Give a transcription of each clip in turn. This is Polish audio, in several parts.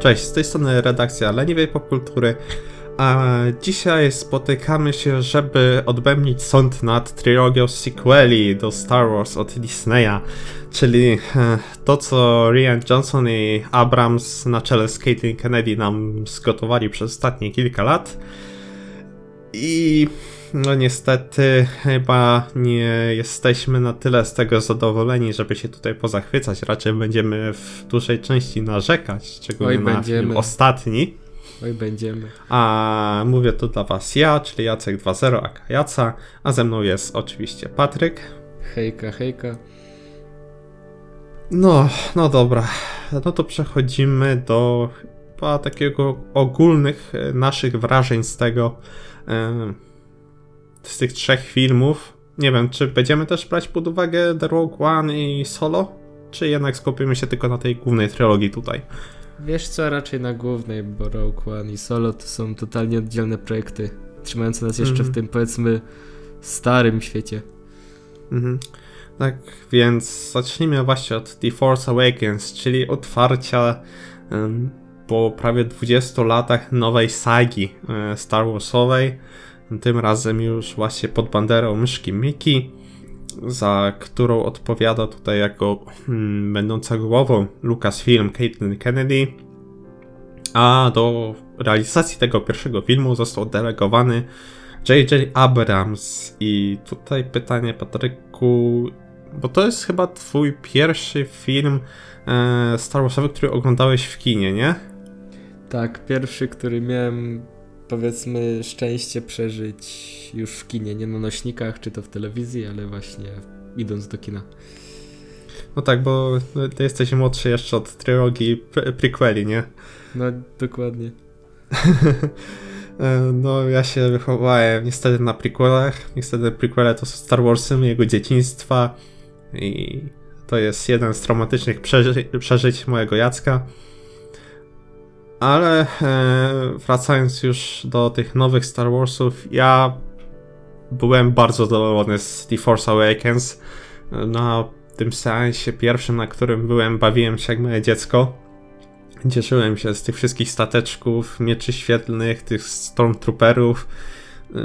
Cześć, z tej strony redakcja Leniwej Popkultury, a dzisiaj spotykamy się, żeby odbębnić sąd nad trylogią sequeli do Star Wars od Disneya, czyli e, to, co Rian Johnson i Abrams na czele z Caitlin Kennedy nam zgotowali przez ostatnie kilka lat. I no niestety chyba nie jesteśmy na tyle z tego zadowoleni, żeby się tutaj pozachwycać. Raczej będziemy w dużej części narzekać, szczególnie Oj, na będziemy. film ostatni. Oj, będziemy. A mówię tu dla was ja, czyli Jacek 2.0 aka Jaca, a ze mną jest oczywiście Patryk. Hejka, hejka. No, no dobra. No to przechodzimy do chyba takiego ogólnych naszych wrażeń z tego, z tych trzech filmów. Nie wiem, czy będziemy też brać pod uwagę The Rogue One i Solo? Czy jednak skupimy się tylko na tej głównej trylogii tutaj? Wiesz co, raczej na głównej, bo Rogue One i Solo to są totalnie oddzielne projekty, trzymające nas jeszcze mm w mhm. tym, powiedzmy, starym świecie. Mhm. Tak, więc zacznijmy właśnie od The Force Awakens, czyli otwarcia um, po prawie 20 latach nowej sagi um, Star Warsowej tym razem już właśnie pod banderą myszki Mickey, za którą odpowiada tutaj jako hmm, będąca głową Lucasfilm Caitlin Kennedy. A do realizacji tego pierwszego filmu został delegowany J.J. Abrams. I tutaj pytanie, Patryku, bo to jest chyba twój pierwszy film e, Star Warsowy, który oglądałeś w kinie, nie? Tak, pierwszy, który miałem powiedzmy szczęście przeżyć już w kinie, nie na nośnikach, czy to w telewizji, ale właśnie idąc do kina. No tak, bo ty jesteś młodszy jeszcze od trylogii pre prequeli, nie? No, dokładnie. E, no, ja się wychowałem niestety na prequelach. Niestety prequele to są Star Warsy mojego dzieciństwa i to jest jeden z traumatycznych przeży przeżyć mojego Jacka. Ale e, wracając już do tych nowych Star Warsów, ja byłem bardzo zadowolony z The Force Awakens. Na tym seansie pierwszym, na którym byłem, bawiłem się jak małe dziecko. Cieszyłem się z tych wszystkich stateczków, mieczy świetlnych, tych stormtrooperów. E,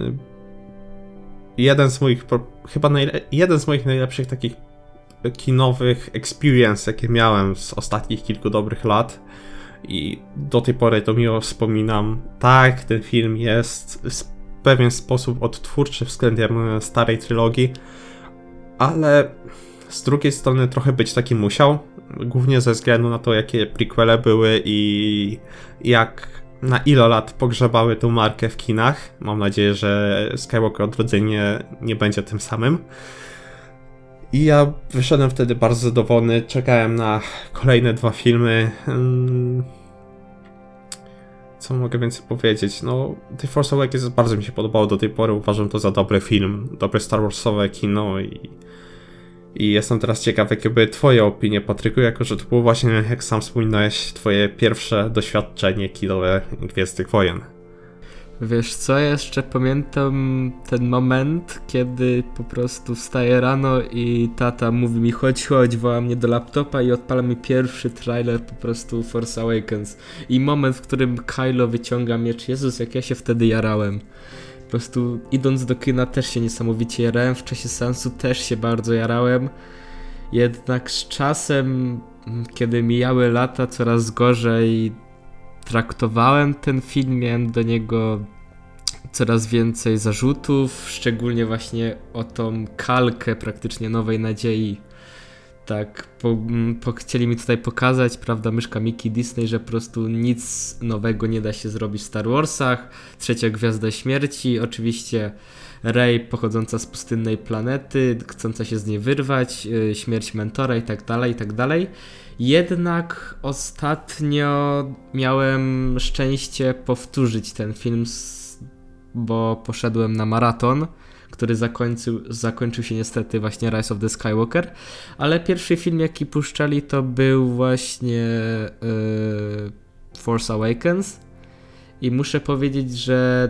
jeden z moich, chyba jeden z moich najlepszych takich kinowych experience, jakie miałem z ostatnich kilku dobrych lat i do tej pory to miło wspominam. Tak, ten film jest w pewien sposób odtwórczy względem starej trylogii, ale z drugiej strony trochę być taki musiał, głównie ze względu na to, jakie prequele były i jak na ile lat pogrzebały tą markę w kinach. Mam nadzieję, że Skywalker Odrodzenie nie będzie tym samym. I ja wyszedłem wtedy bardzo zadowolony. Czekałem na kolejne dwa filmy. Co mogę więcej powiedzieć? No, The Force Awakens bardzo mi się podobało do tej pory. Uważam to za dobry film, dobre Star Warsowe kino i, i jestem teraz ciekaw, jakie były twoje opinie, Patryku, jako że to było właśnie, jak sam wspominałeś, twoje pierwsze doświadczenie kinowe Gwiezdnych Wojen. Wiesz co, jeszcze pamiętam ten moment, kiedy po prostu wstaję rano i tata mówi mi chodź, chodź, woła mnie do laptopa i odpala mi pierwszy trailer po prostu Force Awakens. I moment, w którym Kylo wyciąga miecz, Jezus, jak ja się wtedy jarałem. Po prostu idąc do kina też się niesamowicie jarałem, w czasie sensu też się bardzo jarałem. Jednak z czasem, kiedy mijały lata, coraz gorzej traktowałem ten film, miałem do niego coraz więcej zarzutów, szczególnie właśnie o tą kalkę praktycznie Nowej Nadziei. Tak, po, po, chcieli mi tutaj pokazać, prawda, myszka Mickey Disney, że po prostu nic nowego nie da się zrobić w Star Warsach. Trzecia Gwiazda Śmierci, oczywiście Rey pochodząca z pustynnej planety, chcąca się z niej wyrwać, yy, śmierć mentora i tak dalej, i tak. Jednak ostatnio miałem szczęście powtórzyć ten film, bo poszedłem na maraton, który zakończył, zakończył się niestety właśnie Rise of the Skywalker, ale pierwszy film jaki puszczali to był właśnie yy, Force Awakens i muszę powiedzieć, że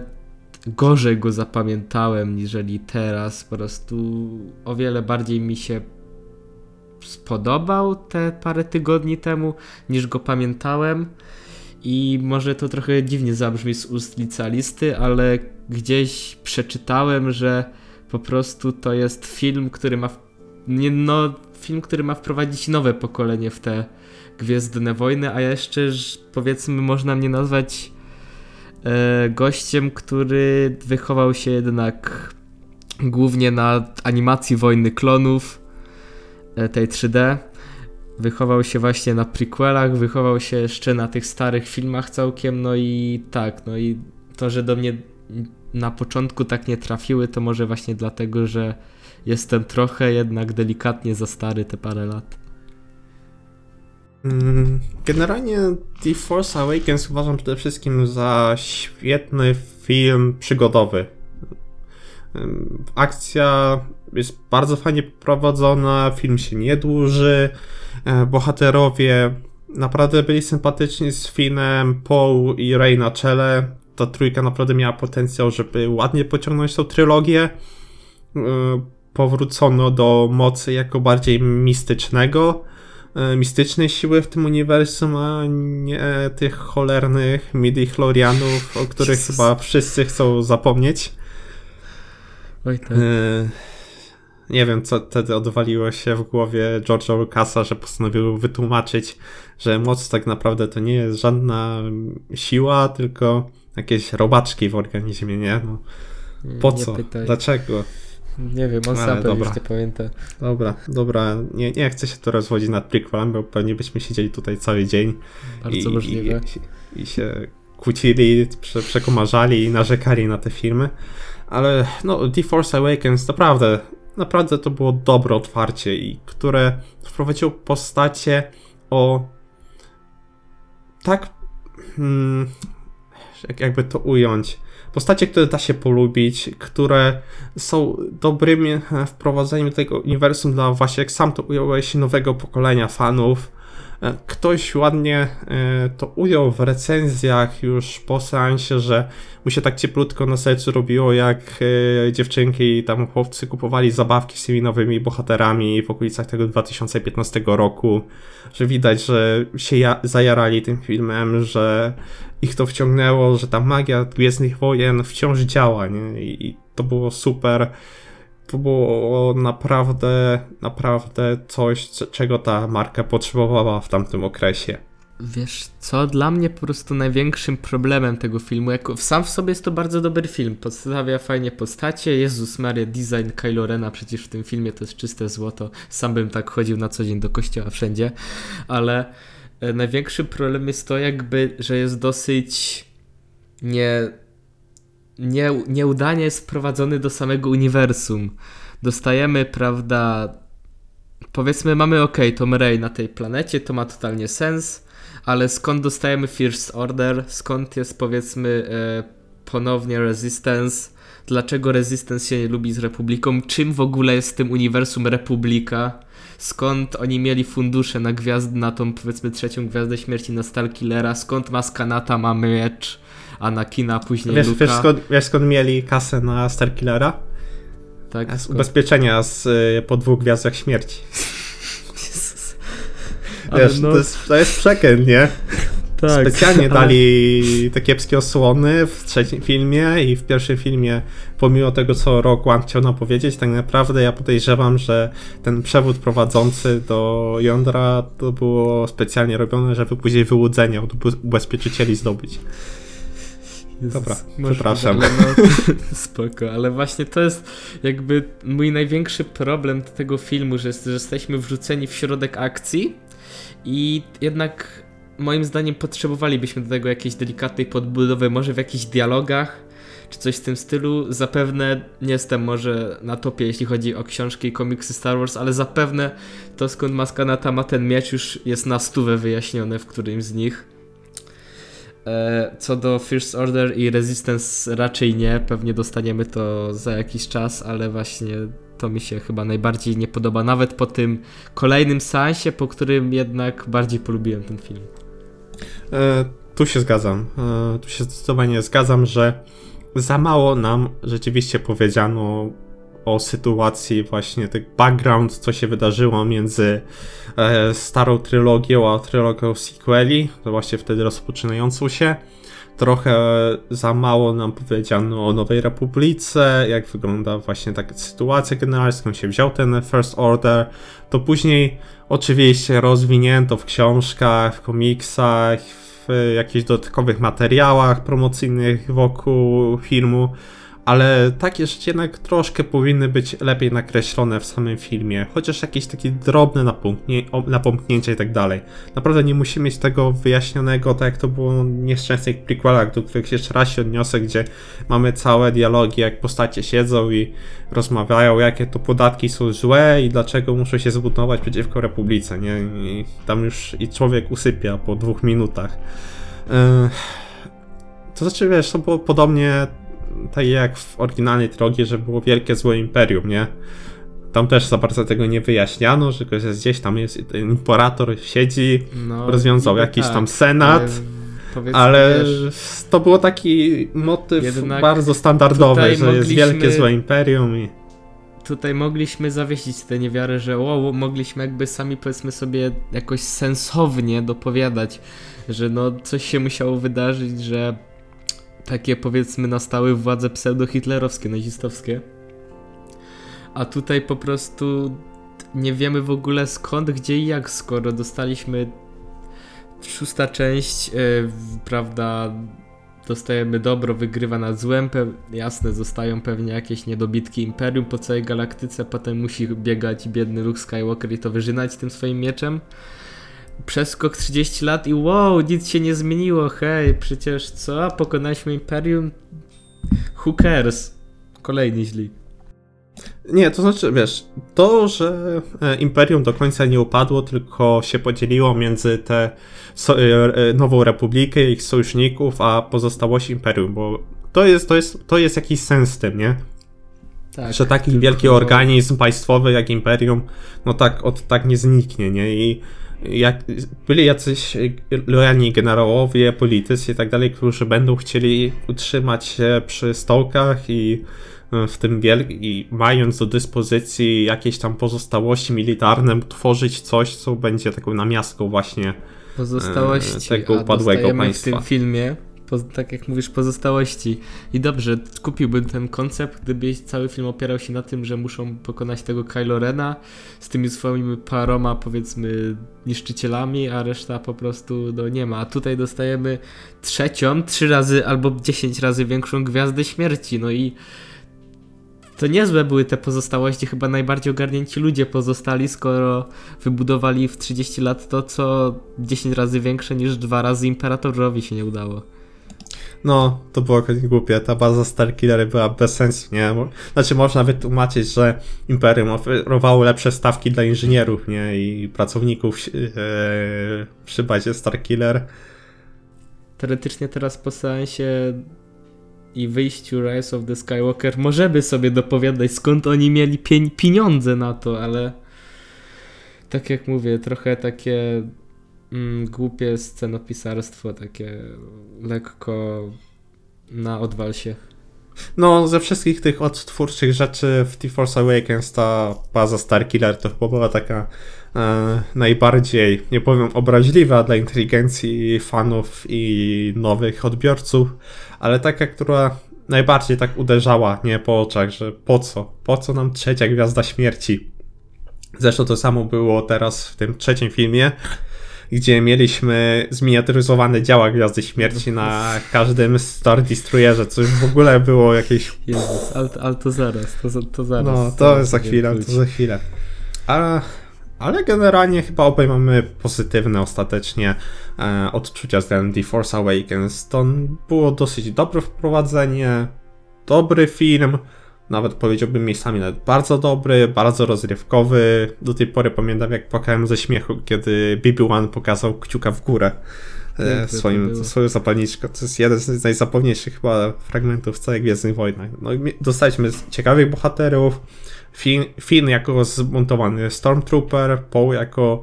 gorzej go zapamiętałem niżeli teraz, po prostu o wiele bardziej mi się spodobał te parę tygodni temu, niż go pamiętałem. i może to trochę dziwnie zabrzmi z ust licealisty, ale gdzieś przeczytałem, że po prostu to jest film, który ma nie, no, film, który ma wprowadzić nowe pokolenie w te Gwiezdne Wojny, a jeszcze powiedzmy można mnie nazwać gościem, który wychował się jednak głównie na animacji Wojny Klonów, e, tej 3D. Wychował się właśnie na prequelach, wychował się jeszcze na tych starych filmach całkiem, no i tak, no i to, że do mnie na początku tak nie trafiły, to może właśnie dlatego, że jestem trochę jednak delikatnie za stary te parę lat. Mm, generalnie The Force Awakens uważam przede wszystkim za świetny film przygodowy. Akcja jest bardzo fajnie poprowadzona, film się nie dłuży, e, bohaterowie naprawdę byli sympatyczni z Finem, Paul i Rey na czele. Ta trójka naprawdę miała potencjał, żeby ładnie pociągnąć tą trylogię. E, powrócono do mocy jako bardziej mistycznego, mistycznej siły w tym uniwersum, a nie tych cholernych midi-chlorianów, o których chyba wszyscy chcą zapomnieć. Oj tak. E, nie wiem, co wtedy odwaliło się w głowie George'a Lucasa, że postanowił wytłumaczyć, że moc tak naprawdę to nie jest żadna siła, tylko jakieś robaczki w organizmie, nie? No, po nie co? Pytaj. Dlaczego? Nie wiem, on sam już nie pamięta. Dobra, dobra, nie, nie chcę się tu rozwodzić nad prequelem, bo pewnie byśmy siedzieli tutaj cały dzień. Bardzo i, możliwe. I, i się kłócili, prze, przekomarzali i narzekali na te filmy. Ale no, The Force Awakens naprawdę, naprawdę to było dobre otwarcie i które wprowadziło postacie o tak hmm, jakby to ująć postacie, które da się polubić, które są dobrym wprowadzeniem tego uniwersum dla właśnie, jak sam to ująłeś, nowego pokolenia fanów, E, ktoś ładnie e, to ujął w recenzjach już po seansie, że mu się tak cieplutko na sercu robiło, jak e, dziewczynki i tam chłopcy kupowali zabawki z tymi nowymi bohaterami w okolicach tego 2015 roku, że widać, że się ja zajarali tym filmem, że ich to wciągnęło, że ta magia Gwiezdnych Wojen wciąż działa, nie? I to było super to było naprawdę, naprawdę coś, czego ta marka potrzebowała w tamtym okresie. Wiesz, co dla mnie po prostu największym problemem tego filmu, jako sam w sobie jest to bardzo dobry film, podstawia fajnie postacie, Jezus Maria, design Kylo Rena przecież w tym filmie to jest czyste złoto, sam bym tak chodził na co dzień do kościoła wszędzie, ale największy problem jest to jakby, że jest dosyć nie nie, nieudanie jest wprowadzony do samego uniwersum. Dostajemy, prawda, powiedzmy mamy ok, Tom Ray na tej planecie, to ma totalnie sens, ale skąd dostajemy First Order, skąd jest powiedzmy e, ponownie Resistance, dlaczego Resistance się nie lubi z Republiką, czym w ogóle jest w tym uniwersum Republika, skąd oni mieli fundusze na gwiazd, na tą powiedzmy trzecią gwiazdę śmierci na Stalkillera, skąd Maskanata ma miecz, Anakina, później wiesz, Luka. Wiesz skąd, wiesz skąd mieli kasę na Starkillera? Tak, z ubezpieczenia z, y, po dwóch gwiazdach śmierci. Wiesz, no... to, jest, to jest przekręt, nie? Tak, Specjalnie dali te kiepskie osłony w trzecim filmie i w pierwszym filmie, pomimo tego, co Rock One chciał nam powiedzieć, tak naprawdę ja podejrzewam, że ten przewód prowadzący do jądra to było specjalnie robione, żeby później wyłudzenie od ubezpieczycieli zdobyć. Jezus, Dobra, przepraszam. No, spoko, ale właśnie to jest jakby mój największy problem tego filmu, że, że jesteśmy wrzuceni w środek akcji i jednak moim zdaniem potrzebowalibyśmy do tego jakiejś delikatnej podbudowy, może w jakichś dialogach, czy coś w tym stylu. Zapewne nie jestem może na topie, jeśli chodzi o książki i komiksy Star Wars, ale zapewne to skąd Maskanata ma ten miecz już jest na stówę wyjaśnione w którymś z nich. E, co do First Order i Resistance raczej nie, pewnie dostaniemy to za jakiś czas, ale właśnie to mi się chyba najbardziej nie podoba, nawet po tym kolejnym seansie, po którym jednak bardziej polubiłem ten film. E, tu się zgadzam. E, tu się zdecydowanie zgadzam, że za mało nam rzeczywiście powiedziano o sytuacji właśnie, ten background, co się wydarzyło między e, starą trylogią a trylogią sequeli, to właśnie wtedy rozpoczynającą się. Trochę za mało nam powiedziano o Nowej Republice, jak wygląda właśnie taka sytuacja generalna, skąd się wziął ten First Order. To później oczywiście rozwinięto w książkach, w komiksach, w jakichś dodatkowych materiałach promocyjnych wokół filmu ale takie rzeczy jednak troszkę powinny być lepiej nakreślone w samym filmie, chociaż jakieś takie drobne napomknięcia i tak dalej. Naprawdę nie musimy mieć tego wyjaśnionego, tak jak to było w nieszczęsnych prequelach, do których jeszcze raz się odniosę, gdzie mamy całe dialogi, jak postacie siedzą i rozmawiają, jakie to podatki są złe i dlaczego muszą się zbuntować przeciwko Republice, nie? I tam już i człowiek usypia po dwóch minutach. To znaczy, wiesz, to było podobnie tak jak w oryginalnej trylogii, że było wielkie złe imperium, nie? Tam też za bardzo tego nie wyjaśniano, że jest gdzieś tam jest imperator siedzi, no, rozwiązał jakiś tak, tam senat. Ale, ale wiesz, to było taki motyw bardzo standardowy, że jest wielkie złe imperium i tutaj mogliśmy zawiesić tę niewiarę, że o, mogliśmy jakby sami powiedzmy sobie jakoś sensownie dopowiadać, że no coś się musiało wydarzyć, że takie powiedzmy nastały władze pseudo-hitlerowskie, nazistowskie. A tutaj po prostu nie wiemy w ogóle skąd, gdzie i jak, skoro dostaliśmy szósta część, yy, prawda, dostajemy dobro, wygrywa nad złem, jasne, zostają pewnie jakieś niedobitki Imperium po całej galaktyce, potem musi biegać biedny Luke Skywalker i to wyżynać tym swoim mieczem przeskok 30 lat i wow, nic się nie zmieniło, hej, przecież co, pokonaliśmy Imperium? Who cares? Kolejny źli. Nie, to znaczy, wiesz, to, że e, Imperium do końca nie upadło, tylko się podzieliło między tę so, e, e, nową republikę i ich sojuszników, a pozostałość Imperium, bo to jest, to jest, to jest jakiś sens z tym, nie? Tak, że taki wielki organizm państwowy jak Imperium, no tak, od, tak nie zniknie, nie? I jak, byli jacyś lojalni generałowie, politycy i tak dalej, którzy będą chcieli utrzymać się przy stołkach i e, w tym wiel- i mając do dyspozycji jakieś tam pozostałości militarne, tworzyć coś, co będzie taką namiastką właśnie pozostałości tego upadłego państwa. w tym filmie tak jak mówisz, pozostałości. I dobrze, kupiłbym ten koncept, gdyby cały film opierał się na tym, że muszą pokonać tego Kylo Rena z tymi swoimi paroma, powiedzmy, niszczycielami, a reszta po prostu no, nie ma. A tutaj dostajemy trzecią, trzy razy albo dziesięć razy większą gwiazdę śmierci. No i to niezłe były te pozostałości, chyba najbardziej ogarnięci ludzie pozostali, skoro wybudowali w 30 lat to, co 10 razy większe niż dwa razy Imperatorowi się nie udało. No, to było głupie. Ta baza Starkiller była bez sensu, nie? Znaczy, można wytłumaczyć, że Imperium oferowało lepsze stawki dla inżynierów, nie? I pracowników e, przy bazie Starkiller. Teoretycznie teraz po seansie i wyjściu Rise of the Skywalker możemy sobie dopowiadać, skąd oni mieli pieniądze na to, ale tak jak mówię, trochę takie mm, głupie scenopisarstwo, takie lekko na odwalsie. No, ze wszystkich tych odtwórczych rzeczy w The Force Awakens ta baza Starkiller to chyba była taka e, najbardziej, nie powiem obraźliwa dla inteligencji fanów i nowych odbiorców, ale taka, która najbardziej tak uderzała, nie po oczach, że po co? Po co nam trzecia Gwiazda Śmierci? Zresztą to samo było teraz w tym trzecim filmie, gdzie mieliśmy zminiaturyzowane działa Gwiazdy Śmierci na każdym Star Destroyerze, co już w ogóle było jakieś... Jezus, ale, ale to zaraz, to, to zaraz. No, to za chwilę, to za chwilę. Ale, ale generalnie chyba obaj mamy pozytywne ostatecznie e, odczucia względem The Force Awakens. To było dosyć dobre wprowadzenie, dobry film, nawet powiedziałbym miejscami nawet bardzo dobry, bardzo rozrywkowy. Do tej pory pamiętam jak płakałem ze śmiechu, kiedy BB-1 pokazał kciuka w górę e, swoim, swoją zapalniczkę. To jest jeden z najzapomniejszych chyba fragmentów całej Gwiezdnych Wojnach. No, dostaliśmy ciekawych bohaterów, Finn, Finn jako zmontowany Stormtrooper, Poe jako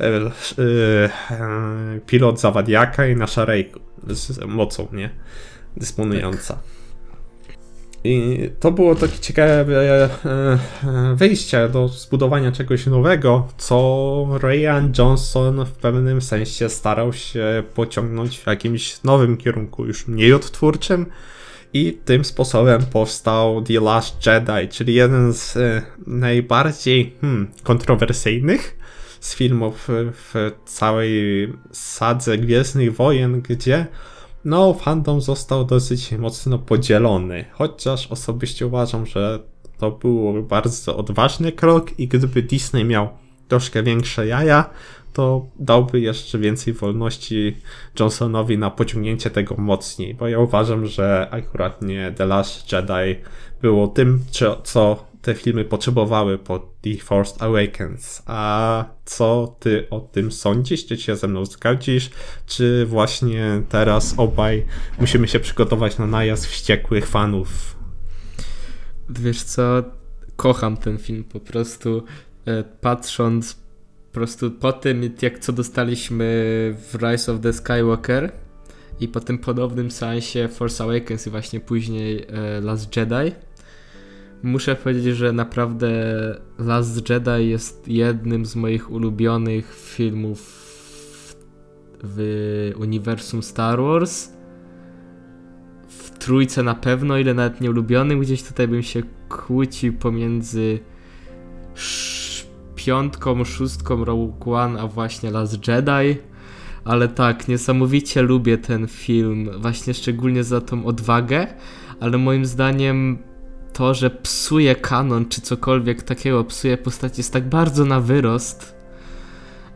e, e, e pilot zawadiaka i nasza Rey z mocą, nie? Dysponująca. Tak. I to było takie ciekawe e, e, wyjście do zbudowania czegoś nowego, co Ryan Johnson w pewnym sensie starał się pociągnąć w jakimś nowym kierunku, już mniej odtwórczym. I tym sposobem powstał The Last Jedi, czyli jeden z e, najbardziej hmm, kontrowersyjnych z filmów w całej sadze Gwiezdnych Wojen, gdzie no, fandom został dosyć mocno podzielony. Chociaż osobiście uważam, że to był bardzo odważny krok i gdyby Disney miał troszkę większe jaja, to dałby jeszcze więcej wolności Johnsonowi na pociągnięcie tego mocniej, bo ja uważam, że akuratnie The Last Jedi było tym, co te filmy potrzebowały po The Force Awakens. A co ty o tym sądzisz? Czy się ze mną zgodzisz? Czy właśnie teraz obaj musimy się przygotować na najazd wściekłych fanów? Wiesz co? Kocham ten film po prostu e, patrząc po prostu po tym, jak co dostaliśmy w Rise of the Skywalker i po tym podobnym sensie Force Awakens i właśnie później e, Last Jedi muszę powiedzieć, że naprawdę Last Jedi jest jednym z moich ulubionych filmów w uniwersum Star Wars. W trójce na pewno, ile nawet nie ulubionych, gdzieś tutaj bym się kłócił pomiędzy piątką, szóstką Rogue One, a właśnie Last Jedi. Ale tak, niesamowicie lubię ten film, właśnie szczególnie za tą odwagę, ale moim zdaniem to, że psuje kanon, czy cokolwiek takiego psuje postać jest tak bardzo na wyrost,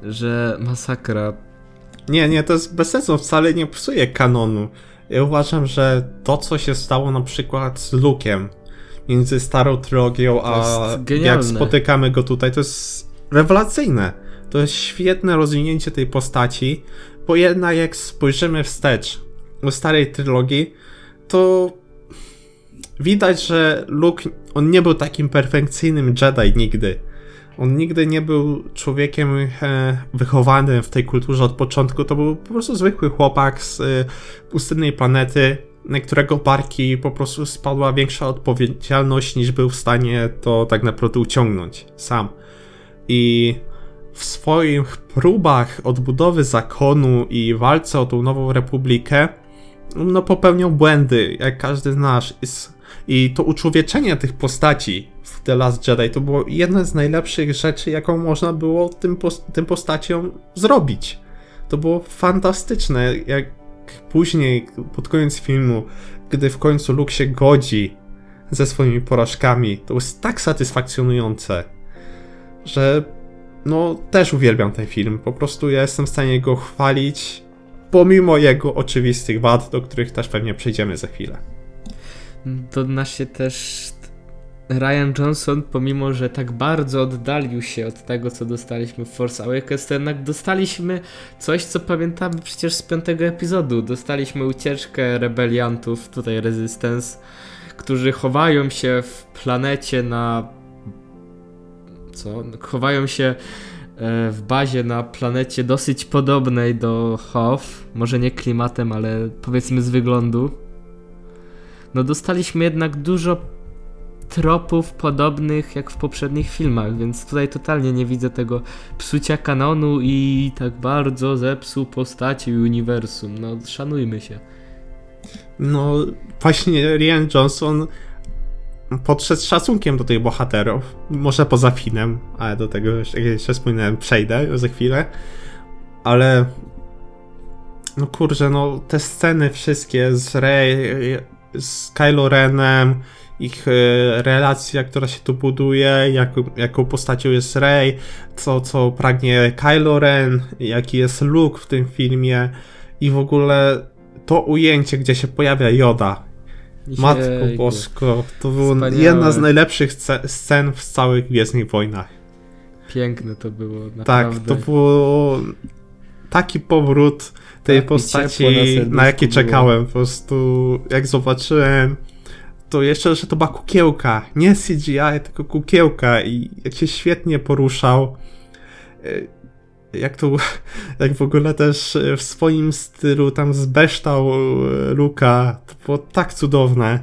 że masakra. Nie, nie, to jest bez sensu, wcale nie psuje kanonu. Ja uważam, że to, co się stało na przykład z Luke'em między starą trylogią, a jak spotykamy go tutaj, to jest rewelacyjne. To jest świetne rozwinięcie tej postaci, bo jednak jak spojrzymy wstecz do starej trylogii, to widać, że Luke, on nie był takim perfekcyjnym Jedi nigdy. On nigdy nie był człowiekiem e, wychowanym w tej kulturze od początku. To był po prostu zwykły chłopak z e, pustynnej planety, na którego barki po prostu spadła większa odpowiedzialność niż był w stanie to tak naprawdę uciągnąć sam. I w swoich próbach odbudowy zakonu i walce o tą nową republikę, no popełniał błędy, jak każdy z nas. I to uczłowieczenie tych postaci w The Last Jedi to było jedna z najlepszych rzeczy, jaką można było tym, tym postaciom zrobić. To było fantastyczne, jak później, pod koniec filmu, gdy w końcu Luke się godzi ze swoimi porażkami, to jest tak satysfakcjonujące, że no też uwielbiam ten film. Po prostu ja jestem w stanie go chwalić, pomimo jego oczywistych wad, do których też pewnie przejdziemy za chwilę nas się też Ryan Johnson, pomimo że tak bardzo oddalił się od tego, co dostaliśmy w Force Awakens, to jednak dostaliśmy coś, co pamiętamy przecież z piątego epizodu. Dostaliśmy ucieczkę rebeliantów, tutaj Resistance, którzy chowają się w planecie na... co? Chowają się e, w bazie na planecie dosyć podobnej do Hoth, może nie klimatem, ale powiedzmy z wyglądu no dostaliśmy jednak dużo tropów podobnych jak w poprzednich filmach, więc tutaj totalnie nie widzę tego psucia kanonu i tak bardzo zepsuł postaci i uniwersum. No, szanujmy się. No, właśnie Rian Johnson podszedł z szacunkiem do tych bohaterów. Może poza Finem, ale do tego, jeszcze wspominałem, przejdę za chwilę. Ale no kurczę, no te sceny wszystkie z Rey z Kylo Renem, ich e, relacja, która się tu buduje, jak, jaką postacią jest Rey, co, co pragnie Kylo Ren, jaki jest Luke w tym filmie i w ogóle to ujęcie, gdzie się pojawia Yoda. Matko Bosko, to była jedna z najlepszych scen w całych Gwiezdnych Wojnach. Piękne to było, naprawdę. Tak, to było taki powrót tej tak, postaci, na, na jaki czekałem. Po prostu jak zobaczyłem, to jeszcze, że to była kukiełka. Nie CGI, tylko kukiełka i jak się świetnie poruszał. E, jak to, jak w ogóle też w swoim stylu tam zbeształ Luka, to było tak cudowne.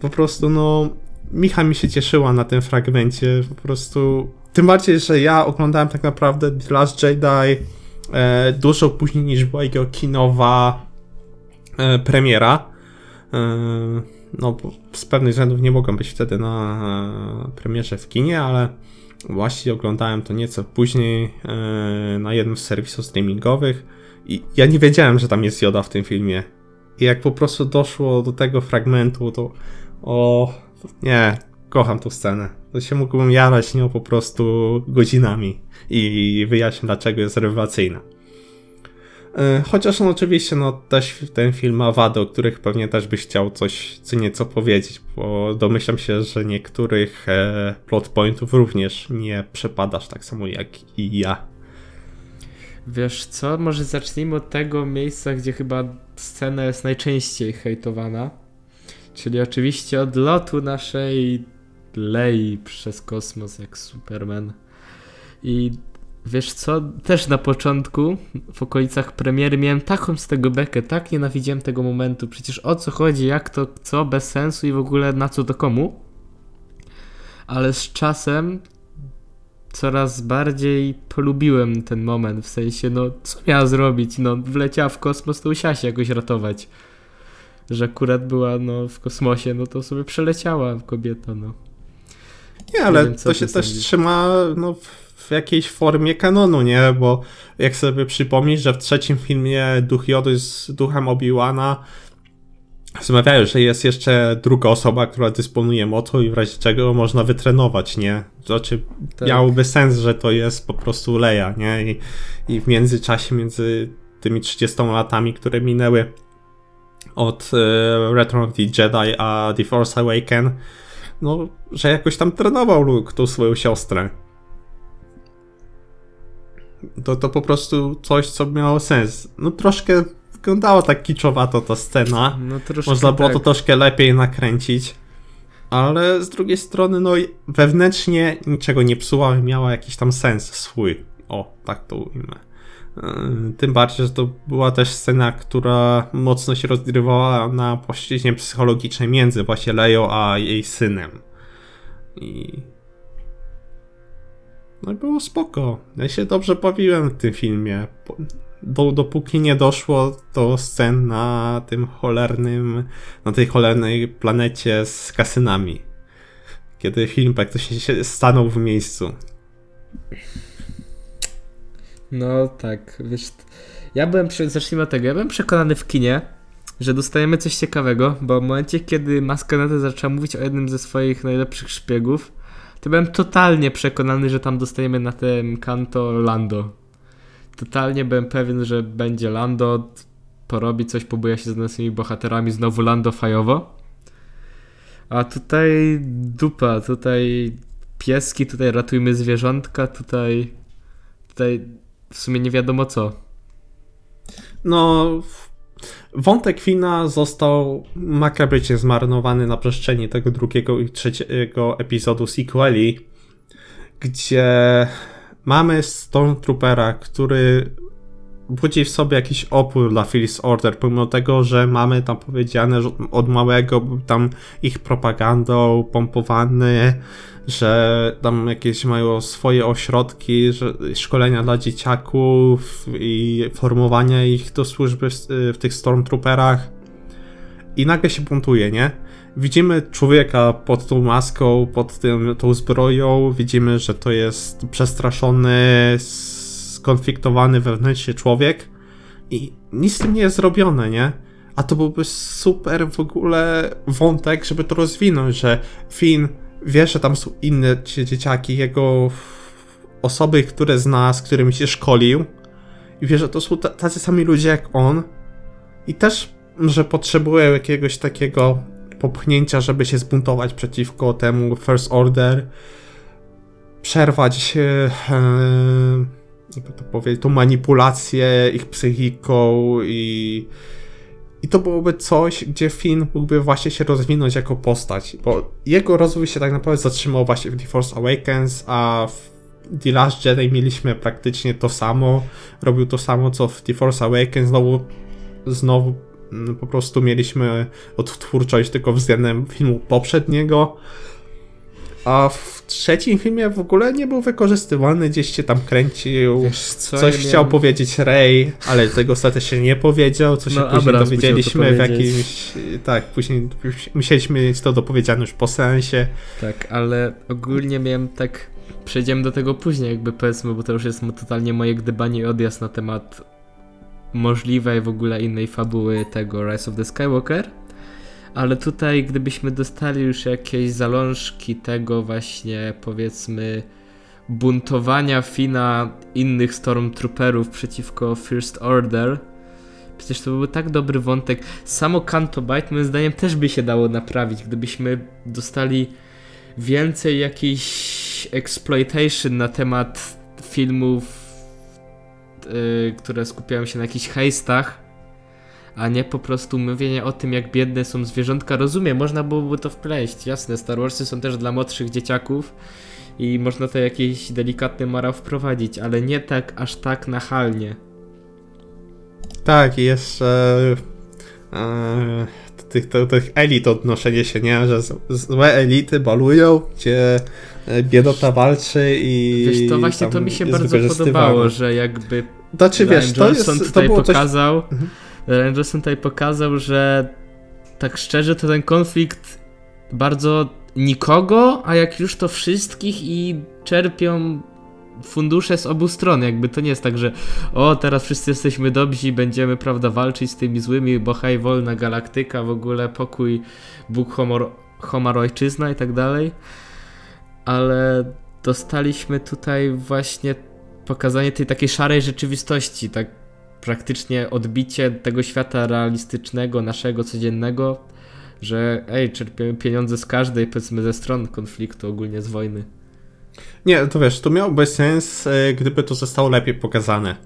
po prostu no Micha mi się cieszyła na tym fragmencie, po prostu tym bardziej, że ja oglądałem tak naprawdę The Last Jedi e, dużo później niż była jego kinowa e, premiera. E, no, z pewnych względów nie mogłem być wtedy na e, premierze w kinie, ale właśnie oglądałem to nieco później e, na jednym z serwisów streamingowych i ja nie wiedziałem, że tam jest Joda w tym filmie. I jak po prostu doszło do tego fragmentu, to o nie, kocham tą scenę. To się mógłbym jarać nią po prostu godzinami i wyjaśnić, dlaczego jest rewelacyjna. E, chociaż no oczywiście no też ten film ma wady, o których pewnie też byś chciał coś co nieco powiedzieć, bo domyślam się, że niektórych e, plot pointów również nie przepadasz tak samo jak i ja. Wiesz co, może zacznijmy od tego miejsca, gdzie chyba scena jest najczęściej hejtowana. Czyli oczywiście od lotu naszej Lei przez kosmos jak Superman. I wiesz co, też na początku, w okolicach premiery miałem taką z tego bekę, tak nienawidziłem tego momentu. Przecież o co chodzi, jak to, co, bez sensu i w ogóle na co to komu. Ale z czasem coraz bardziej polubiłem ten moment, w sensie, no co miała zrobić, no wleciała w kosmos, to musiała się jakoś ratować. Że akurat była no, w kosmosie, no to sobie przeleciała kobieta, no. Nie, ale wiem, to się też trzyma no, w jakiejś formie kanonu, nie? Bo jak sobie przypomnisz, że w trzecim filmie duch Jody z duchem Obi-Wana Zmawiają, że jest jeszcze druga osoba, która dysponuje mocą i w razie czego można wytrenować, nie? Znaczy, tak. miałoby sens, że to jest po prostu Leia, nie? I, I w międzyczasie, między tymi 30 latami, które minęły od e, Return of the Jedi a The Force Awaken, no, że jakoś tam trenował Luke tą swoją siostrę. To, to po prostu coś, co miało sens. No troszkę wyglądała tak kiczowato ta scena. No, Można było tak. to troszkę lepiej nakręcić. Ale z drugiej strony, no wewnętrznie niczego nie psuła, miała jakiś tam sens swój. O, tak to ujmę. Yy, tym bardziej, że to była też scena, która mocno się rozgrywała na płaszczyźnie psychologicznej między właśnie Leją a jej synem. I. No i było spoko. Ja się dobrze bawiłem w tym filmie do, dopóki nie doszło do scen na tym cholernym, na tej cholernej planecie z kasynami. Kiedy film praktycznie stanął w miejscu. No tak, wiesz, ja byłem, zacznijmy od tego, ja byłem przekonany w kinie, że dostajemy coś ciekawego, bo w momencie, kiedy Maskenata zaczęła mówić o jednym ze swoich najlepszych szpiegów, to byłem totalnie przekonany, że tam dostajemy na tym kanto Lando totalnie byłem pewien, że będzie Lando, porobi coś, pobuja się z naszymi bohaterami, znowu Lando fajowo. A tutaj dupa, tutaj pieski, tutaj ratujmy zwierzątka, tutaj tutaj w sumie nie wiadomo co. No, wątek Fina został makabrycznie zmarnowany na przestrzeni tego drugiego i trzeciego epizodu sequeli, gdzie mamy Stormtroopera, który budzi w sobie jakiś opór dla Phyllis Order, pomimo tego, że mamy tam powiedziane że od małego tam ich propagandą pompowany, że tam jakieś mają swoje ośrodki, że szkolenia dla dzieciaków i formowania ich do służby w, w tych Stormtrooperach i nagle się buntuje, nie? Widzimy człowieka pod tą maską, pod tym, tą zbroją, widzimy, że to jest przestraszony, skonfliktowany wewnętrznie człowiek i nic z tym nie jest zrobione, nie? A to byłby super w ogóle wątek, żeby to rozwinąć, że Finn wie, że tam są inne dzieciaki, jego osoby, które zna, z którymi się szkolił i wie, że to są tacy sami ludzie jak on i też, że potrzebują jakiegoś takiego popchnięcia, żeby się zbuntować przeciwko temu First Order, przerwać e, jakby to powiedzieć, tą manipulację ich psychiką i i to byłoby coś, gdzie Finn mógłby właśnie się rozwinąć jako postać, bo jego rozwój się tak naprawdę zatrzymał właśnie w The Force Awakens, a w The Last Jedi mieliśmy praktycznie to samo, robił to samo co w The Force Awakens, znowu, znowu mm, po prostu mieliśmy odtwórczość tylko względem filmu poprzedniego. A w trzecim filmie w ogóle nie był wykorzystywany, gdzieś się tam kręcił. Wiesz co, Coś ja chciał miałem- powiedzieć Ray, ale tego ostatecznie nie powiedział, co się No, później dowiedzieliśmy w jakimś... Tak, później musieliśmy mieć to dopowiedziane już po seansie. Tak, ale ogólnie miałem tak. Przejdziemy do tego później, jakby powiedzmy, bo to już jest totalnie moje gdybanie i odjazd na temat możliwej w ogóle innej fabuły tego Rise of the Skywalker. Ale tutaj, gdybyśmy dostali już jakieś zalążki tego właśnie, powiedzmy, buntowania Fina innych Stormtrooperów przeciwko First Order, przecież to byłby tak dobry wątek. Samo Canto Bight, moim zdaniem, też by się dało naprawić, gdybyśmy dostali więcej jakiejś exploitation na temat filmów, yy, które skupiają się na jakichś hejstach, a nie po prostu mówienie o tym, jak biedne są zwierzątka. Rozumiem, można byłoby to wpleść, jasne, Star Warsy są też dla młodszych dzieciaków i można to jakiś delikatny morał wprowadzić, ale nie tak, aż tak nachalnie. Tak, i jeszcze e, tych, tych, tych elit odnoszenie się, nie? Że z- złe elity balują, gdzie e, biedota walczy i Wiesz, to właśnie to mi się bardzo podobało, że jakby Znaczy, wiesz, Ryan to jest, to tutaj było coś... pokazał, Mhm. Ryan Johnson tutaj pokazał, że tak szczerze to ten konflikt bardzo nikogo, a jak już to wszystkich i czerpią fundusze z obu stron. Jakby to nie jest tak, że o, teraz wszyscy jesteśmy dobrzy i będziemy, prawda, walczyć z tymi złymi, bo hej, wolna galaktyka, w ogóle pokój, Bóg, homor, homar, ojczyzna i tak dalej. Ale dostaliśmy tutaj właśnie pokazanie tej takiej szarej rzeczywistości, tak praktycznie odbicie tego świata realistycznego, naszego, codziennego, że ej, czerpiemy pieniądze z każdej, powiedzmy, ze stron konfliktu, ogólnie z wojny. Nie, to wiesz, to miałby sens, e, gdyby to zostało lepiej pokazane.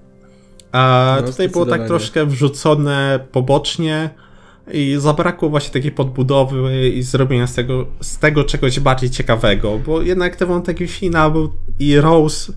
A No, tutaj było tak troszkę wrzucone pobocznie i zabrakło właśnie takiej podbudowy i zrobienia z tego, z tego czegoś bardziej ciekawego, bo jednak ten wątek Fina był i Rose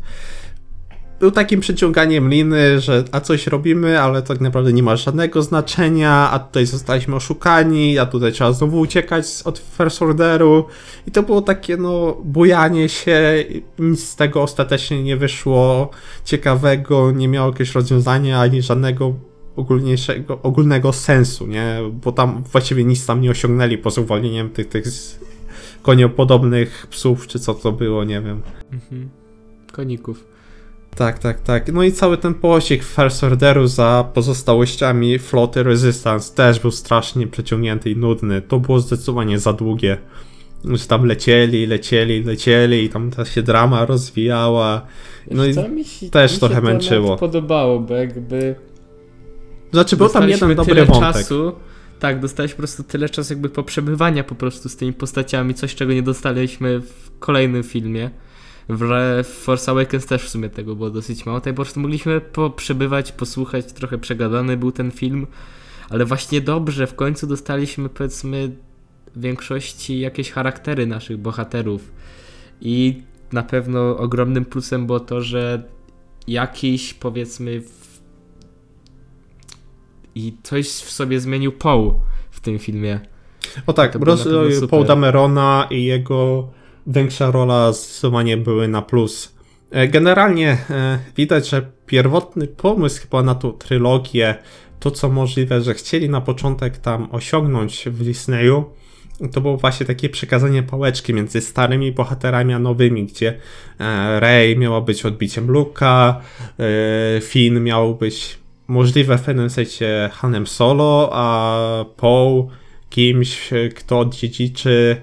był takim przyciąganiem liny, że a coś robimy, ale tak naprawdę nie ma żadnego znaczenia, a tutaj zostaliśmy oszukani, a tutaj trzeba znowu uciekać od First Orderu i to było takie no bujanie się, nic z tego ostatecznie nie wyszło ciekawego, nie miało jakiegoś rozwiązania ani żadnego ogólniejszego, ogólnego sensu, nie? Bo tam właściwie nic tam nie osiągnęli poza uwolnieniem tych, tych koniopodobnych psów, czy co to było, nie wiem. Mhm. Koników. Tak, tak, tak. No i cały ten pościg First Orderu za pozostałościami floty Resistance też był strasznie przeciągnięty i nudny. To było zdecydowanie za długie. Że tam lecieli, lecieli, lecieli i tam ta się drama rozwijała. No i co, mi się, też mi trochę się męczyło. podobało, bo jakby Znaczy był tam jeden dobry wątek. czasu, tak, dostaliśmy po prostu tyle czasu jakby poprzebywania po prostu z tymi postaciami, coś czego nie dostaliśmy w kolejnym filmie. W Force Awakens też w sumie tego było dosyć mało, tutaj po prostu mogliśmy poprzebywać, posłuchać, trochę przegadany był ten film, ale właśnie dobrze, w końcu dostaliśmy powiedzmy w większości jakieś charaktery naszych bohaterów i na pewno ogromnym plusem było to, że jakiś powiedzmy i coś w sobie zmienił Paul w tym filmie. O tak, rozwój. Paul Damerona i jego większa rola zdecydowanie były na plus. E, Generalnie e, widać, że pierwotny pomysł chyba na tą trylogię, to co możliwe, że chcieli na początek tam osiągnąć w Disneyu, to było właśnie takie przekazanie pałeczki między starymi bohaterami a nowymi, gdzie e, Rey miała być odbiciem Luke'a, e, Finn miał być możliwe w pewnym sensie Hanem Solo, a Paul kimś, kto odziedziczy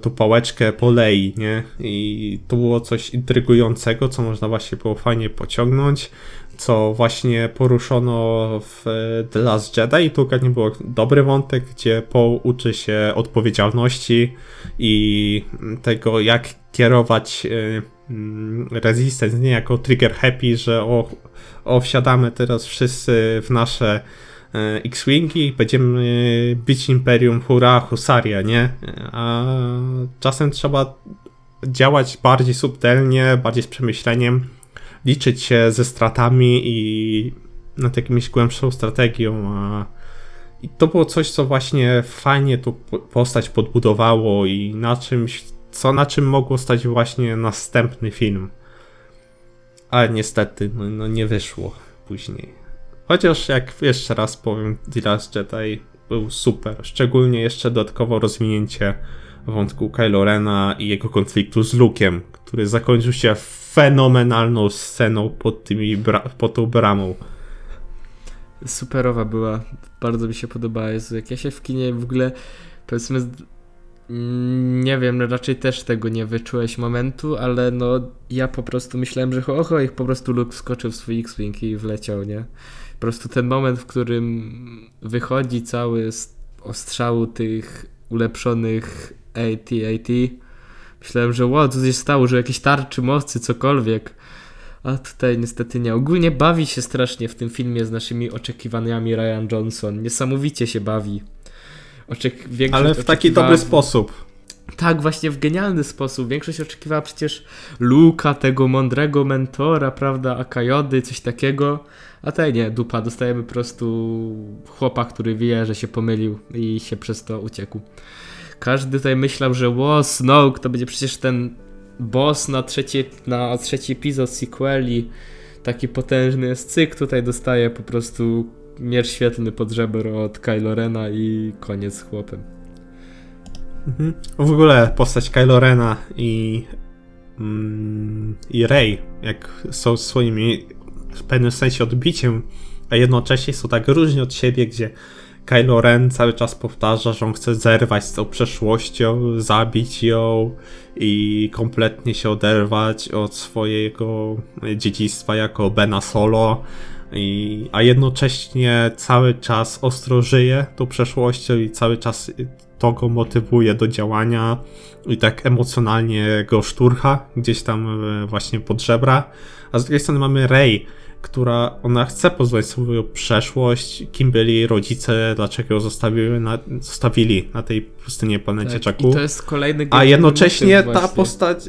tą pałeczkę po Lei, nie? I to było coś intrygującego, co można właśnie było fajnie pociągnąć, co właśnie poruszono w e, The Last Jedi i tu nie było dobry wątek, gdzie Paul uczy się odpowiedzialności i tego, jak kierować e, mm, Resistance, nie jako trigger happy, że o, o wsiadamy teraz wszyscy w nasze X-Wingi i będziemy bić Imperium, hurra, husaria, nie? A czasem trzeba działać bardziej subtelnie, bardziej z przemyśleniem, liczyć się ze stratami i nad jakimś głębszą strategią, I to było coś, co właśnie fajnie tu postać podbudowało i na czymś, co na czym mogło stać właśnie następny film. Ale niestety, no, no nie wyszło później. Chociaż jak jeszcze raz powiem, The Last Jedi był super. Szczególnie jeszcze dodatkowo rozwinięcie wątku Kylo Rena i jego konfliktu z Luke'em, który zakończył się fenomenalną sceną pod, tymi pod tą bramą. Superowa była. Bardzo mi się podobała. Jezu, jak ja się w kinie w ogóle powiedzmy nie wiem, raczej też tego nie wyczułeś momentu, ale no ja po prostu myślałem, że oho, ich po prostu Luke wskoczył w swój X-Wing i wleciał, nie? Po prostu ten moment, w którym wychodzi cały ostrzału tych ulepszonych AT-AT, myślałem, że wow, co się stało, że jakieś tarczy mocy, cokolwiek. A tutaj niestety nie. Ogólnie bawi się strasznie w tym filmie z naszymi oczekiwaniami Ryan Johnson. Niesamowicie się bawi. Oczek Ale w taki dobry sposób. Tak, właśnie w genialny sposób. Większość oczekiwała przecież Luka, tego mądrego mentora, prawda, Akajody, coś takiego. A tutaj nie, dupa. Dostajemy po prostu chłopa, który wie, że się pomylił i się przez to uciekł. Każdy tutaj myślał, że ło, Snoke to będzie przecież ten boss na trzeci, na trzeci epizod sequeli. Taki potężny jest cyk, tutaj dostaje po prostu miecz świetlny pod żeber od Kylo Rena i koniec z chłopem. Mhm. W ogóle postać Kylo Rena i, mm, i Rey, jak są swoimi w pewnym sensie odbiciem, a jednocześnie są tak różni od siebie, gdzie Kylo Ren cały czas powtarza, że on chce zerwać z tą przeszłością, zabić ją i kompletnie się oderwać od swojego dziedzictwa jako Bena Solo, i, a jednocześnie cały czas ostro żyje tą przeszłością i cały czas to go motywuje do działania i tak emocjonalnie go szturcha gdzieś tam e, właśnie pod żebra. A z drugiej strony mamy Rey, która ona chce poznać swoją przeszłość, kim byli rodzice, dlaczego ją zostawili na, zostawili na tej pustynie planecie tak, Czaku. To jest kolejny A jednocześnie ta postać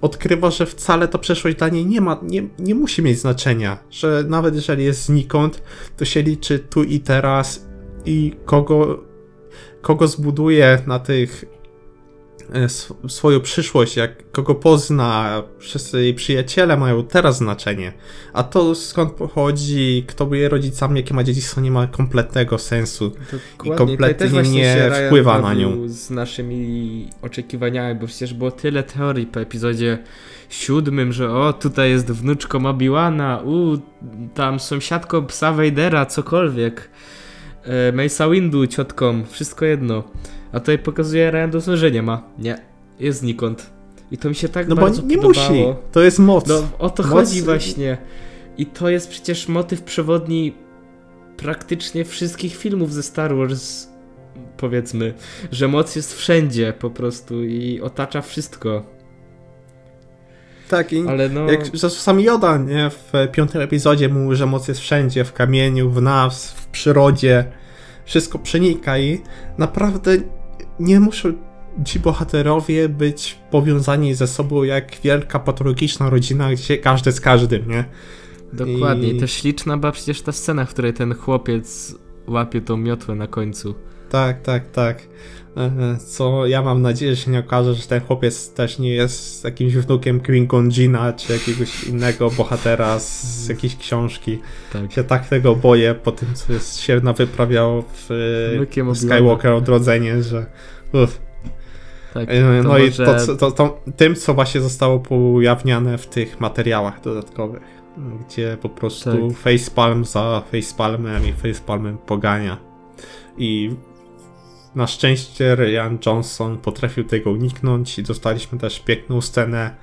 odkrywa, że wcale ta przeszłość dla niej nie ma, nie, nie musi mieć znaczenia, że nawet jeżeli jest znikąd, to się liczy tu i teraz i kogo, kogo zbuduje na tych E, swoją przyszłość, jak kogo pozna, wszyscy jej przyjaciele mają teraz znaczenie. A to skąd pochodzi, kto był jej rodzicami, jakie ma dziedzictwo, nie ma kompletnego sensu. Dokładnie. I kompletnie nie wpływa na nią. Z naszymi oczekiwaniami, bo przecież było tyle teorii po epizodzie siódmym, że o, tutaj jest wnuczko Obi-Wana, u, tam sąsiadko psa Vadera, cokolwiek. E, Mesa Windu, ciotką, wszystko jedno. A tutaj pokazuje Ryan Dawson, że nie ma. Nie. Jest znikąd. I to mi się tak no bardzo bo nie podobało. musi. To jest moc. No, o to moc... chodzi właśnie. I to jest przecież motyw przewodni praktycznie wszystkich filmów ze Star Wars, powiedzmy, że moc jest wszędzie po prostu i otacza wszystko. Tak, i Ale no... jak sam Yoda, nie, w piątym epizodzie mówił, że moc jest wszędzie, w kamieniu, w nas, w przyrodzie, wszystko przenika i naprawdę nie muszą ci bohaterowie być powiązani ze sobą jak wielka patologiczna rodzina, gdzie każdy z każdym, nie? Dokładnie. I też śliczna była przecież ta scena, w której ten chłopiec łapie tą miotłę na końcu. Tak, tak, tak. E, co ja mam nadzieję, że się nie okaże, że ten chłopiec też nie jest jakimś wnukiem Qui-Gon czy jakiegoś innego bohatera z jakiejś książki. Tak. Się tak tego boję po tym, co jest, się wyprawiało w Skywalker Odrodzenie, że uff. Tak, e, no i może... to, to, to, tym, co właśnie zostało ujawniane w tych materiałach dodatkowych, gdzie po prostu tak. facepalm za facepalmem i facepalmem pogania. I na szczęście Ryan Johnson potrafił tego uniknąć i dostaliśmy też piękną scenę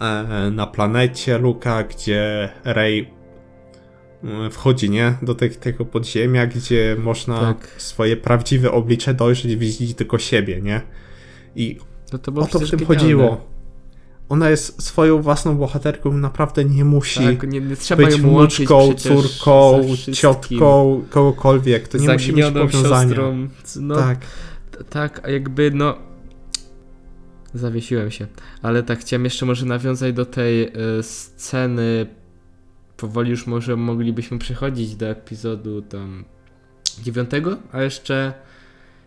e, na planecie Luka, gdzie Rey e, wchodzi, nie? Do te, tego podziemia, gdzie można tak. swoje prawdziwe oblicze dojrzeć, widzieć tylko siebie, nie? I no to o to w tym genialne. chodziło. Ona jest swoją własną bohaterką, naprawdę nie musi tak, nie, nie być wnuczką, córką, ciotką, kogokolwiek. To nie musi mieć powiązania. Siostrą. No, tak. Tak, a jakby no... Zawiesiłem się. Ale tak, chciałem jeszcze może nawiązać do tej y, sceny. Powoli już może moglibyśmy przechodzić do epizodu tam Dziewiątego? A jeszcze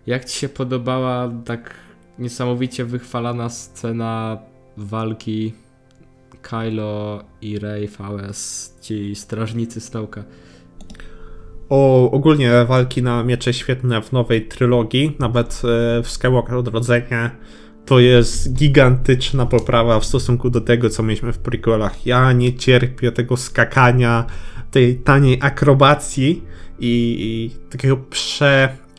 jak ci się podobała tak niesamowicie wychwalana scena walki Kylo i Rey VS, ci strażnicy Stołka? O, ogólnie walki na miecze świetne w nowej trylogii, nawet e, w Skywalker Odrodzenie to jest gigantyczna poprawa w stosunku do tego, co mieliśmy w prequelach. Ja nie cierpię tego skakania, tej taniej akrobacji i, i takiego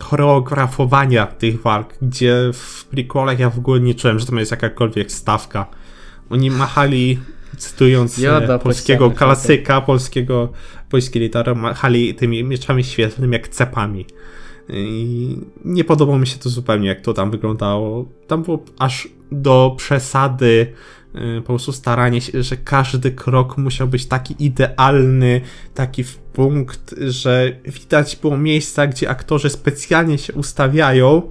przechoreografowania tych walk, gdzie w prequelach ja w ogóle nie czułem, że to jest jakakolwiek stawka. Oni machali, cytując Joda, polskiego klasyka, polskiego, polskiej litery, machali tymi mieczami świetlnymi jak cepami. I nie podobało mi się to zupełnie, jak to tam wyglądało. Tam było aż do przesady po prostu staranie się, że każdy krok musiał być taki idealny, taki w punkt, że widać było miejsca, gdzie aktorzy specjalnie się ustawiają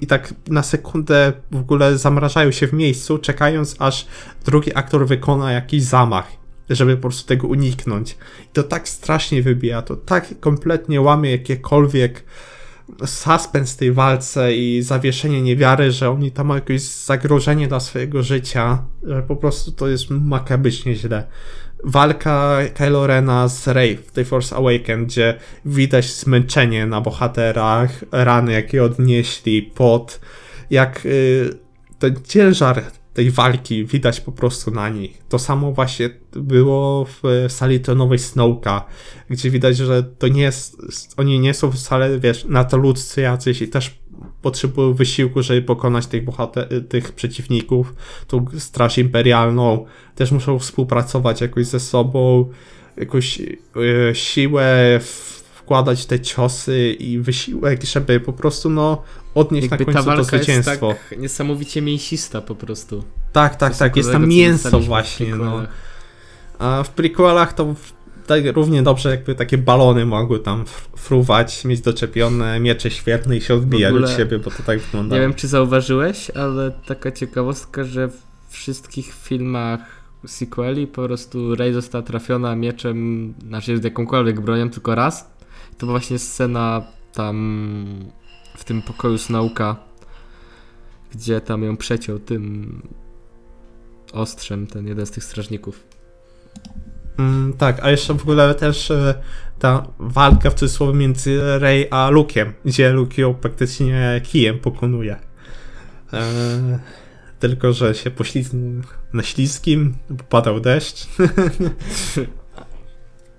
i tak na sekundę w ogóle zamrażają się w miejscu, czekając aż drugi aktor wykona jakiś zamach, żeby po prostu tego uniknąć. I to tak strasznie wybija, to tak kompletnie łamie jakiekolwiek suspens tej walce i zawieszenie niewiary, że oni tam mają jakieś zagrożenie dla swojego życia, że po prostu to jest makabrycznie źle. Walka Kylo Rena z Rey w tej Force Awaken, gdzie widać zmęczenie na bohaterach, rany jakie odnieśli, pot, jak y, ten ciężar tej walki widać po prostu na nich. To samo właśnie było w sali tronowej Snowka, gdzie widać, że to nie jest, oni nie są wcale, wiesz, na to ludzcy jacyś i też potrzebują wysiłku, żeby pokonać tych bohater, tych przeciwników, tą straż imperialną, też muszą współpracować jakoś ze sobą, jakąś e, siłę wkładać te ciosy i wysiłek, żeby po prostu no odnieść Jakby na końcu ta to zwycięstwo. Jest tak niesamowicie mięsista po prostu. Tak, tak, tak, jest tam mięso właśnie, no. A w prequelach to tak równie dobrze jakby takie balony mogły tam fruwać, mieć doczepione miecze świetne i się odbijać od siebie, bo to tak wygląda. Nie wiem, czy zauważyłeś, ale taka ciekawostka, że w wszystkich filmach sequeli po prostu Rey została trafiona mieczem, znaczy jakąkolwiek bronią tylko raz. To była właśnie scena tam w tym pokoju Snowka, gdzie tam ją przeciął tym ostrzem ten jeden z tych strażników. Mm, tak, a jeszcze w ogóle też e, ta walka w cudzysłowie między Rey a Luke'iem, gdzie Luke ją praktycznie kijem pokonuje. E, tylko, że się poślizgnął na śliskim, padał deszcz.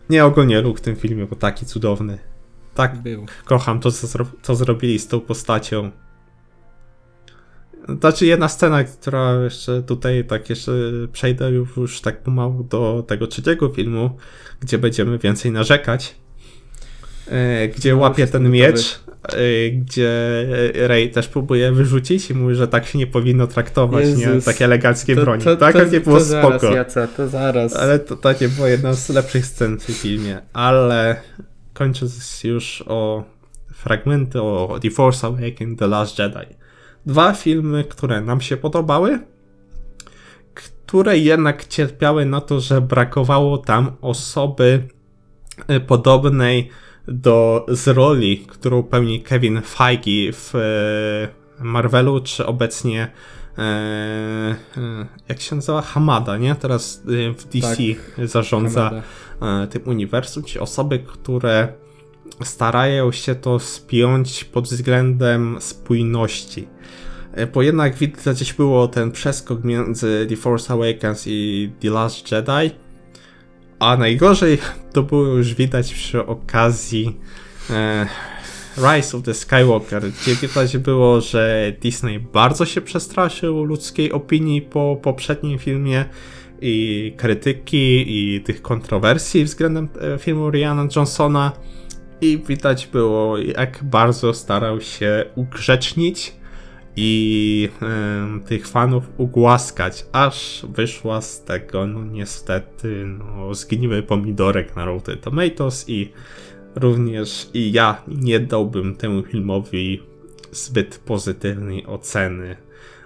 nie ogólnie Luke w tym filmie, bo taki cudowny. Tak, był. kocham to, co, zro co zrobili z tą postacią. Znaczy jedna scena, która jeszcze tutaj tak jeszcze przejdę już tak pomału do tego trzeciego filmu, gdzie będziemy więcej narzekać. E, gdzie no, łapie ten miecz, e, gdzie Rey też próbuje wyrzucić i mówi, że tak się nie powinno traktować, Jezus. nie? Takie eleganckie to, broni. To, tak, to, nie było to spoko. Zaraz, Jaca, to zaraz. Ale to takie było jedna z lepszych scen w tym filmie. Ale kończąc już o fragmenty o The Force Awakens, The Last Jedi. Dwa filmy, które nam się podobały, które jednak cierpiały na to, że brakowało tam osoby e, podobnej do z roli, którą pełni Kevin Feige w e, Marvelu, czy obecnie e, jak się nazywa? Hamada, nie? Teraz w DC tak, zarządza Hamada. E, tym uniwersum, ci osoby, które starają się to spiąć pod względem spójności. E, bo jednak widać gdzieś było ten przeskok między The Force Awakens i The Last Jedi, a najgorzej to było już widać przy okazji e, Rise of the Skywalker, gdzie widać było, że Disney bardzo się przestraszył ludzkiej opinii po poprzednim filmie i krytyki i tych kontrowersji względem e, filmu Riana Johnsona. I widać było jak bardzo starał się ugrzecznić i y, tych fanów ugłaskać, aż wyszła z tego no niestety no, zgniły pomidorek na Rotten Tomatoes i również i ja nie dałbym temu filmowi zbyt pozytywnej oceny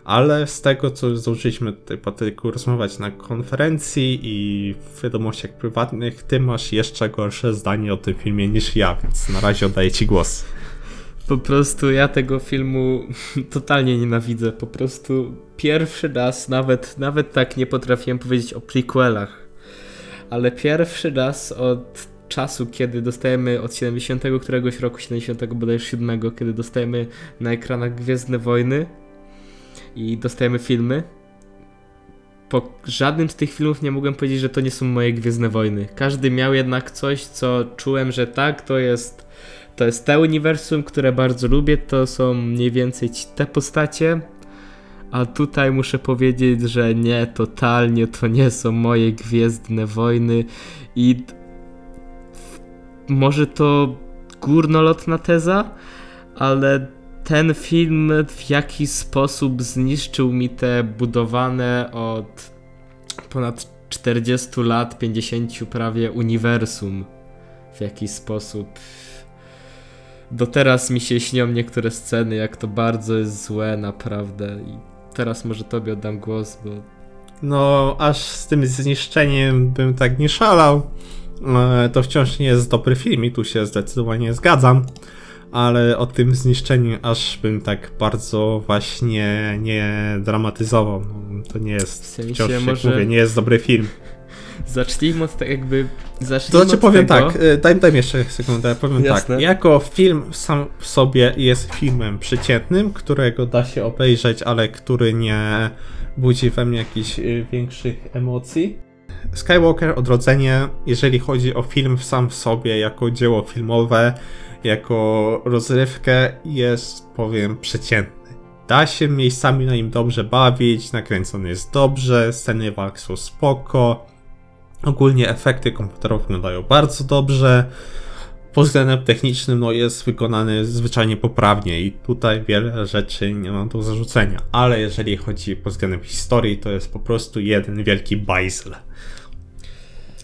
ale z tego, co zdążyliśmy tutaj tylko rozmawiać na konferencji i w wiadomościach prywatnych, ty masz jeszcze gorsze zdanie o tym filmie niż ja, więc na razie oddaję ci głos. Po prostu ja tego filmu totalnie nienawidzę. Po prostu pierwszy raz, nawet, nawet tak nie potrafiłem powiedzieć o prequelach, ale pierwszy raz od czasu, kiedy dostajemy od 70 któregoś roku, 70 bodajże 7, kiedy dostajemy na ekranach Gwiezdne Wojny i dostajemy filmy, po żadnym z tych filmów nie mogłem powiedzieć, że to nie są moje Gwiezdne Wojny. Każdy miał jednak coś, co czułem, że tak, to jest to jest te uniwersum, które bardzo lubię, to są mniej więcej te postacie, a tutaj muszę powiedzieć, że nie, totalnie to nie są moje Gwiezdne Wojny i może to górnolotna teza, ale ten film w jakiś sposób zniszczył mi te budowane od ponad 40 lat, 50 prawie uniwersum. W jakiś sposób. Do teraz mi się śnią niektóre sceny, jak to bardzo jest złe, naprawdę. I teraz może tobie oddam głos, bo. No, aż z tym zniszczeniem bym tak nie szalał. E, to wciąż nie jest dobry film i tu się zdecydowanie zgadzam ale o tym zniszczeniu aż bym tak bardzo właśnie nie dramatyzował. No, to nie jest, w sensie wciąż, może... mówię, nie jest dobry film. Zacznijmy od tak jakby... Zacznijmy to znaczy powiem tego. tak, y, daj, daj mi jeszcze sekundę, powiem tak. Jasne. tak. Jako film sam w sobie jest filmem przeciętnym, którego da się obejrzeć, ale który nie budzi we mnie jakichś y, większych emocji. Skywalker Odrodzenie, jeżeli chodzi o film sam w sobie, jako dzieło filmowe, jako rozrywkę jest, powiem, przeciętny. Da się miejscami na nim dobrze bawić, nakręcony jest dobrze, sceny walk są spoko, ogólnie efekty komputerowe wyglądają bardzo dobrze, pod względem technicznym no, jest wykonany zwyczajnie poprawnie i tutaj wiele rzeczy nie mam do zarzucenia, ale jeżeli chodzi pod względem historii, to jest po prostu jeden wielki bajzel.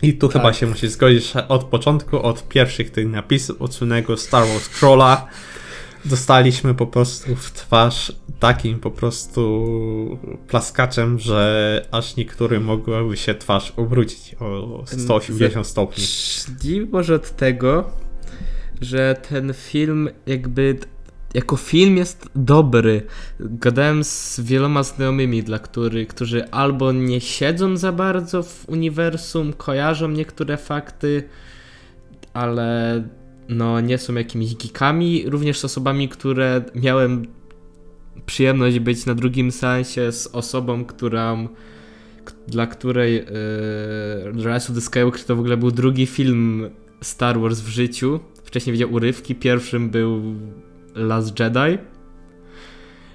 I tu tak. chyba się musi zgodzić, że od początku, od pierwszych tych napisów odsunego Star Wars Crawla dostaliśmy po prostu w twarz takim po prostu plaskaczem, że aż niektórym mogłaby się twarz obrócić o 180 stopni. Zacznijmy może od tego, że ten film jakby jako film jest dobry. Gadałem z wieloma znajomymi, dla których, którzy albo nie siedzą za bardzo w uniwersum, kojarzą niektóre fakty, ale no nie są jakimiś geekami, również z osobami, które miałem przyjemność być na drugim seansie z osobą, która dla której yy, Rise of the Skywalker to w ogóle był drugi film Star Wars w życiu. Wcześniej widział urywki, pierwszym był Last Jedi.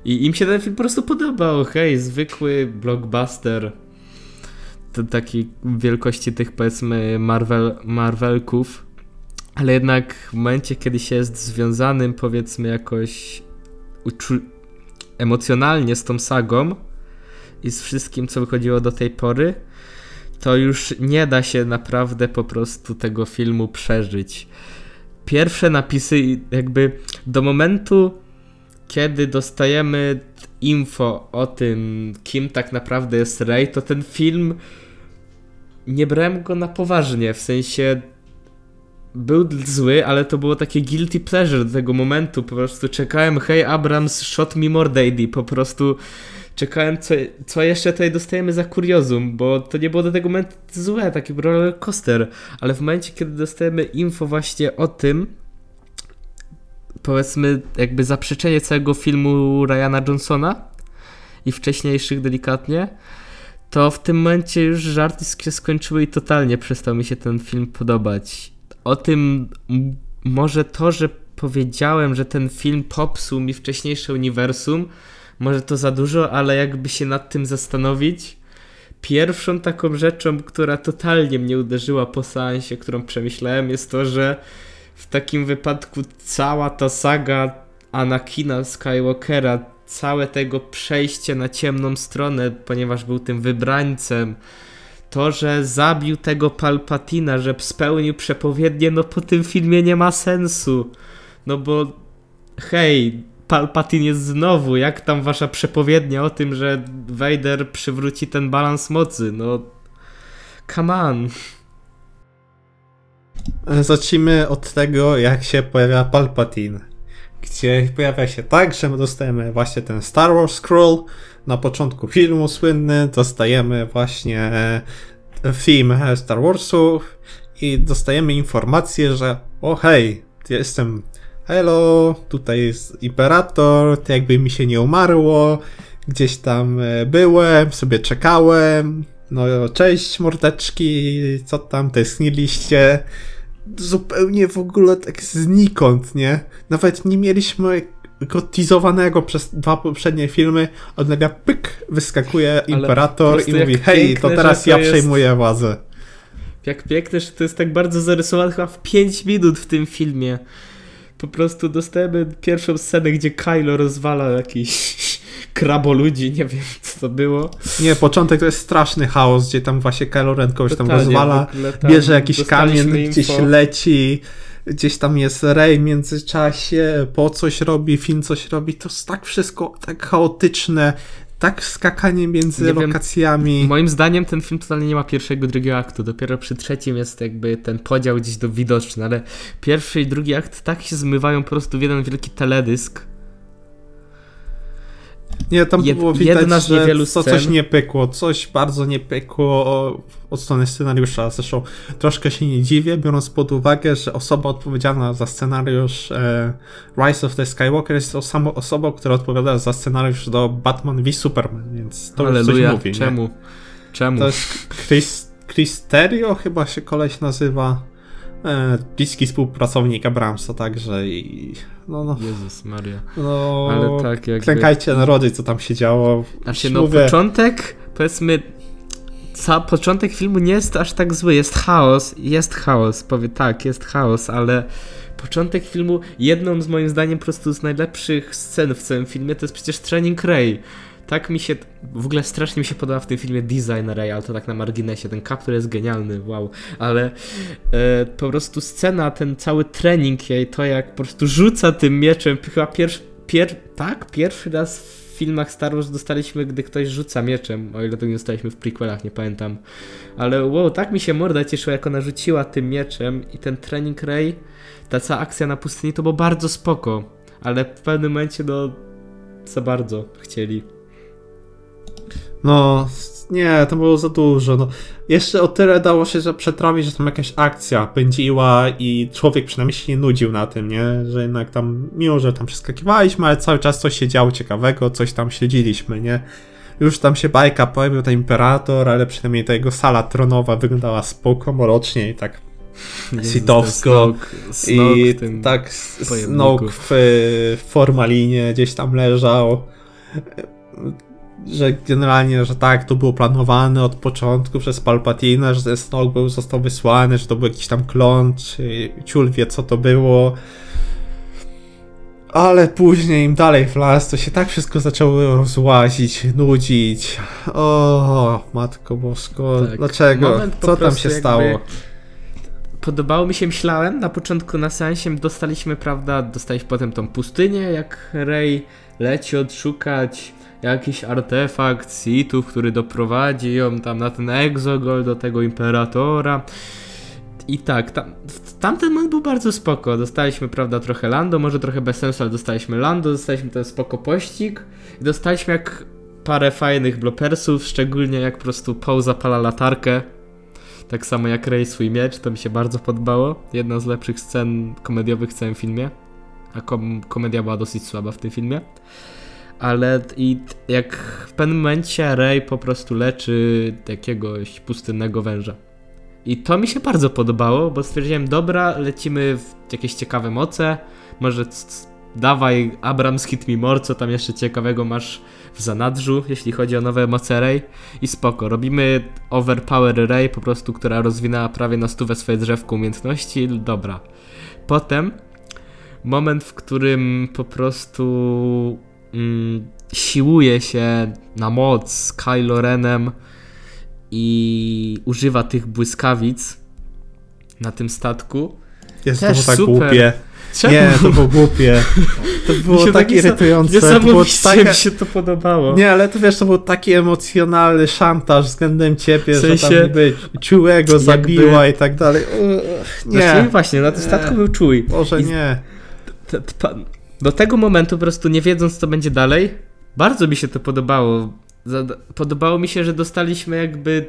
I im się ten film po prostu podobał. Hej, zwykły blockbuster. To takiej wielkości tych powiedzmy Marvel, Marvelków. Ale jednak w momencie, kiedy się jest związanym powiedzmy jakoś emocjonalnie z tą sagą i z wszystkim, co wychodziło do tej pory, to już nie da się naprawdę po prostu tego filmu przeżyć pierwsze napisy, jakby do momentu, kiedy dostajemy info o tym, kim tak naprawdę jest Rey, to ten film nie brałem go na poważnie, w sensie był zły, ale to było takie guilty pleasure do tego momentu, po prostu czekałem, hey Abrams, shot me more daddy, po prostu czekałem, co, co jeszcze tutaj dostajemy za kuriozum, bo to nie było do tego momentu złe, taki roller coaster, ale w momencie, kiedy dostajemy info właśnie o tym, powiedzmy jakby zaprzeczenie całego filmu Ryana Johnsona i wcześniejszych delikatnie, to w tym momencie już żarty się skończyły i totalnie przestał mi się ten film podobać. O tym może to, że powiedziałem, że ten film popsuł mi wcześniejsze uniwersum, może to za dużo, ale jakby się nad tym zastanowić, pierwszą taką rzeczą, która totalnie mnie uderzyła po seansie, którą przemyślałem, jest to, że w takim wypadku cała ta saga Anakina Skywalkera, całe tego przejście na ciemną stronę, ponieważ był tym wybrańcem, to, że zabił tego Palpatina, że spełnił przepowiednie, no po tym filmie nie ma sensu. No bo hej, Palpatine jest znowu, jak tam wasza przepowiednia o tym, że Vader przywróci ten balans mocy, no come on. Zacznijmy od tego, jak się pojawia Palpatine. gdzie pojawia się tak, że my dostajemy właśnie ten Star Wars Scroll na początku filmu słynny, dostajemy właśnie theme Star Warsów i dostajemy informację, że o hej, jestem hello, tutaj jest Imperator, to jakby mi się nie umarło, gdzieś tam e, byłem, sobie czekałem, no cześć mordeczki, co tam, tęskniliście, zupełnie w ogóle tak znikąd, nie? Nawet nie mieliśmy go teasowanego przez dwa poprzednie filmy, od nagle pyk, wyskakuje Imperator i mówi, hej, to teraz ja jest... przejmuję władzę. Jak piękne, że to jest tak bardzo zarysowane chyba w 5 minut w tym filmie. Po prostu dostajemy pierwszą scenę, gdzie Kylo rozwala jakiś kraboludzi, nie wiem co to było. Nie, początek to jest straszny chaos, gdzie tam właśnie Kylo Ren kogoś tam rozwala, tam bierze jakiś kamień, info. gdzieś leci, gdzieś tam jest Rey w międzyczasie, po coś robi, film coś robi, to jest tak wszystko tak chaotyczne, tak skakanie między nie lokacjami. Wiem, moim zdaniem ten film totalnie nie ma pierwszego i drugiego aktu. Dopiero przy trzecim jest jakby ten podział gdzieś do widoczny, ale pierwszy i drugi akt tak się zmywają po prostu w jeden wielki teledysk, nie, tam Jed, było widać, że to scen. coś nie pykło, coś bardzo nie pykło od strony scenariusza. Zresztą troszkę się nie dziwię, biorąc pod uwagę, że osoba odpowiedzialna za scenariusz e, Rise of the Skywalker jest tą samą osobą, która odpowiada za scenariusz do Batman v Superman, więc to Alleluja. już coś mówi. Czemu? Nie? Czemu? To jest Chris, Chris Terrio chyba się koleś nazywa. E, bliski współpracownik Abramsa, także i no, no. Jezus Maria. No, ale tak jakby... Klękajcie narody, co tam się działo. Znaczy, no mówię... początek, powiedzmy, ca początek filmu nie jest aż tak zły, jest chaos, jest chaos, powie tak, jest chaos, ale początek filmu, jedną z moim zdaniem po prostu z najlepszych scen w całym filmie, to jest przecież Training Ray tak mi się, w ogóle strasznie mi się podoba w tym filmie design Ray, ale to tak na marginesie, ten kaptur jest genialny, wow, ale e, po prostu scena, ten cały trening jej, to jak po prostu rzuca tym mieczem, chyba pierwszy, pier, tak, pierwszy raz w filmach Star Wars dostaliśmy, gdy ktoś rzuca mieczem, o ile to nie dostaliśmy w prequelach, nie pamiętam, ale wow, tak mi się morda cieszyła, jak ona rzuciła tym mieczem i ten trening Ray, ta cała akcja na pustyni, to było bardzo spoko, ale w pewnym momencie, no, za bardzo chcieli. No, nie, to było za dużo. No. Jeszcze o tyle dało się że przetrawić, że tam jakaś akcja pędziła i człowiek przynajmniej się nie nudził na tym, nie? Że jednak tam, mimo że tam przeskakiwaliśmy, ale cały czas coś się działo ciekawego, coś tam śledziliśmy, nie? Już tam się bajka pojawił ten imperator, ale przynajmniej ta jego sala tronowa wyglądała spoko, mrocznie i tak sitowsko. I tak Snoke w, w formalinie gdzieś tam leżał że generalnie, że tak, to było planowane od początku przez Palpatina, że ten Snoke był, został wysłany, że to był jakiś tam klon, czy ciul wie co to było. Ale później im dalej w las, to się tak wszystko zaczęło rozłazić, nudzić. O, matko bosko, tak. dlaczego? Co tam się stało? Podobało mi się, myślałem, na początku na sensie dostaliśmy, prawda, dostaliśmy potem tą pustynię, jak Rey leci odszukać jakiś artefakt Sithów, który doprowadzi ją tam na ten Exogol do tego Imperatora. I tak, tam, tamten moment był bardzo spoko. Dostaliśmy, prawda, trochę Lando, może trochę bez sensu, ale dostaliśmy Lando, dostaliśmy ten spoko pościg i dostaliśmy jak parę fajnych blopersów, szczególnie jak po prostu Paul zapala latarkę. Tak samo jak Rey swój miecz, to mi się bardzo podobało. Jedna z lepszych scen komediowych w całym filmie. A kom komedia była dosyć słaba w tym filmie ale i jak w pewnym momencie Rey po prostu leczy jakiegoś pustynnego węża. I to mi się bardzo podobało, bo stwierdziłem, dobra, lecimy w jakieś ciekawe moce, może dawaj Abrams hit me more, co tam jeszcze ciekawego masz w zanadrzu, jeśli chodzi o nowe moce Rey i spoko, robimy Overpower Rey, po prostu, która rozwinęła prawie na stówę swoje drzewko umiejętności, dobra. Potem moment, w którym po prostu mm, siłuje się na moc z Kylo Renem i używa tych błyskawic na tym statku. Jest Też to tak super. głupie. Czemu? Nie, to było głupie. To było tak, tak irytujące. Niesamowicie taka... mi się to podobało. Nie, ale to wiesz, to był taki emocjonalny szantaż względem ciebie, w sensie, że tam niby czułego zabiła i tak dalej. Nie. Znaczy, właśnie, na tym statku był czuj. Może I... nie. Do tego momentu po prostu nie wiedząc co będzie dalej, bardzo mi się to podobało. Podobało mi się, że dostaliśmy jakby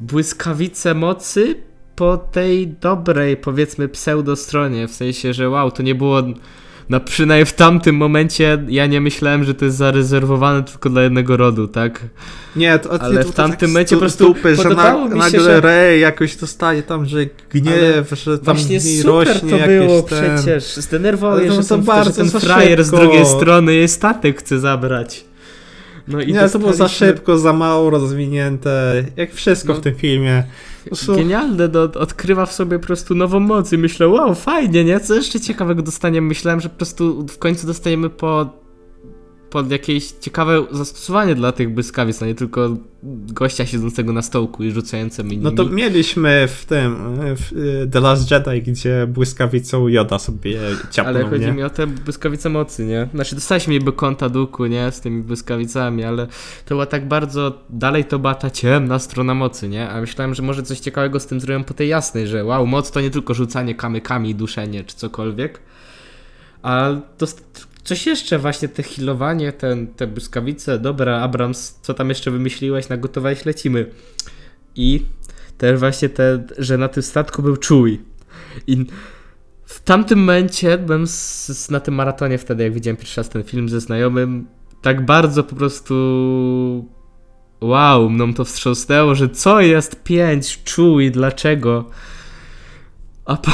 błyskawice mocy po tej dobrej, powiedzmy, pseudostronie. W sensie, że wow, to nie było na przynajmniej w tamtym momencie ja nie myślałem, że to jest zarezerwowane tylko dla jednego rodu, tak? Nie, to, ale to, to w tamtym tak momencie po prostu stupy, podobało na, mi nagle się, że... Rey jakoś dostaje tam, że gniew, że tam Właśnie super rośnie to było ten... przecież. Zdenerwował Ale je, to- że, ten, bardzo że ten frajer z drugiej strony jej statek chce zabrać. No i Nie, to było za szybko, za mało rozwinięte, jak wszystko No. w tym filmie. Genialne, no, odkrywa w sobie po prostu nową moc i myślę, wow, fajnie, nie? Co jeszcze ciekawego dostaniemy? Myślałem, że po prostu w końcu dostajemy po, pod jakieś ciekawe zastosowanie dla tych błyskawic, a nie tylko gościa siedzącego na stołku i rzucającego nimi. No to mieliśmy w tym, w y, The Last Jedi, gdzie błyskawicą Yoda sobie ciapnął, Ale chodzi nie? mi o te błyskawice mocy, nie? Znaczy dostaliśmy niby konta duku, nie? Z tymi błyskawicami, ale to była tak bardzo... Dalej to była ta ciemna strona mocy, nie? A myślałem, że może coś ciekawego z tym zrobią po tej jasnej, że wow, moc to nie tylko rzucanie kamykami, duszenie czy cokolwiek. A dost... coś jeszcze właśnie, te healowanie, ten, te błyskawice, dobra, Abrams, co tam jeszcze wymyśliłeś, nagotowałeś, lecimy. I też właśnie te, że na tym statku był Chewie. I w tamtym momencie byłem s- s- na tym maratonie wtedy, jak widziałem pierwszy raz ten film ze znajomym, tak bardzo po prostu wow, mną to wstrząsnęło, że co jest pięć, czuj, dlaczego? A, po,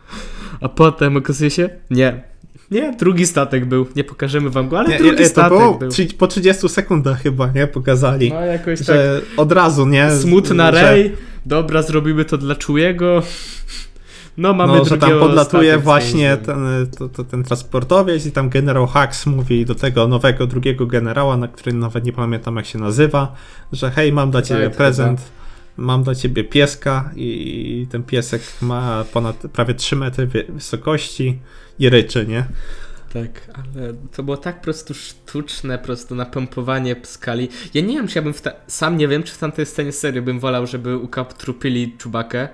a potem okazuje się, nie, nie, drugi statek był, nie pokażemy wam go, ale Nie, drugi nie, statek było był. po 30 sekundach chyba, nie? Pokazali, No jakoś tak że od razu, nie? smutna że, Rey, dobra, zrobimy to dla Czułego. No mamy No, że tam podlatuje właśnie ten, to, to, ten transportowiec i tam generał Hux mówi do tego nowego, drugiego generała, na który nawet nie pamiętam jak się nazywa, że hej, mam dla ciebie prezent, mam dla ciebie pieska i ten piesek ma ponad prawie 3 metry wy- wysokości i ryczy, nie? Tak, ale to było tak po prostu sztuczne, po prostu napompowanie skali. Ja nie wiem, czy ja bym w ta... sam nie wiem, czy w tamtej scenie serio bym wolał, żeby ukaptrupili Czubakę,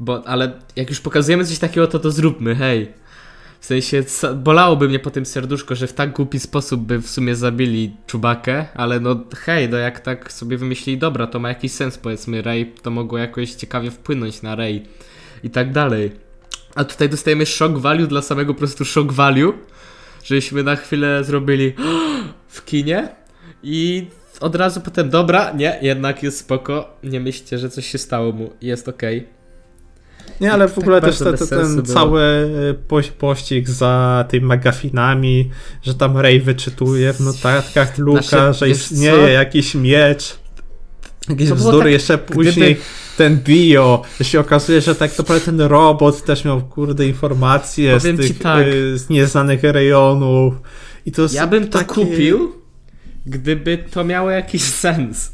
bo, ale jak już pokazujemy coś takiego, to to zróbmy, hej. W sensie, bolałoby mnie po tym serduszko, że w tak głupi sposób by w sumie zabili Czubakę, ale no hej, no jak tak sobie wymyślili, dobra, to ma jakiś sens, powiedzmy, Rey, to mogło jakoś ciekawie wpłynąć na Rey i tak dalej. A tutaj dostajemy shock value dla samego po prostu shock value, żeśmy na chwilę zrobili w kinie i od razu potem, dobra, nie, jednak jest spoko, nie myślcie, że coś się stało mu, jest okej. Nie, ale w Tak ogóle też bardzo te, bez te, sensu ten było. cały e, poś, pościg za tymi magafinami, że tam Rey wyczytuje w notatkach Luka, Znaczy, że wiesz istnieje co? jakiś miecz. Jakieś bzdury, tak, jeszcze później ten bio, że się okazuje, że tak naprawdę ten robot też miał kurde informacje z Powiem tych tak. e, z nieznanych rejonów. I to Ja bym to takie... kupił, gdyby to miało jakiś sens.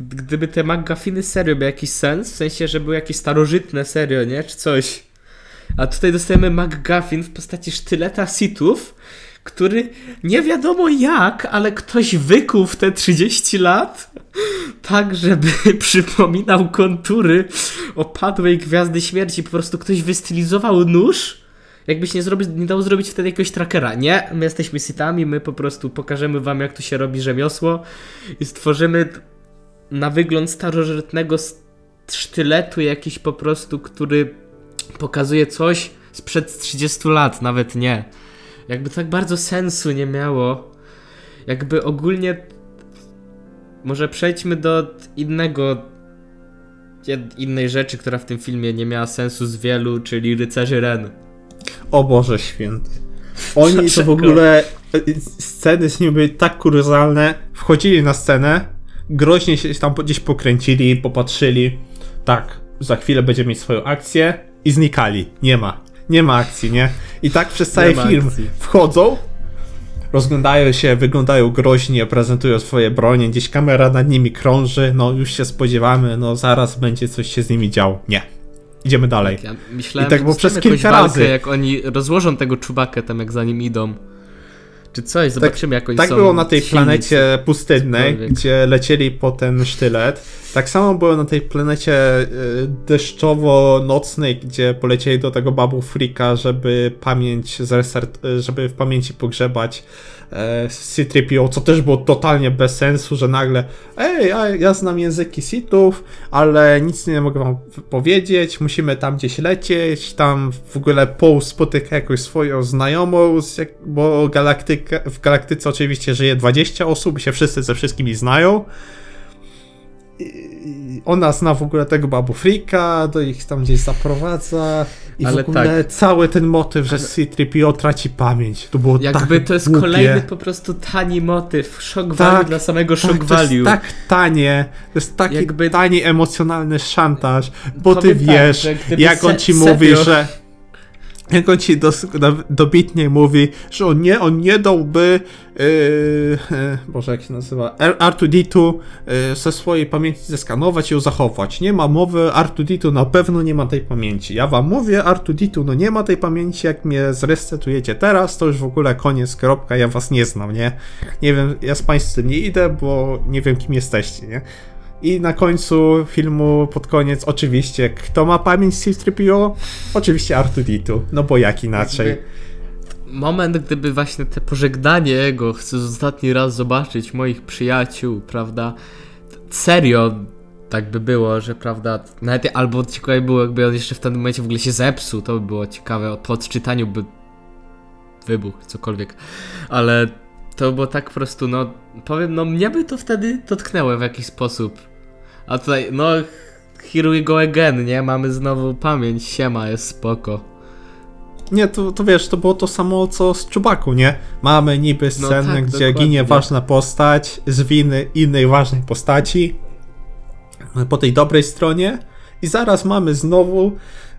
Gdyby te McGuffiny serio miały jakiś sens, w sensie, że były jakieś starożytne serio, nie? Czy coś. A tutaj dostajemy McGuffin w postaci sztyleta sitów, który nie wiadomo jak, ale ktoś wykuł w te 30 lat tak, żeby przypominał kontury opadłej Gwiazdy Śmierci. Po prostu ktoś wystylizował nóż Jakbyś nie, zrobi, nie zrobić wtedy jakiegoś trackera. Nie, my jesteśmy sitami, my po prostu pokażemy wam, jak tu się robi rzemiosło i stworzymy na wygląd starożytnego sztyletu jakiś po prostu, który pokazuje coś sprzed 30 lat, nawet nie. Jakby tak bardzo sensu nie miało. Jakby ogólnie może przejdźmy do innego innej rzeczy, która w tym filmie nie miała sensu z wielu, czyli rycerzy Ren. O Boże święty. Oni to w ogóle sceny z nimi były tak kuriozalne. Wchodzili na scenę, groźnie się tam gdzieś pokręcili, popatrzyli. Tak, za chwilę będzie mieć swoją akcję i znikali. Nie ma. Nie ma akcji, nie? I tak przez cały film akcji. wchodzą, rozglądają się, wyglądają groźnie, prezentują swoje bronie, gdzieś kamera nad nimi krąży, no już się spodziewamy, no zaraz będzie coś się z nimi działo. Nie. Idziemy dalej. Ja myślałem, I tak było przez kilka walkę, razy. jak oni rozłożą tego czubakę tam, jak za nim idą. czy coś, zobaczymy jak oni Tak są było na tej silni, planecie pustynnej, gdzie lecieli po ten sztylet. Tak samo było na tej planecie y, deszczowo-nocnej, gdzie polecieli do tego babu Frika, żeby pamięć y, żeby w pamięci pogrzebać e, C-3PO, co też było totalnie bez sensu, że nagle ej, ja znam języki Sithów, ale nic nie mogę wam powiedzieć, musimy tam gdzieś lecieć, tam w ogóle Poe spotyka jakąś swoją znajomą, bo galaktyka, w galaktyce oczywiście żyje 20 osób, się wszyscy ze wszystkimi znają. I ona zna w ogóle tego babu Frika, do ich tam gdzieś zaprowadza i Ale w ogóle tak. cały ten motyw, że C-3PO traci pamięć, to było Jakby tak to jest głupie. kolejny po prostu tani motyw, shock Tak, value dla samego shock tak, to jest value. tak tanie, to jest taki Jakby- tani emocjonalny szantaż, bo ty Powiem tak, wiesz, jak on ci serio- mówi, że jak on ci dos, do, dobitnie mówi, że on nie, on nie dałby yy, yy, Boże, jak się nazywa R- R2D2 yy, ze swojej pamięci zeskanować i ją zachować. Nie ma mowy, R2D2 na pewno nie ma tej pamięci. Ja wam mówię, R2D2 no nie ma tej pamięci, jak mnie zresetujecie teraz, to już w ogóle koniec, kropka, ja was nie znam, nie? Nie wiem, ja z państwem nie idę, bo nie wiem kim jesteście, nie? I na końcu filmu, pod koniec, oczywiście, kto ma pamięć C-3PO? Oczywiście R2D2, no bo jak inaczej. Moment, gdyby właśnie te pożegnanie jego, chcę ostatni raz zobaczyć moich przyjaciół, prawda? Serio, tak by było, że prawda, nawet albo ciekawe było, jakby on jeszcze w tym momencie w ogóle się zepsuł, to by było ciekawe, po odczytaniu by wybuch, cokolwiek, ale to było tak po prostu, no, powiem, no mnie by to wtedy dotknęło w jakiś sposób, a tutaj, no, here we go again, nie, mamy znowu pamięć, siema, jest spoko. Nie, to, to wiesz, to było to samo co z Czubaku, nie? Mamy niby scenę, tak, gdzie dokładnie. ginie ważna postać z winy innej ważnej postaci po tej dobrej stronie i zaraz mamy znowu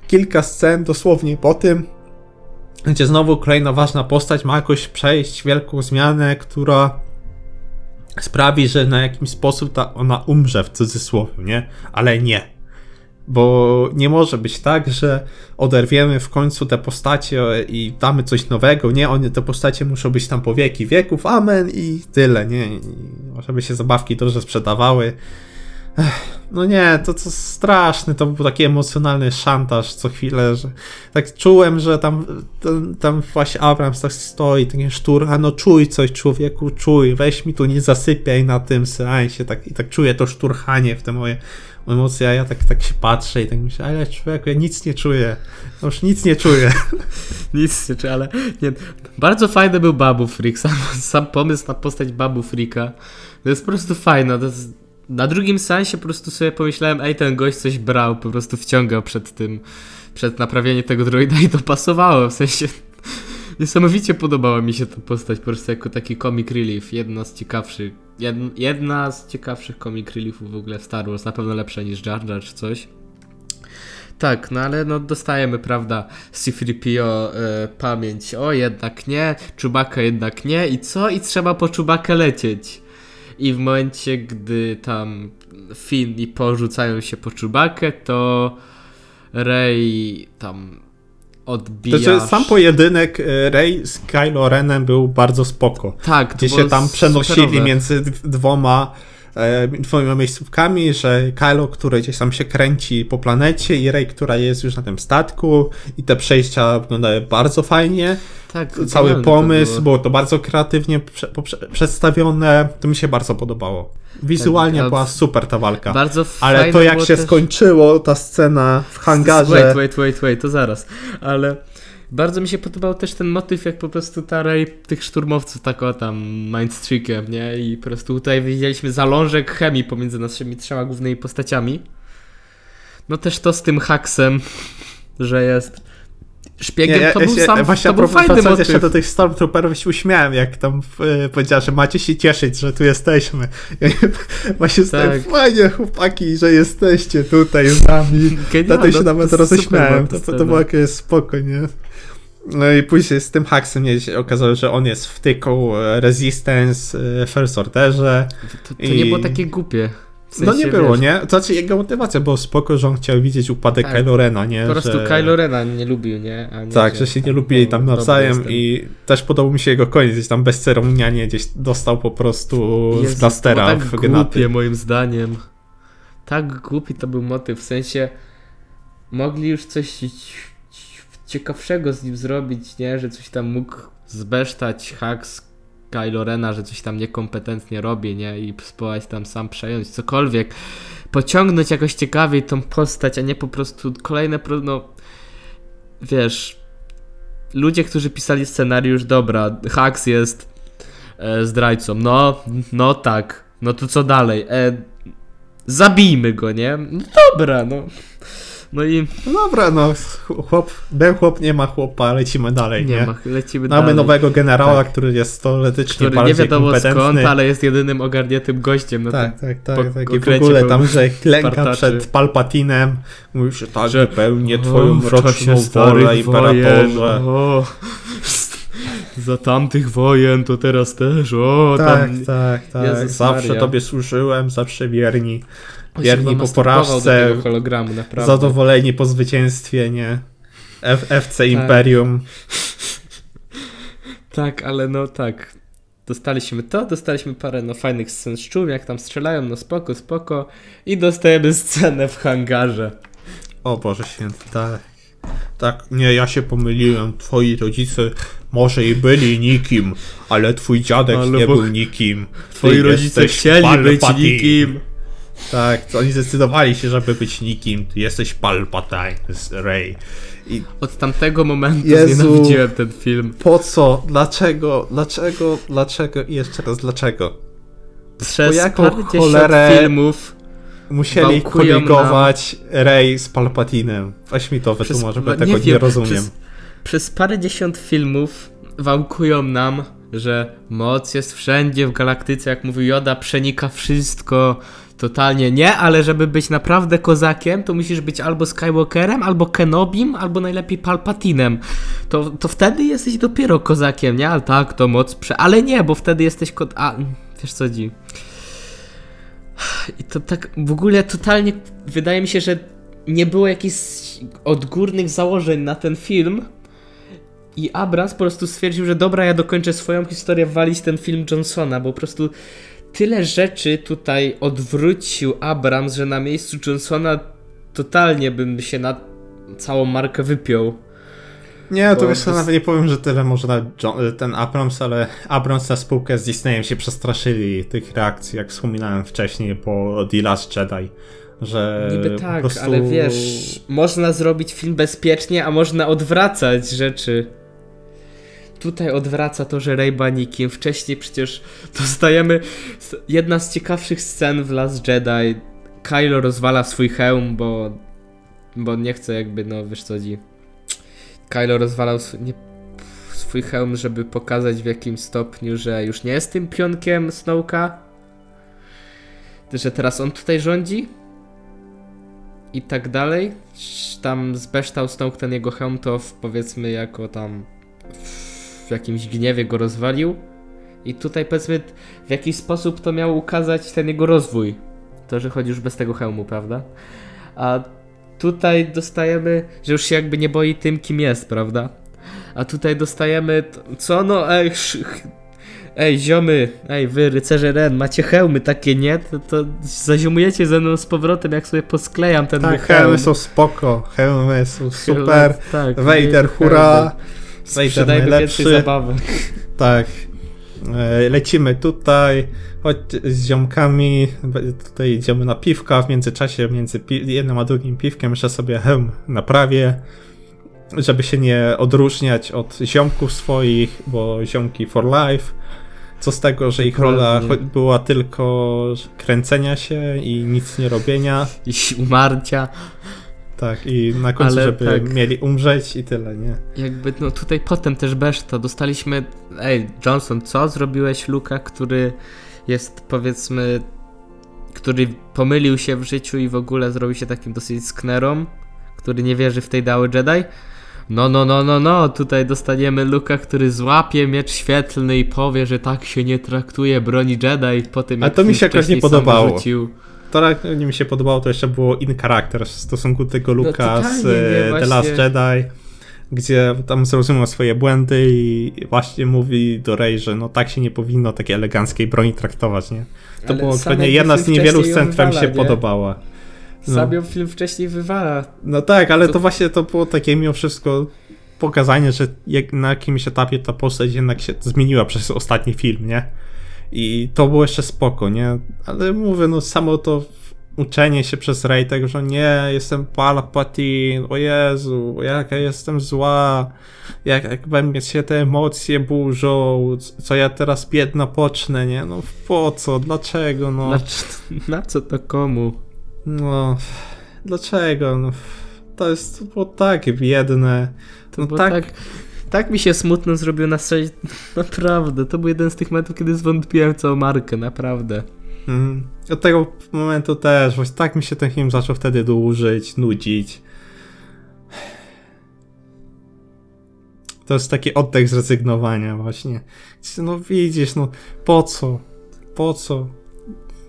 kilka scen dosłownie po tym, gdzie znowu kolejna ważna postać ma jakoś przejść wielką zmianę, która sprawi, że na jakiś sposób ta ona umrze w cudzysłowie, nie? Ale nie. Bo nie może być tak, że oderwiemy w końcu te postacie i damy coś nowego. Nie, one, te postacie muszą być tam po wieki wieków, amen i tyle, nie? I żeby się zabawki dobrze sprzedawały. No nie, to co straszne, to był taki emocjonalny szantaż co chwilę, że tak czułem, że tam, tam, tam właśnie Abrams tak stoi, taki sztur, a no czuj coś człowieku, czuj, weź mi tu nie zasypiaj na tym seansie, tak, i tak czuję to szturchanie w te moje emocje, a ja tak, tak się patrzę i tak myślę, ale człowieku, ja nic nie czuję, no już nic nie czuję. Nic nie czy ale nie. Bardzo fajny był Babu Freak. Sam, sam pomysł na postać Babu Freaka. To jest po prostu fajne. To jest, na drugim sensie po prostu sobie pomyślałem, ej, ten gość coś brał, po prostu wciągał przed tym, przed naprawieniem tego droida i to pasowało. W sensie niesamowicie podobała mi się ta postać po prostu jako taki comic relief. Jedna z ciekawszych, jed, jedna z ciekawszych comic reliefów w ogóle w Star Wars. Na pewno lepsza niż Jar Jar czy coś. Tak, no ale no dostajemy, prawda, C-3PO e, pamięć, o jednak nie, Czubaka jednak nie i co? I trzeba po Czubakę lecieć. I w momencie, gdy tam Finn i Po rzucają się po Czubakę, to Rey tam odbija... Znaczy, sam pojedynek e, Rey z Kylo Renem był bardzo spoko. tak, Gdzie się tam przenosili superowe. między dwoma e, dwoma miejscówkami, że Kylo, który gdzieś tam się kręci po planecie i Rey, która jest już na tym statku i te przejścia wyglądały bardzo fajnie. Tak, Cały genialne to pomysł, było. było to bardzo kreatywnie prze, poprze- przedstawione, to mi się bardzo podobało. Wizualnie Tak, była super ta walka. Bardzo Ale to jak się też... skończyło, ta scena w hangarze. Wait, wait, wait, wait, to zaraz. Ale bardzo mi się podobał też ten motyw, jak po prostu ta Rey tych szturmowców tak o tam mindstreakiem, nie? I po prostu tutaj widzieliśmy zalążek chemii pomiędzy naszymi trzema głównymi postaciami. No też to z tym haksem, że jest szpiegiem, to był ja- sam, właśnie to był fajny motyw. jeszcze do tych Stormtrooperów się uśmiałem, jak tam e, powiedziała, że macie się cieszyć, że tu jesteśmy. Ja właśnie tak. Fajnie chłopaki, że jesteście tutaj z nami. Genialne, Dlatego się to nawet jest roześmiałem. To, to, to było jakieś spoko, nie? No i później z tym haksem się okazało, że on jest wtyką e, Resistance, e, First Orderze. To, to I- nie było takie głupie. W sensie, no nie było, wiesz, nie? To znaczy jego motywacja była spoko, że on chciał widzieć upadek Tak. Kylo Rena, nie? Po prostu że... Kylo Rena nie lubił, nie? Nie Tak, że się nie lubili tam nawzajem i też podobał mi się jego koniec, gdzieś tam bezceremonialnie gdzieś dostał po prostu Jezu, z blastera w tak genaty. głupie moim zdaniem. Tak głupi to był motyw, w sensie mogli już coś ci- ci- ciekawszego z nim zrobić, nie? Że coś tam mógł zbesztać hak z Kylo Rena, że coś tam niekompetentnie robi, nie? I spróbować tam sam przejąć cokolwiek. Pociągnąć jakoś ciekawiej tą postać, a nie po prostu kolejne, pro- no wiesz, ludzie, którzy pisali scenariusz, dobra, Hax jest e, zdrajcą, no, no tak, no to co dalej, e, zabijmy go, nie? No dobra, no. No i No dobra, no chłop, był chłop, nie ma chłopa, lecimy dalej, nie? nie ma, lecimy Mamy dalej. nowego generała, Tak. który jest teoretycznie Który nie bardziej wiadomo kompetentny. skąd, ale jest jedynym ogarniętym gościem na Tak, tym. tak, tak, tak. I w ogóle tam, że klęka przed Palpatinem. Mówi, że tak, Że- wypełnię O, twoją w roczną wolę, imperatorze. O, za tamtych wojen to teraz też, o, Tak, tam... tak, tak. Jezus Zawsze Maria. tobie służyłem, zawsze wierni. Wierni po porażce, hologramu, naprawdę. Zadowoleni po zwycięstwie, nie? F FC Tak. Imperium. Tak, ale no tak. Dostaliśmy to, dostaliśmy parę no fajnych scen z czum, jak tam strzelają, no spoko, spoko. I dostajemy scenę w hangarze. O Boże święty, tak. Tak, nie, ja się pomyliłem. Twoi rodzice może i byli nikim, ale twój dziadek Ale nie był nikim. Twoi rodzice chcieli być nikim. Tak, to oni zdecydowali się, żeby być nikim. Ty jesteś Palpatine z Rey. I Od tamtego momentu Jezu. znienawidziłem ten film. po co? Dlaczego? Dlaczego? Dlaczego? I jeszcze raz, dlaczego? Przez jaką parędziesiąt cholerę- filmów Musieli koligować Rey z Palpatinem. Weź mi to wytłumacz, bo tego nie, wiem, rozumiem. Przez, przez parędziesiąt filmów wałkują nam, że moc jest wszędzie w galaktyce, jak mówił Yoda, przenika wszystko. Totalnie nie, ale żeby być naprawdę kozakiem, to musisz być albo Skywalkerem, albo Kenobim, albo najlepiej Palpatinem. To, to wtedy jesteś dopiero kozakiem, nie? Ale tak, to moc prze... Ale nie, bo wtedy jesteś kod... A, wiesz co dzi. I to tak w ogóle totalnie wydaje mi się, że nie było jakichś odgórnych założeń na ten film. I Abrams po prostu stwierdził, że dobra, ja dokończę swoją historię, walić ten film Johnsona, bo po prostu tyle rzeczy tutaj odwrócił Abrams, że na miejscu Johnsona totalnie bym się na całą markę wypiął. Nie, to wiesz, to- nawet nie powiem, że tyle może na John, ten Abrams, ale Abrams na spółkę z Disneyem się przestraszyli tych reakcji, jak wspominałem wcześniej po The Last Jedi, że Niby tak, prostu... ale wiesz, można zrobić film bezpiecznie, a można odwracać rzeczy. Tutaj odwraca to, że Rey Banikiem. Wcześniej przecież dostajemy jedna z ciekawszych scen w Last Jedi. Kylo rozwala swój hełm, bo bo nie chce jakby, no wiesz co chodzi. Kylo rozwalał sw- nie, swój hełm, żeby pokazać w jakim stopniu, że już nie jest tym pionkiem Snowka. Że teraz on tutaj rządzi i tak dalej. Tam zbeształ Snoke ten jego hełm, to w, powiedzmy jako tam w jakimś gniewie go rozwalił. I tutaj powiedzmy w jakiś sposób to miało ukazać ten jego rozwój. To, że chodzi już bez tego hełmu, prawda? A tutaj dostajemy, że już się jakby nie boi tym, kim jest, prawda? A tutaj dostajemy, co no, ej, ej ziomy, ej wy rycerze Ren, macie hełmy takie, nie? To, to zaziomujecie ze mną z powrotem, jak sobie posklejam ten Tak, hełm. hełmy są spoko, hełmy są super, tak, Vader, hura, Vader Sprzedajmy najlepszy. więcej zabawek. Tak. E, Lecimy tutaj, choć z ziomkami, tutaj idziemy na piwka, w międzyczasie między jednym a drugim piwkiem jeszcze sobie hełm naprawię, żeby się nie odróżniać od ziomków swoich, bo ziomki for life. Co z tego, że ich rola była tylko kręcenia się i nic nie robienia. I umarcia. Tak, i na końcu, Ale żeby tak. mieli umrzeć i tyle, nie? Jakby, no tutaj potem też beszta, dostaliśmy, ej, Johnson, co zrobiłeś Luka, który jest, powiedzmy, który pomylił się w życiu i w ogóle zrobił się takim dosyć sknerą, który nie wierzy w tej dały Jedi? No, no, no, no, no, tutaj dostaniemy Luka, który złapie miecz świetlny i powie, że tak się nie traktuje broni Jedi po tym, A jak to mi się jakoś nie podobało. wyrzucił. To nie mi się podobało, to jeszcze było in character w stosunku do tego Luka No, z nie, e, The. Last Jedi, gdzie tam zrozumiał swoje błędy i właśnie mówi do Rey, że no tak się nie powinno takiej eleganckiej broni traktować, nie? To Ale było pewnie jedna z niewielu scen, która mi się nie? podobała. No. Sam ją film wcześniej wywala. No tak, ale To- to właśnie to było takie mimo wszystko pokazanie, że jak, na jakimś etapie ta postać jednak się zmieniła przez ostatni film, nie? I to było jeszcze spoko, nie? Ale mówię, no samo to uczenie się przez Rey tego, że nie, jestem Palpatine, o Jezu, jak ja jestem zła, jak, jak we mnie się te emocje burzą, co ja teraz biedna pocznę, nie? No po co, dlaczego, no? Na, na co to komu? No, dlaczego? No, to jest to było tak biedne. To No było tak. tak... tak... mi się smutno zrobiło na scenie. Naprawdę, to był jeden z tych momentów, kiedy zwątpiłem w całą markę, naprawdę. Mm. Od tego momentu też, właśnie tak mi się ten film zaczął wtedy dłużyć, nudzić. To jest taki oddech zrezygnowania właśnie. No widzisz, no po co? Po co?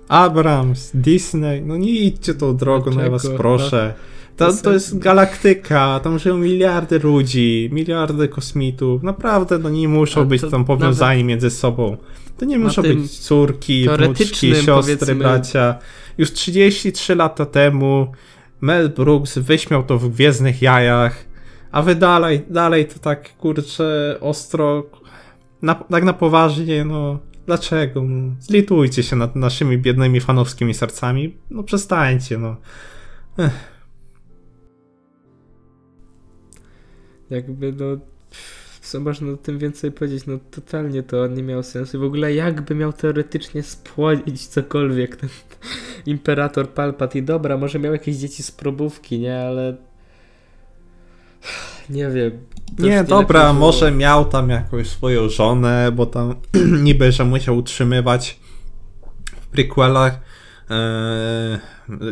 Abrams, Disney, no nie idźcie tą drogą, no ja was Dlaczego? proszę. To To, to jest galaktyka, tam żyją miliardy ludzi, miliardy kosmitów. Naprawdę, no nie muszą być tam powiązani między sobą. To nie muszą być córki, wnuczki, siostry, powiedzmy- bracia. Już 33 lata temu Mel Brooks wyśmiał to w Gwiezdnych Jajach, a wy dalej, dalej to tak, kurczę, ostro, na, tak na poważnie, no dlaczego? No, zlitujcie się nad naszymi biednymi fanowskimi sercami, no przestańcie, no. Jakby no. Co można o tym więcej powiedzieć? No totalnie to nie miało sensu. W ogóle jakby miał teoretycznie spłodzić cokolwiek ten imperator Palpatine. Dobra, może miał jakieś dzieci z probówki, nie? Ale... Nie wiem. Nie, już dobra, lepiej było. może miał tam jakąś swoją żonę, bo tam niby, że musiał utrzymywać w prequelach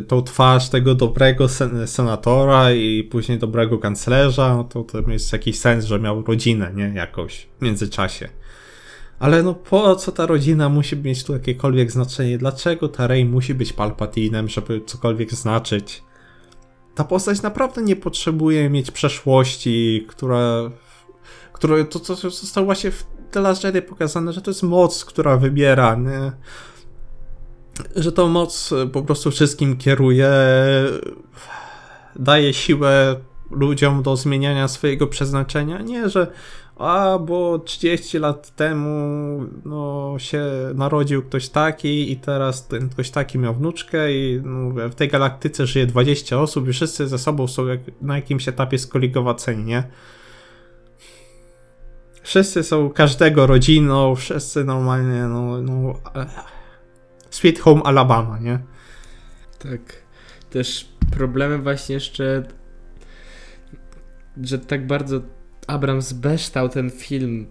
tą twarz tego dobrego sen senatora i później dobrego kanclerza, no to, to jest jakiś sens, że miał rodzinę, nie? Jakąś w międzyczasie. Ale no po co ta rodzina musi mieć tu jakiekolwiek znaczenie? Dlaczego ta Rey musi być Palpatinem, żeby cokolwiek znaczyć? Ta postać naprawdę nie potrzebuje mieć przeszłości, która. która to, to zostało właśnie w The Last Jedi pokazane, że to jest moc, która wybiera, nie? Że tą moc e, po prostu wszystkim kieruje, daje siłę ludziom do zmieniania swojego przeznaczenia. Nie, że a, bo 30 lat temu no, się narodził ktoś taki i teraz ten ktoś taki miał wnuczkę i no, w tej galaktyce żyje 20 osób i wszyscy ze sobą są jak, na jakimś etapie skoligowaceni, nie? Wszyscy są każdego rodziną, wszyscy normalnie, no, no Sweet Home Alabama, nie? Tak. Też problemem właśnie jeszcze, że tak bardzo Abrams beształ ten film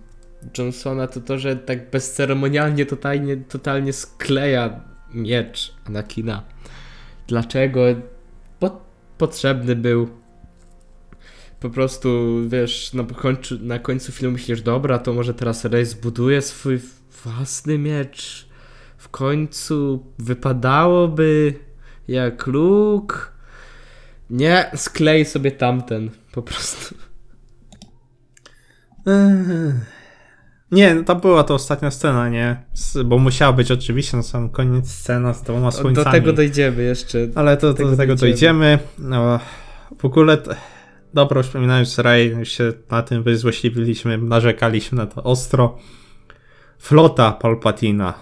Johnsona, to to, że tak bezceremonialnie, totalnie, totalnie skleja miecz Anakina. Dlaczego? Bo potrzebny był. Po prostu, wiesz, na końcu, na końcu filmu myślisz, dobra, to może teraz Rey zbuduje swój własny miecz. W końcu wypadałoby jak Luke. Nie, sklej sobie tamten, po prostu. Nie, no to była to ostatnia scena, nie? Bo musiała być oczywiście na sam koniec scena z dwoma słońcami. Do tego dojdziemy jeszcze. Ale to, to tego do tego dojdziemy. dojdziemy. No, w ogóle, t- dobra, już wspominając Ray, już się na tym wyzłośliwiliśmy, narzekaliśmy na to ostro. Flota Palpatina.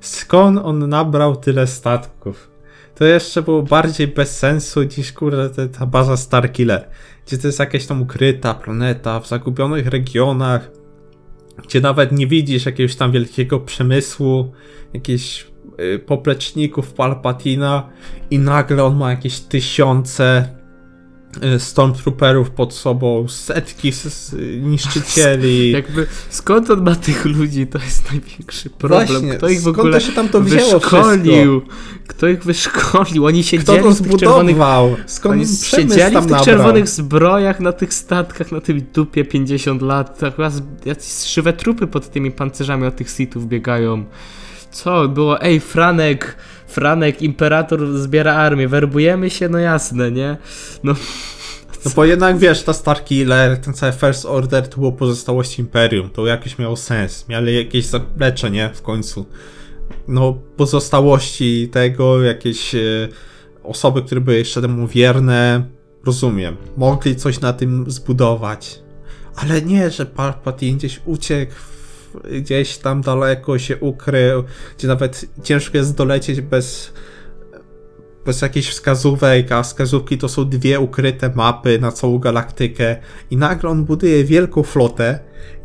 Skąd on nabrał tyle statków? To jeszcze było bardziej bez sensu niż kurde ta baza Starkiller, gdzie to jest jakaś tam ukryta planeta w zagubionych regionach, gdzie nawet nie widzisz jakiegoś tam wielkiego przemysłu, jakichś y, popleczników Palpatina i nagle on ma jakieś tysiące Stormtrooperów pod sobą, setki niszczycieli. Jakby, skąd on ma tych ludzi? To jest największy problem. Właśnie, Kto ich w skąd ogóle to się tam to wzięło wyszkolił? Kto ich wyszkolił? Oni Kto siedzieli to tych czerwonych... zbudował? Skąd Oni siedzieli tam w tych czerwonych zbrojach na tych statkach, na tym dupie 50 lat. Tak chyba z- jacyś szywe trupy pod tymi pancerzami od tych sitów biegają. Co było? Ej, Franek, Franek, Imperator zbiera armię, werbujemy się, no jasne, nie? No, No bo jednak wiesz, ta Starkiller, ten cały First Order to było pozostałość Imperium, to jakiś miało sens, mieli jakieś zaplecze, nie? W końcu. No, pozostałości tego, jakieś e, osoby, które były jeszcze temu wierne, rozumiem. Mogli coś na tym zbudować. Ale nie, że Palpatine gdzieś uciekł, gdzieś tam daleko się ukrył, gdzie nawet ciężko jest dolecieć bez bez jakichś wskazówek, a wskazówki to są dwie ukryte mapy na całą galaktykę i nagle on buduje wielką flotę,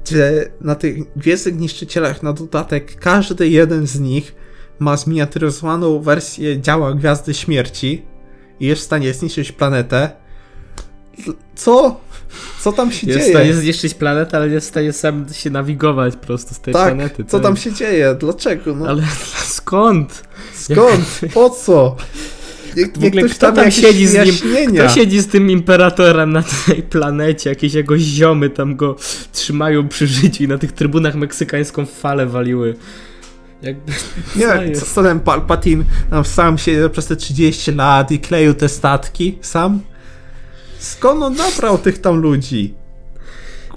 gdzie na tych gwiezdnych niszczycielach na dodatek każdy jeden z nich ma zminiaturyzowaną wersję działa Gwiazdy Śmierci i jest w stanie zniszczyć planetę. Co? Co tam się jest w dzieje? stanie zniszczyć planetę, ale nie jest w stanie sam się nawigować prosto z tej tak, planety. co tam się dzieje? Dlaczego? No, Ale skąd? skąd? Po co? Niech, W ogóle ktoś kto tam siedzi z nim? Kto siedzi z tym imperatorem na tej planecie? Jakieś jego ziomy tam go trzymają przy życiu i na tych trybunach meksykańską falę waliły. Jakby. Nie, jest? co, co ten Palpatine tam sam się przez te 30 lat i kleił te statki sam? Skąd on nabrał tych tam ludzi?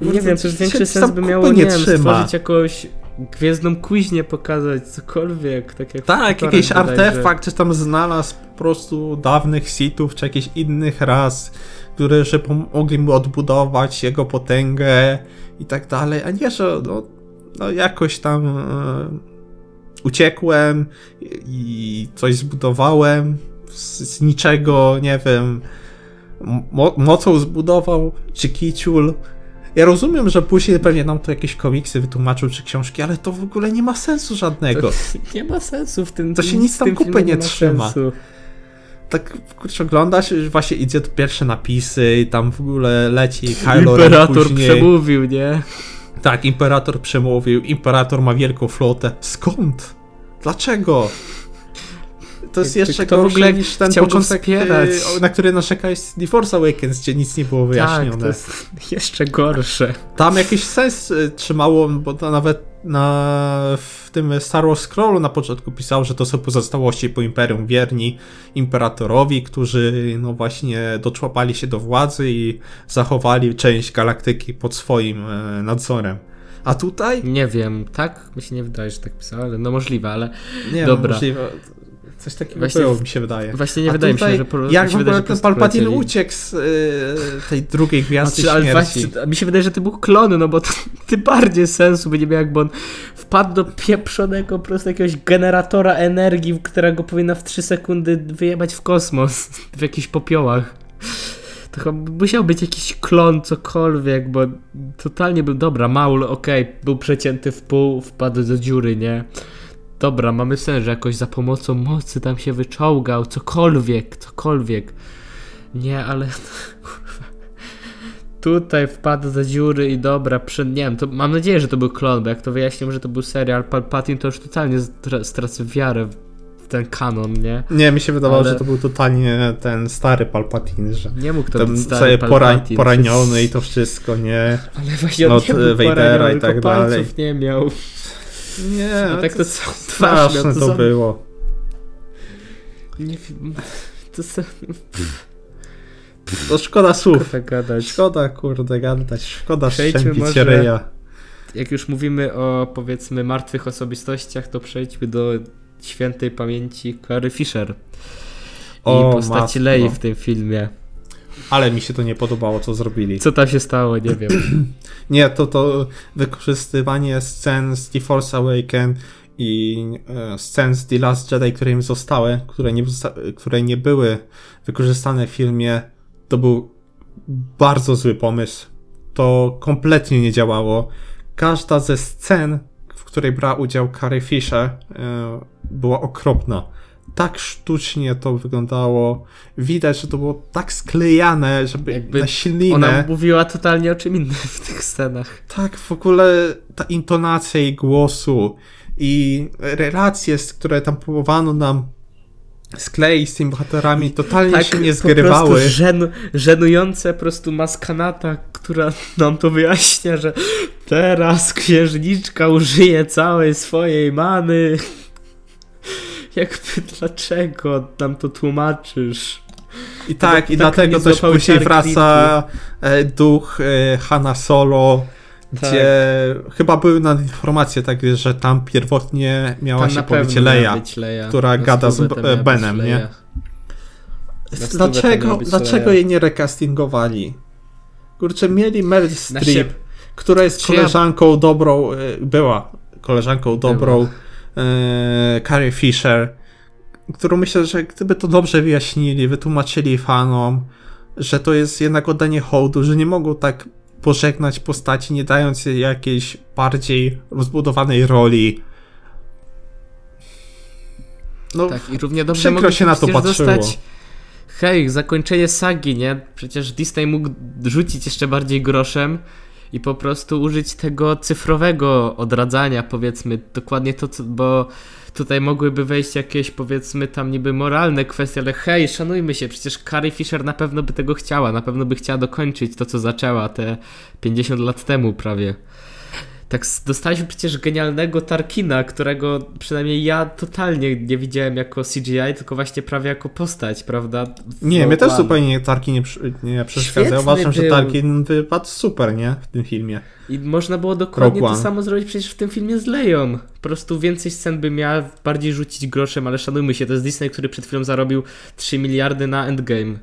nie wiem, też większy sens by miało, nie, nie wiem, trzyma. stworzyć jakąś gwiezdną kuźnię, pokazać cokolwiek, tak jak Tak, jakiś artefakt, czy tam znalazł po prostu dawnych Sithów, czy jakichś innych ras, które że pomogli mu odbudować jego potęgę i tak dalej, a nie, że no, no jakoś tam e, uciekłem i- i coś zbudowałem z, z niczego, nie wiem, mo mocą zbudował, czy kiciul. Ja rozumiem, że później pewnie nam to jakieś komiksy wytłumaczył, czy książki, ale to w ogóle nie ma sensu żadnego. Nie ma sensu w tym. To się nic tam kupy nie ma trzyma. sensu. tak kurczę oglądasz, właśnie idzie to pierwsze napisy i tam w ogóle leci Kylo Imperator później. przemówił, nie? Tak, Imperator przemówił, Imperator ma wielką flotę. Skąd? Dlaczego? To jest jeszcze kto gorsze niż ten początek, y, na który narzeka jest The Force Awakens, gdzie nic nie było wyjaśnione. Tak, to jest jeszcze gorsze. Tam jakiś sens y, trzymało, bo to nawet na, w tym Star Wars Scrollu na początku pisał, że to są pozostałości po Imperium wierni Imperatorowi, którzy no właśnie doczłapali się do władzy i zachowali część galaktyki pod swoim e, nadzorem. A tutaj? Nie wiem, tak? Mi się nie wydaje, że tak pisał, ale no możliwe, ale Nie, Dobra. No, możliwe. Coś takiego Właśnie było, w- mi się wydaje. właśnie nie A wydaje mi się, że po, Jak w ogóle ten Palpatine uciekł z y, tej drugiej gwiazdy Znaczy, ale śmierci? właśnie, a mi się wydaje, że to był klon, no bo to tym bardziej sensu by nie miał, jakby on wpadł do pieprzonego po prostu jakiegoś generatora energii, którego powinna w 3 sekundy wyjebać w kosmos w jakichś popiołach. To chyba musiał być jakiś klon, cokolwiek, bo totalnie był, dobra, Maul, okej, był przecięty w pół, wpadł do dziury, nie? Dobra, mamy sens, że jakoś za pomocą mocy tam się wyczołgał, cokolwiek, cokolwiek. Nie, ale. Tutaj wpadł za dziury i dobra, przy... nie wiem, to mam nadzieję, że to był klon, bo jak to wyjaśnią, że to był serial Palpatine, to już totalnie stra- stracę wiarę w ten kanon, nie? Nie, mi się wydawało, Ale- że to był totalnie ten stary Palpatine, że Nie mógł to tam być stary poraniony i to wszystko, nie? Ale właśnie on od, nie był Vadera poraniony, i tak dalej. palców nie miał. Nie, A tak to całą twarz miał, straszne to za- było. Nie wiem, to co To szkoda słów. tak gadać. Szkoda, kurde, gadać. Szkoda szczępić może- ryja. Jak już mówimy o powiedzmy martwych osobistościach, to przejdźmy do świętej pamięci Clary Fisher. I O, postaci. Lei w tym filmie. Ale mi się to nie podobało, co zrobili. Co tam się stało, nie wiem. Nie, to to wykorzystywanie scen z The Force Awaken i e, scen z The Last Jedi, które im zostały, które nie, które nie były wykorzystane w filmie, to był bardzo zły pomysł. To kompletnie nie działało. Każda ze scen, w której brała udział Carrie Fisher, e, była okropna. Tak sztucznie to wyglądało. Widać, że to było tak sklejane, żeby Jakby na ślinę. Ona mówiła totalnie o czym innym w tych scenach. Tak, w ogóle ta intonacja jej głosu i relacje, które tam próbowano nam skleić z tymi bohaterami, totalnie Tak, się nie po zgrywały. prostu żen, żenujące po prostu maskanata, która nam to wyjaśnia, że teraz księżniczka użyje całej swojej many. Jakby dlaczego nam to tłumaczysz? I tak, tak i tak dlatego też później wraca e, duch e, Hanna Solo, tak. gdzie chyba były na informacje takie, że tam pierwotnie miała tam się powiedzieć Leia, Leia, która gada z Benem, nie? Dlaczego, dlaczego jej nie recastingowali? Kurczę, mieli Meryl Streep, która jest koleżanką dobrą, e, była koleżanką dobrą e, Carrie Fisher, którą myślę, że gdyby to dobrze wyjaśnili, wytłumaczyli fanom, że to jest jednak oddanie hołdu, że nie mogą tak pożegnać postaci, nie dając jej jakiejś bardziej rozbudowanej roli. No, tak, i równie dobrze przykro się na to patrzyło. Dostać hej, zakończenie sagi, nie? Przecież Disney mógł rzucić jeszcze bardziej groszem i po prostu użyć tego cyfrowego odradzania, powiedzmy, dokładnie to, co, bo tutaj mogłyby wejść jakieś, powiedzmy, tam niby moralne kwestie, ale hej, szanujmy się, przecież Carrie Fisher na pewno by tego chciała, na pewno by chciała dokończyć to, co zaczęła te 50 lat temu prawie tak dostaliśmy przecież genialnego Tarkina, którego przynajmniej ja totalnie nie widziałem jako CGI, tylko właśnie prawie jako postać, prawda? nie, mnie też zupełnie Tarkin nie, nie przeszkadza. Uważam, że Tarkin wypadł super, nie? W tym filmie. I można było dokładnie to samo zrobić przecież w tym filmie z Leją. Po prostu więcej scen by miała, bardziej rzucić groszem, ale szanujmy się, to jest Disney, który przed chwilą zarobił 3 miliardy na Endgame.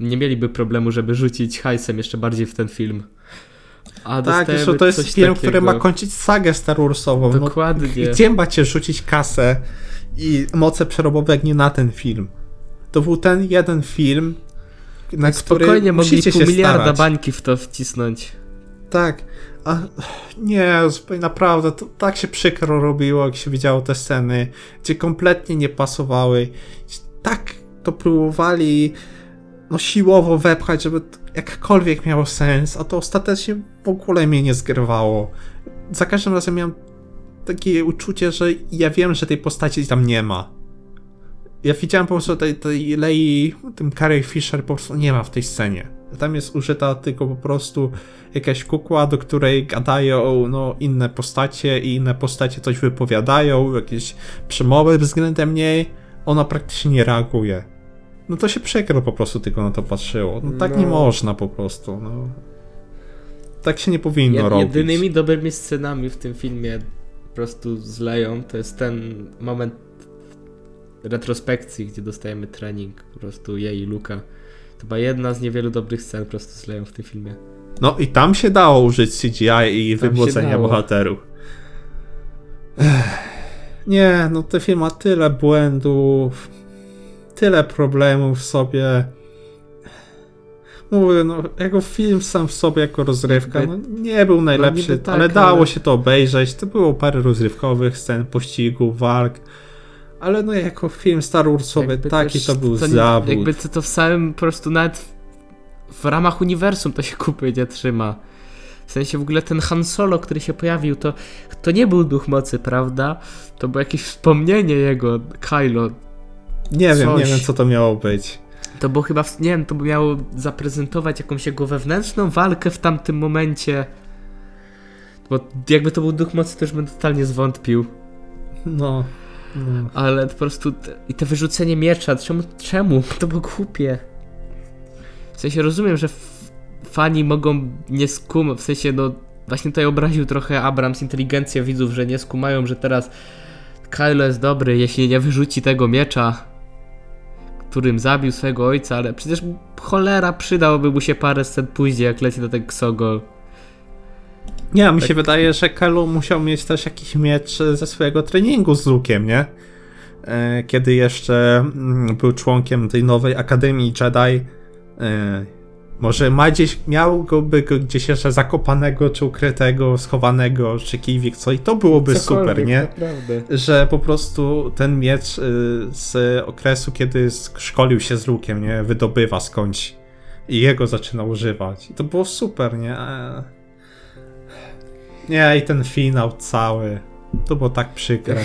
Nie mieliby problemu, żeby rzucić hajsem jeszcze bardziej w ten film. A tak, zresztą to jest film, takiego. który ma kończyć sagę Star Warsową. No, Dokładnie. No, gdzie macie rzucić kasę i moce przerobowe jak nie na ten film? To był ten jeden film, na Spokojnie który Spokojnie mogli pół miliarda starać. bańki w to wcisnąć. Tak, a nie, naprawdę, to tak się przykro robiło, jak się widziało te sceny, gdzie kompletnie nie pasowały. Tak to próbowali no siłowo wepchać, żeby jakkolwiek miało sens, a to ostatecznie w ogóle mnie nie zgrywało. Za każdym razem miałem takie uczucie, że ja wiem, że tej postaci tam nie ma. Ja widziałem po prostu tej, tej Lei, tym Carrie Fisher po prostu nie ma w tej scenie. Tam jest użyta tylko po prostu jakaś kukła, do której gadają no, inne postacie i inne postacie coś wypowiadają, jakieś przemowy względem niej. Ona praktycznie nie reaguje no to się przekro po prostu tylko na to patrzyło. No, tak no. nie można po prostu. No. Tak się nie powinno Jed, robić. Jedynymi dobrymi scenami w tym filmie po prostu z Leją to jest ten moment retrospekcji, gdzie dostajemy trening po prostu jej i Luka. To była jedna z niewielu dobrych scen po prostu z Leją w tym filmie. No i tam się dało użyć CGI i wymłodzenia bohaterów. Ech. Nie, no ten film ma tyle błędów tyle problemów w sobie. Mówię, no, jako film sam w sobie, jako rozrywka, no, nie był najlepszy, no, tak, ale dało ale... się to obejrzeć. To było parę rozrywkowych scen, pościgów, walk. Ale no jako film Star Warsowy, jakby taki to był to, zawód. Jakby to, to w samym po prostu nawet w, w ramach uniwersum to się kupy nie trzyma. W sensie w ogóle ten Han Solo, który się pojawił, to, to nie był duch mocy, prawda? To było jakieś wspomnienie jego, Kylo. Nie wiem, nie wiem co to miało być. To było chyba, nie wiem, to by miało zaprezentować jakąś jego wewnętrzną walkę w tamtym momencie. Bo jakby to był duch mocy, to już bym totalnie zwątpił. No. no. Ale po prostu te, i to wyrzucenie miecza, czemu, czemu? To było głupie. W sensie rozumiem, że fani mogą nie skumać, w sensie no właśnie tutaj obraził trochę Abrams inteligencję widzów, że nie skumają, że teraz Kylo jest dobry, jeśli nie wyrzuci tego miecza, którym zabił swojego ojca, ale przecież cholera przydałoby mu się parę scen później, jak leci do tego Ksogol. Nie, mi tak. się wydaje, że Kalu musiał mieć też jakiś miecz ze swojego treningu z Lukiem, nie? E, kiedy jeszcze mm, był członkiem tej nowej Akademii Jedi. Może ma gdzieś, miałby go gdzieś jeszcze zakopanego, czy ukrytego, schowanego, czy kiwik, co i to byłoby Cokolwiek, super, nie? Naprawdę. Że po prostu ten miecz y, z okresu, kiedy szkolił się z lukiem, nie? Wydobywa skądś i jego zaczyna używać. I to było super, nie? Nie, i ten finał cały. To było tak przykre.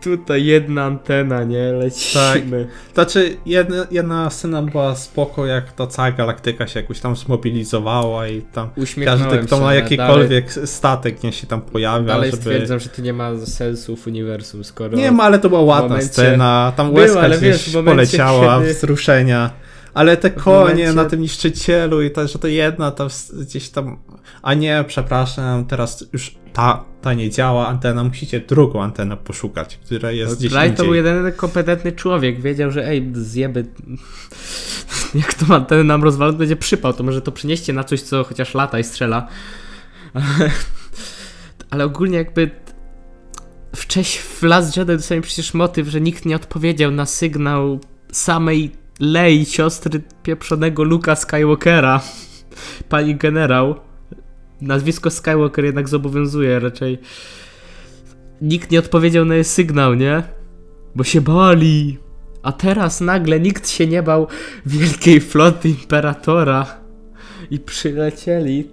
tutaj jedna antena, nie? Lecimy. Znaczy, jedna, jedna scena była spoko, jak ta cała galaktyka się jakoś tam zmobilizowała i tam każdy, kto się, ma ale jakikolwiek statek, nie się tam pojawia, Dalej żeby... stwierdzam, że to nie ma sensu w uniwersum, skoro... Nie ma, ale to była ładna momencie- scena, tam łezka ale gdzieś wiesz, w momencie, poleciała, kiedy- wzruszenia. Ale te konie momencie- na tym niszczycielu i to, że to jedna s- gdzieś tam... A nie, przepraszam, teraz już ta, ta nie działa antena, musicie drugą antenę poszukać, która jest gdzieś Wright to był jeden kompetentny człowiek, wiedział, że ej, zjeby... Jak to antenę nam rozwalą, to będzie przypał, to może to przynieście na coś, co chociaż lata i strzela. Ale, ale ogólnie jakby... Wcześniej w Last Jedi dostałem przecież motyw, że nikt nie odpowiedział na sygnał samej Lei, siostry pieprzonego Luka Skywalkera. Pani generał. Nazwisko Skywalker jednak zobowiązuje raczej. Nikt nie odpowiedział na jej sygnał, nie? Bo się bali. A teraz nagle nikt się nie bał wielkiej floty Imperatora. I przylecieli.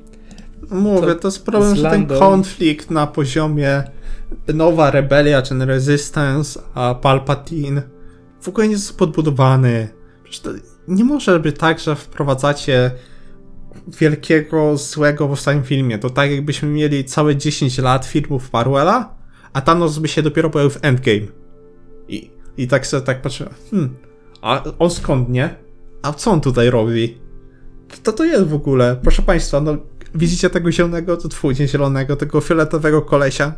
Mówię, to jest problem, że ten konflikt na poziomie nowa rebelia czy Resistance, a Palpatine w ogóle nie jest podbudowany. To nie może być tak, że wprowadzacie wielkiego złego w samym filmie. To tak jakbyśmy mieli całe 10 lat filmów Farwella, a Thanos by się dopiero pojawił w Endgame. I, i tak sobie tak patrzę, hmm, a on skąd nie? A co on tutaj robi? Kto to jest w ogóle? Proszę Państwa, no widzicie tego zielonego, to twój, zielonego, tego fioletowego kolesia?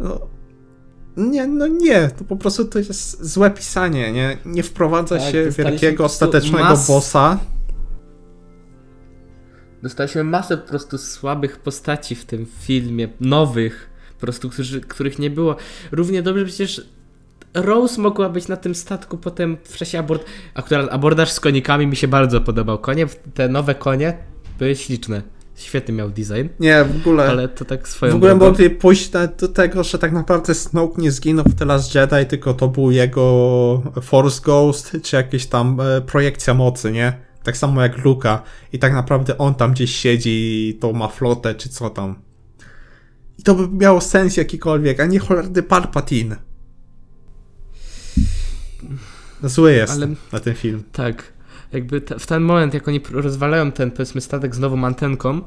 No, nie, no nie, to po prostu to jest złe pisanie, nie? Nie wprowadza Tak, się wielkiego, ostatecznego mas- bossa. Dostaliśmy masę po prostu słabych postaci w tym filmie, nowych, po prostu, którzy, których nie było. Równie dobrze przecież Rose mogła być na tym statku potem w czasie abord... Akurat abordaż z konikami mi się bardzo podobał. Konie, te nowe konie były śliczne. Świetny miał design, Nie, w ogóle. ale to tak swoją w ogóle drogą. mogli pójść do tego, że tak naprawdę Snoke nie zginął w The Last Jedi, tylko to był jego Force Ghost, czy jakieś tam e, projekcja mocy, nie? Tak samo jak Luka. I tak naprawdę on tam gdzieś siedzi i to ma flotę, czy co tam. I to by miało sens jakikolwiek, a nie cholerny Palpatine. Zły jest Ale- na ten film. Tak. Jakby te, w ten moment, jak oni rozwalają ten, powiedzmy, statek z nową antenką,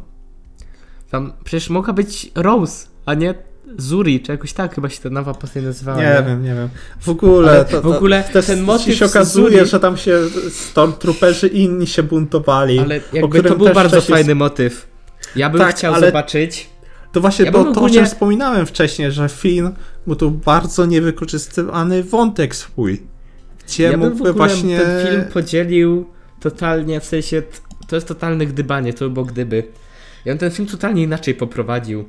tam przecież mogła być Rose, a nie Zuri, czy jakoś tak chyba się ta nowa postać nazywała. Nie wiem, nie wiem. W ogóle, Ale to, w ogóle to, ten motyw się okazuje, Zuri- że tam się Stormtrooperzy inni się buntowali. Ale jakby to był bardzo wcześniej fajny motyw. Ja bym Tak, chciał ale- zobaczyć. To właśnie Ja to, ogólnie- o czym wspominałem wcześniej, że film był tu bardzo niewykorzystywany wątek swój. Gdzie Ja bym w mógłby ogóle właśnie... ten film podzielił totalnie, w sensie to jest totalne gdybanie, to by było gdyby. Ja bym ten film totalnie inaczej poprowadził.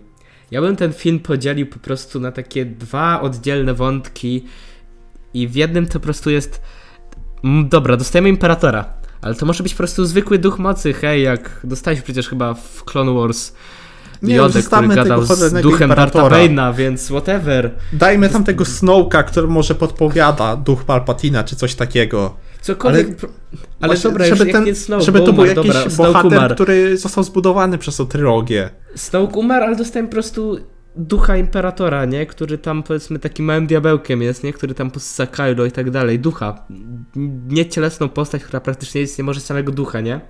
Ja bym ten film podzielił po prostu na takie dwa oddzielne wątki i w jednym to po prostu jest dobra, dostajemy Imperatora, ale to może być po prostu zwykły duch mocy, hej, jak dostaliśmy przecież chyba w Clone Wars Nie, Jodę, który gadał z duchem Darta Imperatora. Bane'a, więc whatever. Dajmy tam tego Snowka, który może podpowiada duch Palpatina, czy coś takiego. Cokolwiek. Ale, ale Właśnie, dobra, żeby, ten, Snoke, żeby to był jakiś dobra, bohater, umarł. który został zbudowany przez tą trylogię. Snoke umarł, ale dostałem po prostu ducha Imperatora, nie? Który tam powiedzmy takim małym diabełkiem jest, nie? Który tam posysa Kylo i tak dalej. Ducha. Nie cielesną postać, która praktycznie nic nie może samego ducha, nie?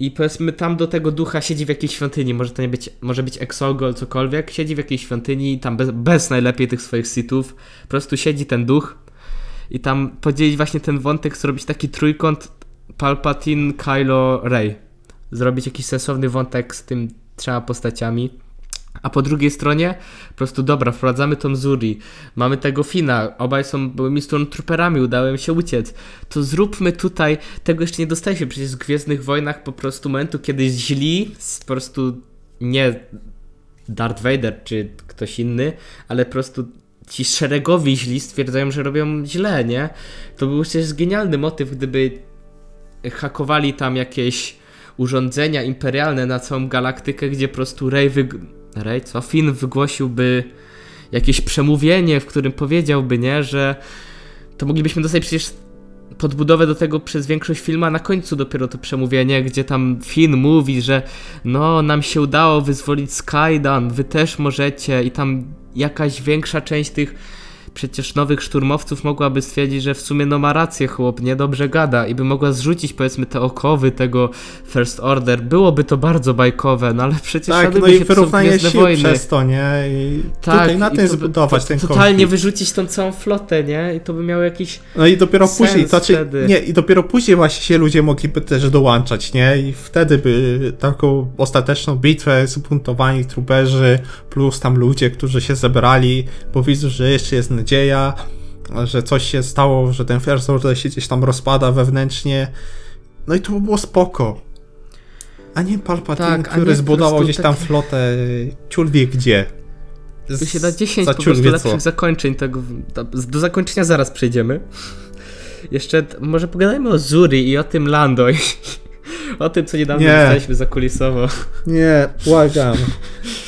I powiedzmy tam do tego ducha siedzi w jakiejś świątyni, może to nie być, może być Exogol, cokolwiek, siedzi w jakiejś świątyni, tam bez, bez najlepiej tych swoich sitów, po prostu siedzi ten duch i tam podzielić właśnie ten wątek, zrobić taki trójkąt Palpatine, Kylo, Rey. Zrobić jakiś sensowny wątek z tym trzema postaciami. A po drugiej stronie, po prostu dobra, wprowadzamy tą Zuri, mamy tego Fina, obaj są byłymi Stormtrooperami, udało im się uciec. To zróbmy tutaj, tego jeszcze nie dostaliśmy przecież w Gwiezdnych Wojnach po prostu momentu, kiedy źli, po prostu nie Darth Vader czy ktoś inny, ale po prostu ci szeregowi źli stwierdzają, że robią źle, nie? To był przecież genialny motyw, gdyby hakowali tam jakieś urządzenia imperialne na całą galaktykę, gdzie po prostu Rey, wyg... Rey co? Finn wygłosiłby jakieś przemówienie, w którym powiedziałby, nie, że to moglibyśmy dostać przecież podbudowę do tego przez większość filmu, a na końcu dopiero to przemówienie, gdzie tam Finn mówi, że no, nam się udało wyzwolić Skydan, wy też możecie i tam jakaś większa część tych przecież nowych szturmowców mogłaby stwierdzić, że w sumie no ma rację chłop, niedobrze gada i by mogła zrzucić powiedzmy te okowy tego First Order. Byłoby to bardzo bajkowe, no ale przecież tak, no i wyrównanie sił wojny. przez to, nie? I tak, tutaj na tym zbudować to, ten konflikt. Totalnie wyrzucić tą całą flotę, nie? I to by miało jakiś No i dopiero później, to znaczy, nie, i dopiero później właśnie się ludzie mogliby też dołączać, nie? I wtedy by taką ostateczną bitwę zbuntowani truberzy plus tam ludzie, którzy się zebrali, bo widzą, że jeszcze jest nadzieja, że coś się stało, że ten First Order się gdzieś tam rozpada wewnętrznie. No i to by było spoko. A nie Palpatine, tak, który zbudował gdzieś tam flotę ciul wie gdzie. Tu się da 10 po prostu lepszych co. zakończeń tego. Do zakończenia zaraz przejdziemy. Jeszcze może pogadajmy o Zuri i o tym Lando. o tym, co niedawno nie. dostaliśmy zakulisowo. Nie, błagam.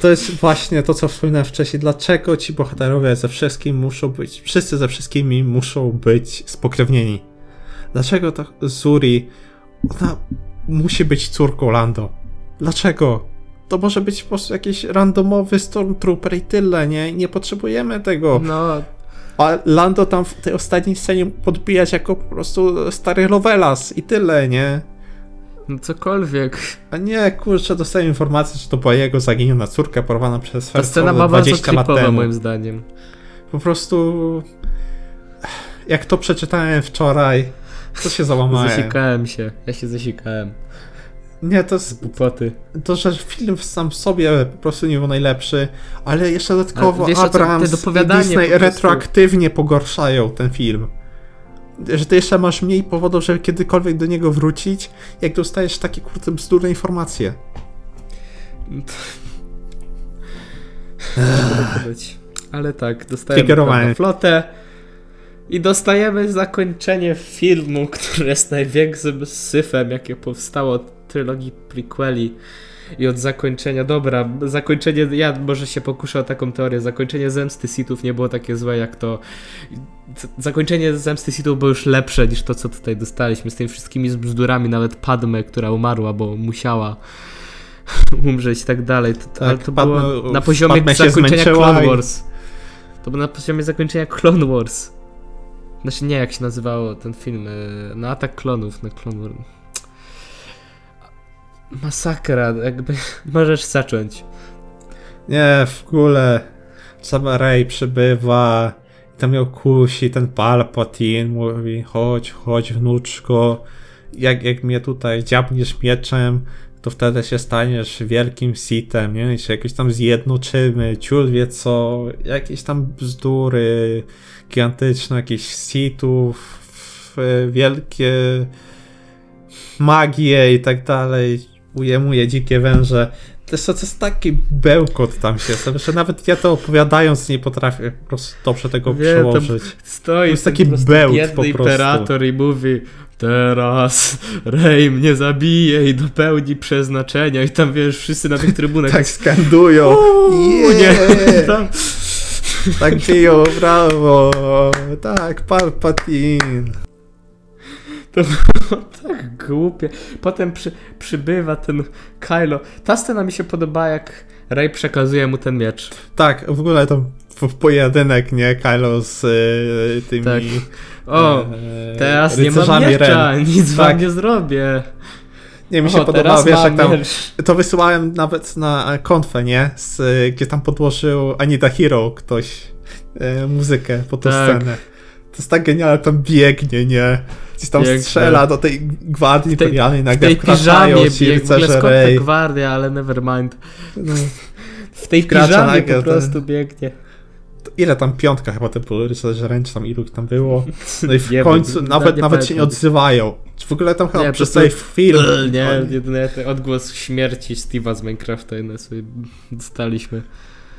To jest właśnie to, co wspominałem wcześniej. Dlaczego ci bohaterowie ze wszystkim muszą być, wszyscy ze wszystkimi muszą być spokrewnieni? Dlaczego ta Zuri, ona musi być córką Lando? Dlaczego? To może być po prostu jakiś randomowy Stormtrooper i tyle, nie? Nie potrzebujemy tego. No. A Lando tam w tej ostatniej scenie podbijać jako po prostu stary Lovelas i tyle, nie? No cokolwiek. A nie, kurczę, dostałem informację, że to była jego zaginiona córka porwana przez Ta scena ma bardzo moim zdaniem. Po prostu... Jak to przeczytałem wczoraj, to się załamałem. Zasikałem się. Ja się zasikałem. Nie, to jest. Głupoty. To, że film sam w sobie po prostu nie był najlepszy, ale jeszcze dodatkowo wiesz, Abrams i Disney retroaktywnie pogorszają ten film że ty jeszcze masz mniej powodów, żeby kiedykolwiek do niego wrócić, jak dostajesz takie kurde bzdurne informacje. Ale tak, dostajemy flotę i dostajemy zakończenie filmu, które jest największym syfem, jakie powstało od trylogii prequeli i od zakończenia, dobra, zakończenie, ja może się pokuszę o taką teorię, zakończenie Zemsty Sithów nie było takie złe jak to, zakończenie Zemsty Sithów było już lepsze niż to, co tutaj dostaliśmy, z tymi wszystkimi bzdurami, nawet Padme, która umarła, bo musiała umrzeć i tak dalej, to, tak, ale to Padme, było na poziomie Padme zakończenia Clone Wars. To było na poziomie zakończenia Clone Wars. Znaczy nie, jak się nazywało ten film, e, na Atak Klonów, na Clone Wars. Masakra, jakby możesz zacząć. Nie, w ogóle sama Rey przybywa i tam ją kusi ten Palpatine, mówi chodź, chodź wnuczko, jak, jak mnie tutaj dziabniesz mieczem, to wtedy się staniesz wielkim sitem, nie? I się jakoś tam zjednoczymy, ciul wie co, jakieś tam bzdury gigantyczne, jakieś sitów, wielkie magie i tak dalej ujemuje dzikie węże. To jest, to jest taki bełkot tam się, że nawet ja to opowiadając nie potrafię po prostu dobrze tego Wie, przełożyć. Stoi to jest taki bełt po prostu. imperator i mówi teraz Rey mnie zabije i dopełni przeznaczenia i tam wiesz, wszyscy na tych trybunach tak skandują. Yeah. Nie, tam... Tak biją, brawo, tak, Palpatine. To było tak głupie. Potem przy, przybywa ten Kylo. Ta scena mi się podoba, jak Rey przekazuje mu ten miecz. Tak, w ogóle to w pojedynek, nie? Kylo z y, tymi... Tak. O, e, teraz nie mam miecza, Ren. nic tak. wam nie zrobię. Nie, mi się o, podoba, wiesz, jak tam, to wysyłałem nawet na konfę, nie? Z, gdzie tam podłożył Anita Hero ktoś e, muzykę po tą tak. scenę. To jest tak genialne, tam biegnie, nie? Gdzieś tam Piękne. strzela do tej gwardii imperialnej, nagle w tej piżamie ci rycerze Rey. gwardia, ale never mind. No. W tej piżamie po prostu ten... biegnie. Ile tam piątka chyba te były rycerze ręcz, tam ilu tam było. No i w nie, końcu nawet, nie nawet się nie odzywają. W ogóle tam chyba nie, przez cały film... Nie, jedyny odgłos śmierci Steve'a z Minecrafta sobie dostaliśmy.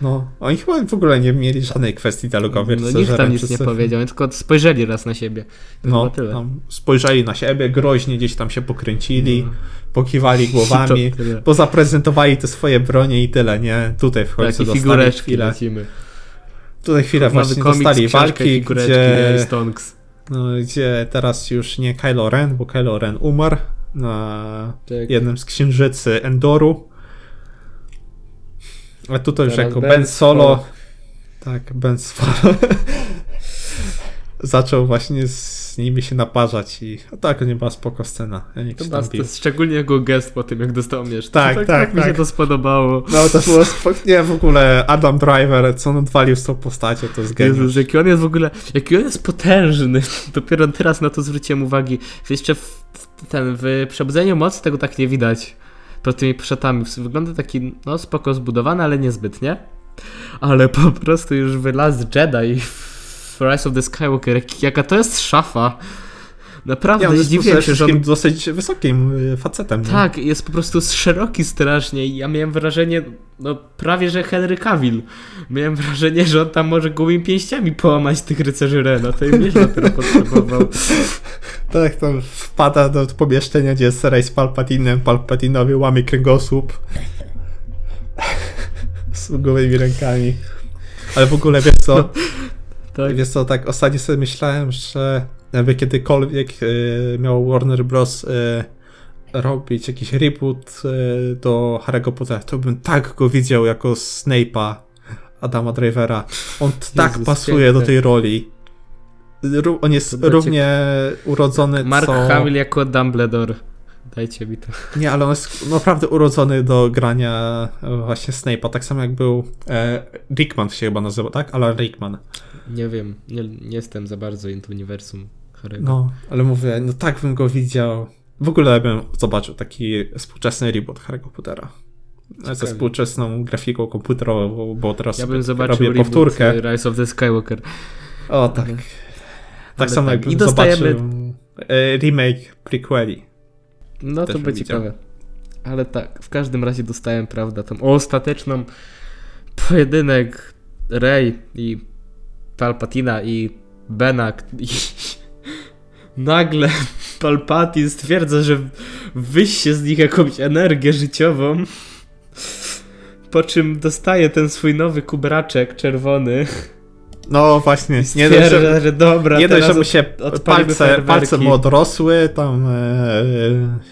No, oni chyba w ogóle nie mieli żadnej kwestii dialogowej. No nikt tam nic nie powiedział, tylko spojrzeli raz na siebie. To no, tyle. spojrzeli na siebie, groźnie gdzieś tam się pokręcili, no. pokiwali głowami, bo zaprezentowali te swoje bronie i tyle, nie? Tutaj w końcu tak, dostali chwilę. Lecimy. Tutaj chwilę właśnie komiks, dostali walki, gdzie, no, gdzie teraz już nie Kylo Ren, bo Kylo Ren umarł na tak. jednym z księżycy Endoru a tutaj już jako Ben Solo Tak, Ben Swallow zaczął właśnie z nimi się naparzać i o tak, nie była spoko scena. Ja nie To tam bił. szczególnie jego gest po tym, jak dostał miecz. Tak, to, tak, mi się tak. to spodobało. No to było spoko. Nie, w ogóle Adam Driver, co on odwalił z tą postacią, to jest geniusz. Jezus, jaki on jest w ogóle, jaki on jest potężny. Dopiero teraz na to zwróciłem uwagi. Jeszcze w, ten, w Przebudzeniu Mocy tego tak nie widać. Pod tymi przeszatami. Wygląda taki, no spoko zbudowany, ale niezbyt, nie? Ale po prostu już w Last Jedi w Rise of the Skywalker, jak- jaka to jest szafa. Naprawdę, Ja, zdziwiłem się, że on dosyć wysokim y, facetem. nie? Tak, jest po prostu szeroki strasznie i ja miałem wrażenie, no prawie że Henry Cavill. Miałem wrażenie, że on tam może gołymi pięściami połamać tych rycerzy Reno, to i miecz dopiero potrzebował. Tak, tam wpada do pomieszczenia, gdzie jest Rey z Palpatinem, Palpatinowi łamie kręgosłup. Z gołymi rękami. Ale w ogóle wiesz co, Tak, wiesz co, tak ostatnio sobie myślałem, że jakby kiedykolwiek y, miał Warner Bros. Y, robić jakiś reboot y, do Harry'ego Pottera, to bym tak go widział jako Snape'a Adama Drivera. On tak Jezus, pasuje piękne. do tej roli. Ró- On jest równie urodzony Mark co... Hamill jako Dumbledore. Dajcie mi to. Nie, ale on jest naprawdę urodzony do grania e, właśnie Snape'a, tak samo jak był e, Rickman się chyba nazywa, tak? Alan Rickman. Nie wiem, nie, nie jestem za bardzo into uniwersum Harry'ego. No, ale mówię, no tak bym go widział. W ogóle bym zobaczył taki współczesny reboot Harry'ego Pottera. Ze Ciekawie. współczesną grafiką komputerową, bo teraz ja bym zobaczył robię powtórkę. Rise of the Skywalker. O tak. Ale- Tak ale samo tak. jakbym I dostajemy- zobaczył e, remake prequeli. No Też to widział. ciekawe. Ale tak, w każdym razie dostałem, prawda, tą ostateczną pojedynek Rey i Palpatina i Bena i nagle Palpatine stwierdza, że wyście z nich jakąś energię życiową po czym dostaje ten swój nowy kubraczek czerwony No właśnie, nie dość, że, że dobra, nie dość, mu się odpalimy palce, palce mu odrosły, tam e, e,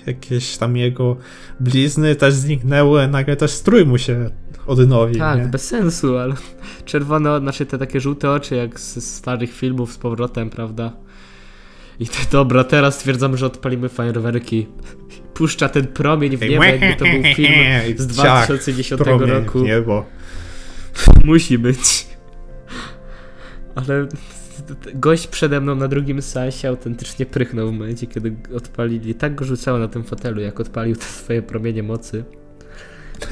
jakieś tam jego blizny też zniknęły, nagle też strój mu się odnowił. Tak, nie? bez sensu, ale czerwone, znaczy te takie żółte oczy jak z starych filmów z powrotem, prawda? I te, dobra, teraz stwierdzam, że odpalimy fajerwerki. Puszcza ten promień w niebo, jakby to był film z Ciach, 2010 promień roku. w niebo. Musi być. Ale gość przede mną na drugim seansie autentycznie prychnął w momencie, kiedy odpalili. Tak go rzucało na tym fotelu, jak odpalił te swoje promienie mocy.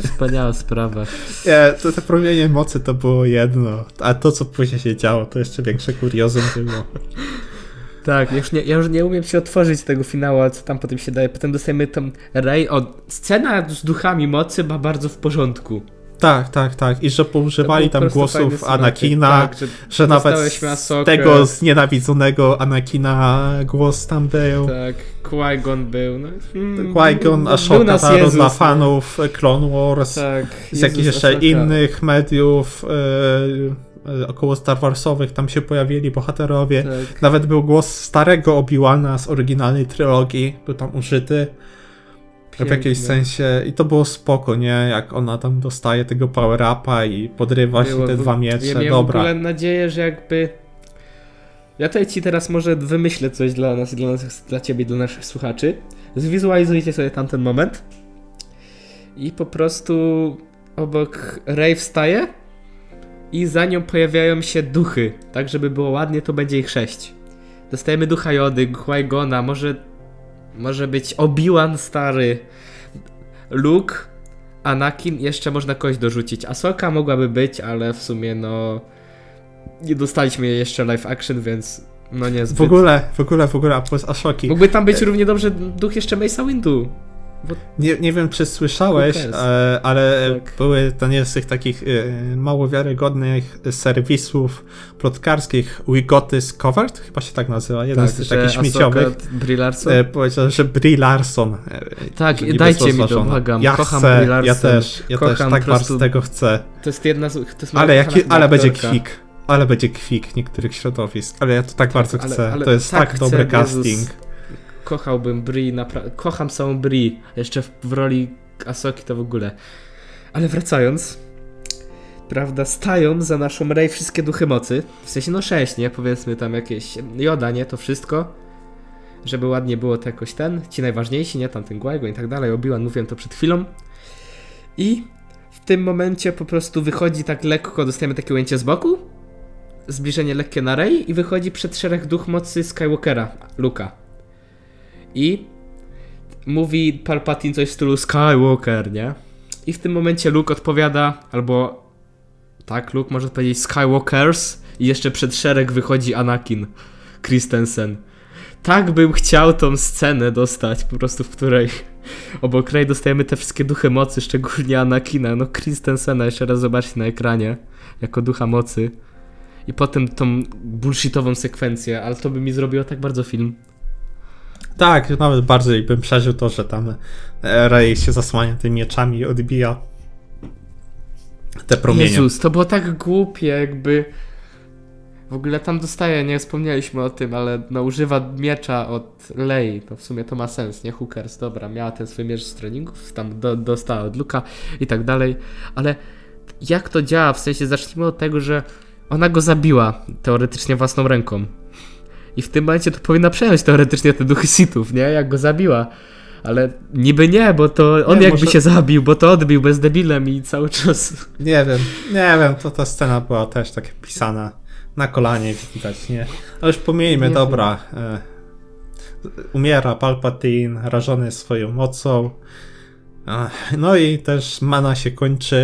Wspaniała sprawa. Nie, to te promienie mocy to było jedno, a to co później się działo, to jeszcze większe kuriozum było. Tak, ja już, nie, ja już nie umiem się otworzyć tego finału, co tam potem się daje. Potem dostajemy tą Rey. O, scena z duchami mocy ma bardzo w porządku. Tak, tak, tak. I że poużywali tam głosów. Anakina, Tak, że, że nawet z tego znienawidzonego Anakina głos tam był. tak, Qui-Gon był. No, mm, Qui-Gon, Ashoka Jezus, dla no. fanów Clone Wars, Tak, z jakichś jeszcze Ahsoka. innych mediów e, około Star Warsowych tam się pojawili bohaterowie. Tak. Nawet był głos starego Obi-Wana z oryginalnej trylogii, był tam użyty w jakimś sensie i to było spoko, nie? Jak ona tam dostaje tego power-upa i podrywa się Było te w- dwa Ja miecze, miałem dobra. w ogóle nadzieję, że jakby... Ja tutaj ci teraz może wymyślę coś dla nas, dla, nas, dla ciebie, dla naszych słuchaczy. Zwizualizujcie sobie tamten moment. I po prostu obok Rey wstaje i za nią pojawiają się duchy. Tak, żeby było ładnie, to będzie ich sześć. Dostajemy ducha Jody, Qui-Gona, może, może być Obi-Wan stary, Luke, Anakin, jeszcze można kogoś dorzucić. Asoka mogłaby być, ale w sumie no... Nie dostaliśmy jej jeszcze live action, więc no niezbyt. W ogóle, w ogóle, w ogóle, a plus Ashoki. Mógłby tam być równie dobrze duch jeszcze Mace'a Windu. Nie, nie wiem, czy słyszałeś, e, ale Tak. były to nie z tych takich e, mało wiarygodnych serwisów plotkarskich We Got This Covered, chyba się tak nazywa, jeden z tych takich śmieciowych. Brie. E, powiedział, że Brie Larson. Tak, dajcie mi to, błagam. Ja Kocham chcę, Brie Larson. ja też, ja Kocham też tak bardzo tego chcę. To jest jedna z... To jest Ale, jaki, ale będzie kwik. Ale będzie kwik niektórych środowisk. Ale ja to tak bardzo ale- chcę. ale to jest tak tak, dobry Jezus. casting. Kochałbym Brie, napra- kocham samą Brie. Jeszcze w, w roli Asoki to w ogóle. Ale wracając, prawda, stają za naszą Rey wszystkie duchy mocy. W sensie, no sześć, nie? Powiedzmy tam jakieś Joda, nie? To wszystko. Żeby ładnie było to jakoś ten. Ci najważniejsi, nie? Tam ten Qui-Gon i tak dalej. Obi-Wan, mówiłem to przed chwilą. I w tym momencie po prostu wychodzi tak lekko, dostajemy takie ujęcie z boku. Zbliżenie lekkie na Rey i wychodzi przed szereg duch mocy Skywalkera, Luka. I mówi Palpatine coś w stylu Skywalker, nie? I w tym momencie Luke odpowiada, albo tak, Luke może powiedzieć Skywalkers i jeszcze przed szereg wychodzi Anakin Christensen. Tak bym chciał tą scenę dostać, po prostu w której obok Rey dostajemy te wszystkie duchy mocy, szczególnie Anakina, no Christensena, jeszcze raz zobaczcie na ekranie, jako ducha mocy. I potem tą bullshitową sekwencję, ale to by mi zrobiło tak bardzo film. Tak, nawet bardziej bym przeżył to, że tam Rey się zasłania tymi mieczami i odbija te promienie. Jezus, to było tak głupie, jakby... W ogóle tam dostaje, nie wspomnieliśmy o tym, ale no używa miecza od Lei, to w sumie to ma sens, nie? Hookers, dobra, miała ten swój miecz z treningów, tam do, dostała od Luka i tak dalej, ale jak to działa? W sensie zacznijmy od tego, że ona go zabiła teoretycznie własną ręką. I w tym momencie to powinna przejąć teoretycznie te duchy Sithów, nie? Jak go zabiła. Ale niby nie, bo to on Nie, jakby może- się zabił, bo to odbił bez debilem i cały czas... Nie wiem, nie wiem, to ta scena była też tak pisana na kolanie, widać, nie? Ale już pomijmy, Nie dobra. E, umiera Palpatine, rażony swoją mocą. Ach, No i też mana się kończy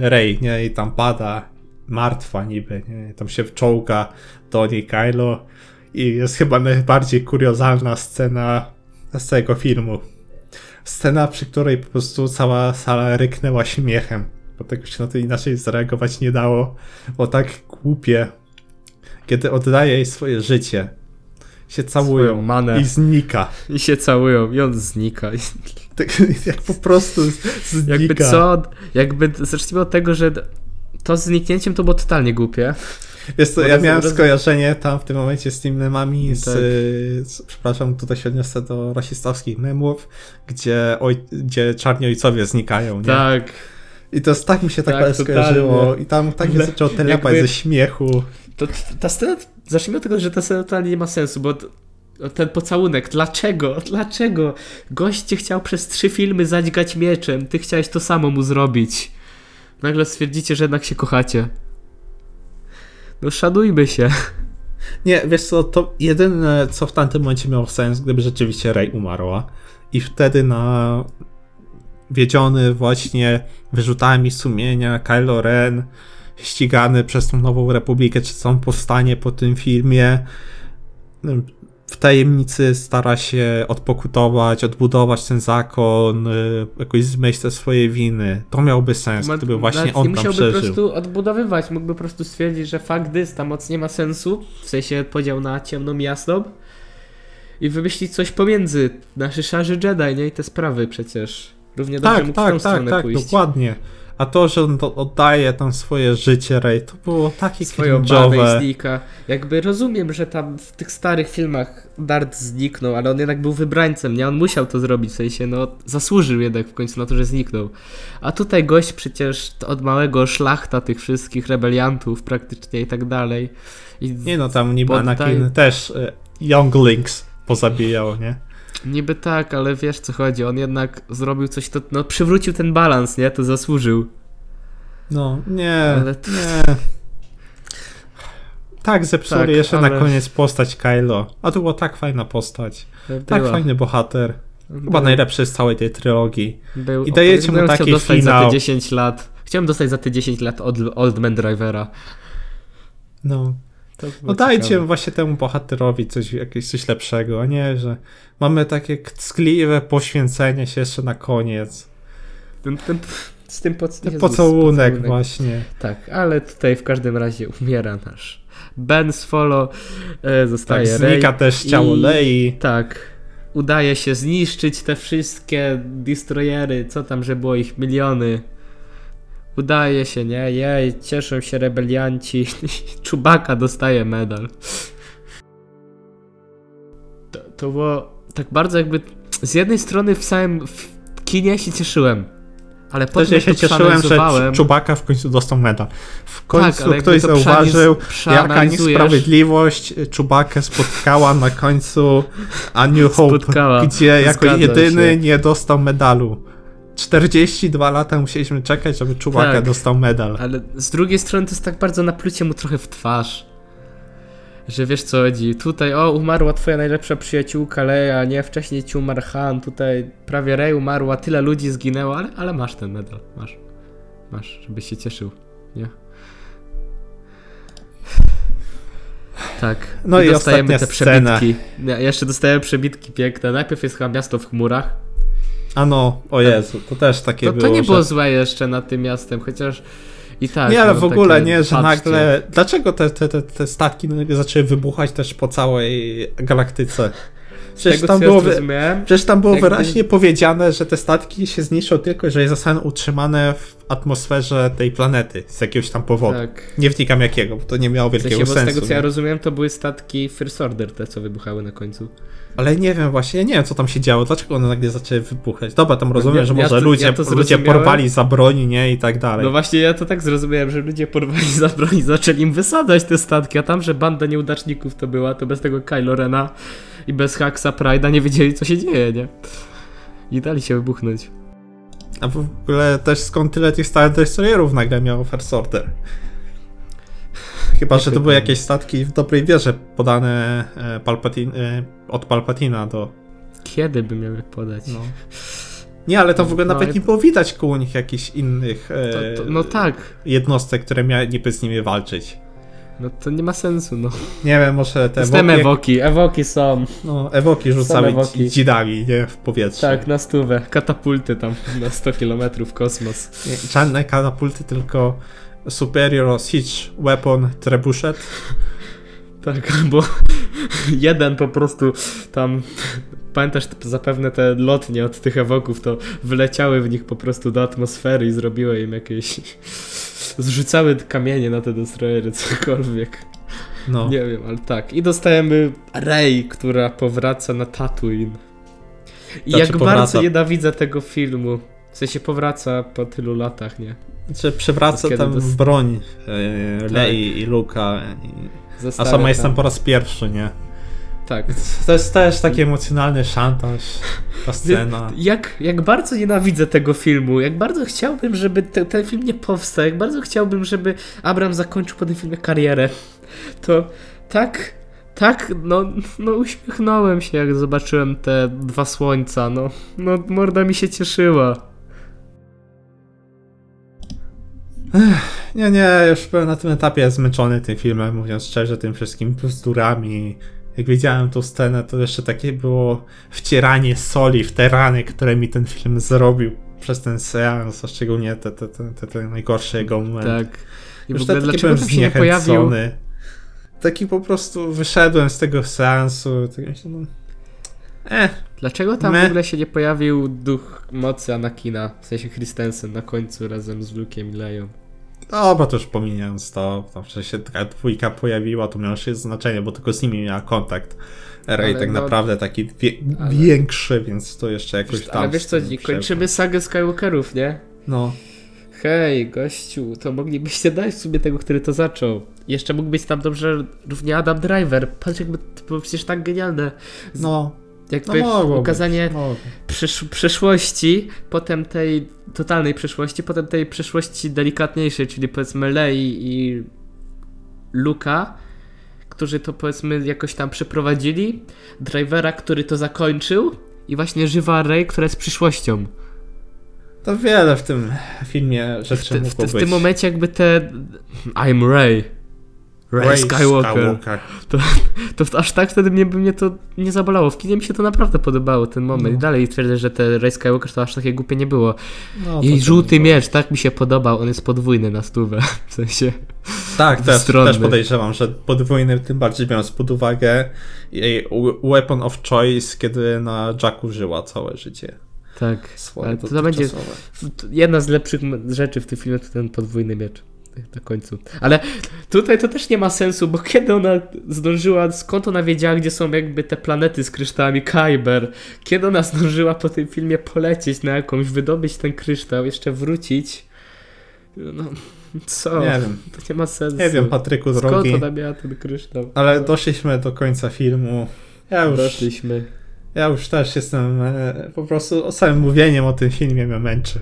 Rey, nie? I tam pada martwa niby, nie? Tam się wczołga do niej Kylo i jest chyba najbardziej kuriozalna scena z całego filmu. Scena, przy której po prostu cała sala ryknęła śmiechem, bo tego się na to inaczej zareagować nie dało, bo tak głupie, kiedy oddaje jej swoje życie, się całują manę. i znika. I się całują i on znika. Tak, jak po prostu znika. Jakby co, jakby zacznijmy od tego, że to z zniknięciem to było totalnie głupie. Wiesz co, ja miałem skojarzenie tam w tym momencie z tymi memami, z, Tak. z, przepraszam, tutaj się odniosę do rasistowskich memów, gdzie, oj, gdzie czarni ojcowie znikają, nie? Tak. I to tak mi się tak, Tak, skojarzyło i tam tak Ale zaczęło telepać ze śmiechu. To, ta scena, zacznijmy od tego, że ta scena totalnie nie ma sensu, bo ten pocałunek, dlaczego? Dlaczego? Gość cię chciał przez trzy filmy zadźgać mieczem, ty chciałeś to samo mu zrobić. Nagle stwierdzicie, że jednak się kochacie. No się. Nie, wiesz co, to jedyne, co w tamtym momencie miało sens, gdyby rzeczywiście Rey umarła i wtedy na wiedziony właśnie wyrzutami sumienia Kylo Ren ścigany przez tą nową republikę, czy są powstanie po tym filmie w tajemnicy stara się odpokutować, odbudować ten zakon, y, jakoś zmyć te swoje winy. To miałby sens, Ma- gdyby właśnie on nie tam musiałby po przeżył. prostu odbudowywać, mógłby po prostu stwierdzić, że fakt gdy ta moc nie ma sensu, w sensie podział na ciemną i jasną i wymyślić coś pomiędzy, nasze szarze Jedi, nie? I te sprawy przecież. Równie dobrze Tak, mógł w tą tak, tak, stronę tak, pójść. dokładnie. A to, że on oddaje tam swoje życie, Rey, to było takie Swoją babę znika. Jakby rozumiem, że tam w tych starych filmach Dart zniknął, ale on jednak był wybrańcem, nie? On musiał to zrobić, w sensie, no, zasłużył jednak w końcu na to, że zniknął. A tutaj gość przecież od małego szlachta tych wszystkich rebeliantów praktycznie i tak dalej. I Nie no, tam niby Poddaje- Anakin też y, Younglings pozabijał, nie? Niby tak, ale wiesz co chodzi, on jednak zrobił coś, to no przywrócił ten balans, nie? To zasłużył. No, nie, Ale to- nie. Tak, zepsuli Tak, jeszcze na ale- koniec postać Kylo. A to była tak fajna postać. Tak Była. fajny bohater. Chyba Był- najlepszy z całej tej trylogii. Był, I dajecie mu taki dostać za finał. te 10 lat. Chciałem dostać za te 10 lat od Old Man Drivera. No. No dajcie ciekawe. właśnie temu bohaterowi coś, jakieś coś lepszego, a nie, że mamy takie tkliwe poświęcenie się jeszcze na koniec. Ten, ten, z tym pod, Ten Jezus, pocałunek właśnie. Tak, ale tutaj w każdym razie umiera nasz Ben Swallow, e, Tak, zostaje znika Rey też ciało i- Lei. Tak, udaje się zniszczyć te wszystkie destroyery, co tam, że było ich miliony. Udaje się, nie? Jej, cieszą się rebelianci. Czubaka dostaje medal. To, to było tak bardzo jakby... Z jednej strony w samym w kinie się cieszyłem, ale Też potem ja jak się cieszyłem, że Czubaka w końcu dostał medal. W Tak, końcu jakby ktoś to zauważył, jaka niesprawiedliwość Czubakę spotkała na końcu A New Hope, Spotkała. gdzie jako Zgadzam jedyny się. nie dostał medalu. 42 lata musieliśmy czekać, żeby Czubaka Tak. dostał medal. Ale z drugiej strony to jest tak bardzo naplucie mu trochę w twarz. Że wiesz co chodzi, tutaj o umarła twoja najlepsza przyjaciółka Leia, nie, wcześniej ci umarł Han, tutaj prawie Rey umarła, tyle ludzi zginęło, ale, ale masz ten medal, masz. Masz, żebyś się cieszył, nie? Tak. No i dostajemy ostatnia te scena. przebitki. Jeszcze dostajemy przebitki piękne. Najpierw jest chyba miasto w chmurach. A no, o Jezu, to też takie To, było, to nie że... było złe jeszcze nad tym miastem, chociaż i tak. nie, ale no, w ogóle nie, że patrzcie. nagle... Dlaczego te, te, te, te statki nagle zaczęły wybuchać też po całej galaktyce? Przecież tam ja było... Przecież tam było wyraźnie powiedziane, że te statki się zniszczą tylko, jeżeli zostaną utrzymane w atmosferze tej planety z jakiegoś tam powodu. tak. Nie wnikam jakiego, bo to nie miało W wielkiego sensie, bo z sensu. tego co ja nie? rozumiem, to były statki First Order, te co wybuchały na końcu. Ale nie wiem właśnie, ja nie wiem co tam się działo, dlaczego one nagle zaczęły wybuchać. Dobra, tam rozumiem, ja- że ja może to- ludzie, ja to ludzie porwali za broni, nie, i tak dalej. No właśnie, ja to tak zrozumiałem, że ludzie porwali za broń i zaczęli im wysadzać te statki, a tam, że banda nieudaczników to była, to bez tego Kylo Rena i bez Haxa Pride'a nie wiedzieli co się dzieje, nie? I dali się wybuchnąć. A w ogóle też skąd tyle tych Star Destroyerów nagle miało First Order? Chyba, że to były jakieś statki w dobrej wierze podane e, Palpatine, e, od Palpatina do... Kiedy by miały podać? No. Nie, ale to w ogóle No nawet nie było widać koło nich jakichś innych e, To, to, no tak, jednostek, które miały niby z nimi walczyć. no to nie ma sensu, no. Nie wiem, może te Jestem ewoki, ewoki, ewoki są. no, ewoki rzucały ewoki. dzi- dzidami, nie, w powietrze. Tak, na stówę. Katapulty tam na 100 km kosmos. Nie, katapulty, tylko Superior Siege Weapon Trebuchet. Tak, albo jeden po prostu tam. Pamiętasz zapewne te lotnie od tych ewoków, to wyleciały w nich po prostu do atmosfery i zrobiły im jakieś. Zrzucały kamienie na te destroyery, cokolwiek. No. Nie wiem, ale tak. I dostajemy Rey, która powraca na Tatooine. I Znaczy jak powraca. bardzo nienawidzę tego filmu. W sensie powraca po tylu latach, nie? Czy przywraca tam dos- broń e, Lei i Luka. I... A sama jestem tam- po raz pierwszy, nie? Tak. To jest też taki emocjonalny szantaż, ta scena. Jak, jak bardzo nienawidzę tego filmu, jak bardzo chciałbym, żeby te, ten film nie powstał, jak bardzo chciałbym, żeby Abrams zakończył po tym filmie karierę, to tak, tak, no, no uśmiechnąłem się, jak zobaczyłem te dwa słońca, no, no morda mi się cieszyła. Nie, nie, już byłem na tym etapie zmęczony tym filmem, mówiąc szczerze, tym wszystkimi bzdurami. Jak widziałem tą scenę, to jeszcze takie było wcieranie soli w te rany, które mi ten film zrobił przez ten seans, a szczególnie te, te, te, te, najgorsze jego momenty. Tak. I Już w ogóle taki byłem pojawił? zniechęcony. Taki po prostu wyszedłem z tego seansu. Tak myślę, no. Eh, Dlaczego tam Me. w ogóle się nie pojawił duch mocy Anakina, w sensie Christensen na końcu razem z Luke'iem i Leją? Dobra, to już pomijając to, tam że się taka dwójka pojawiła, to miało już znaczenie, bo tylko z nimi miała kontakt. Ray tak no- naprawdę taki wie, ale- większy, więc to jeszcze jakoś Wiesz, tam. ale wiesz z co, kończymy sagę Skywalkerów, nie? No, Hej, gościu, to moglibyście dać sobie tego, który to zaczął. Jeszcze mógł być tam dobrze równie Adam Driver. Patrz, jakby to było przecież tak genialne. no, no Jakby mogło ukazanie być, mogło. przysz przeszłości, potem tej totalnej przeszłości, potem tej przeszłości delikatniejszej, czyli powiedzmy Lei i Luka, którzy to powiedzmy jakoś tam przeprowadzili, Drivera, który to zakończył i właśnie żywa Rey, która jest przyszłością. To wiele w tym filmie W, rzeczy w, mogło ty, w być. tym momencie jakby te I'm Ray. Ray, Ray Skywalker. To w- aż tak wtedy mnie, by mnie to nie zabolało. W kinie mi się to naprawdę podobało, ten moment. No. I dalej twierdzę, że te Ray Skywalker to aż takie głupie nie było. No, to Jej to żółty było. miecz, tak mi się podobał. On jest podwójny na stówę. W sensie. Tak, też, też podejrzewam, że podwójny, tym bardziej biorąc pod uwagę jej we- weapon of choice, kiedy na Jacku żyła całe życie. Tak. Ale to, to będzie to jedna z lepszych rzeczy w tym filmie to ten podwójny miecz. Na końcu. Ale tutaj to też nie ma sensu, bo kiedy ona zdążyła, skąd ona wiedziała, gdzie są jakby te planety z kryształami Kyber? Kiedy ona zdążyła po tym filmie polecieć na jakąś, wydobyć ten kryształ, jeszcze wrócić? No, co? Nie wiem. To nie ma sensu. Nie wiem, Patryku Skąd drogi, ona miała ten kryształ? ale doszliśmy do końca filmu. Ja już, Doszliśmy. ja już też jestem e, po prostu samym mówieniem o tym filmie mnie męczy.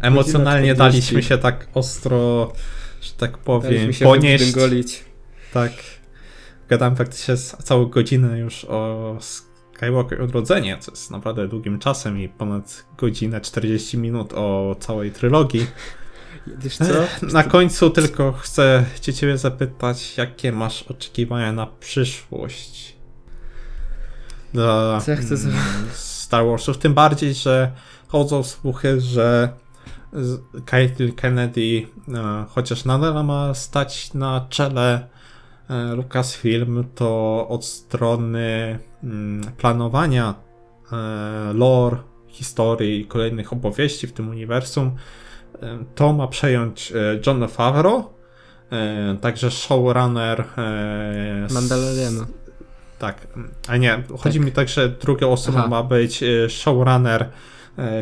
Emocjonalnie Godzina 40. daliśmy się tak ostro, że tak powiem, Daliśmy się ponieść. wyprzęgolić. Tak. Gadałem praktycznie całą godzinę już o Skywalker Odrodzenie, co jest naprawdę długim czasem i ponad godzinę 40 minut o całej trylogii. Wiesz co? Na końcu tylko chcę cię ciebie zapytać, jakie masz oczekiwania na przyszłość dla Co ja chcę mm, Star Warsów, tym bardziej, że chodzą słuchy, że Kathleen Kennedy, e, chociaż nadal ma stać na czele e, Lucasfilm, to od strony mm, planowania e, lore, historii i kolejnych opowieści w tym uniwersum to ma przejąć John Favreau, także showrunner Mandaloriano. tak, a nie, chodzi Tak. mi tak, że druga osoba Aha. ma być showrunner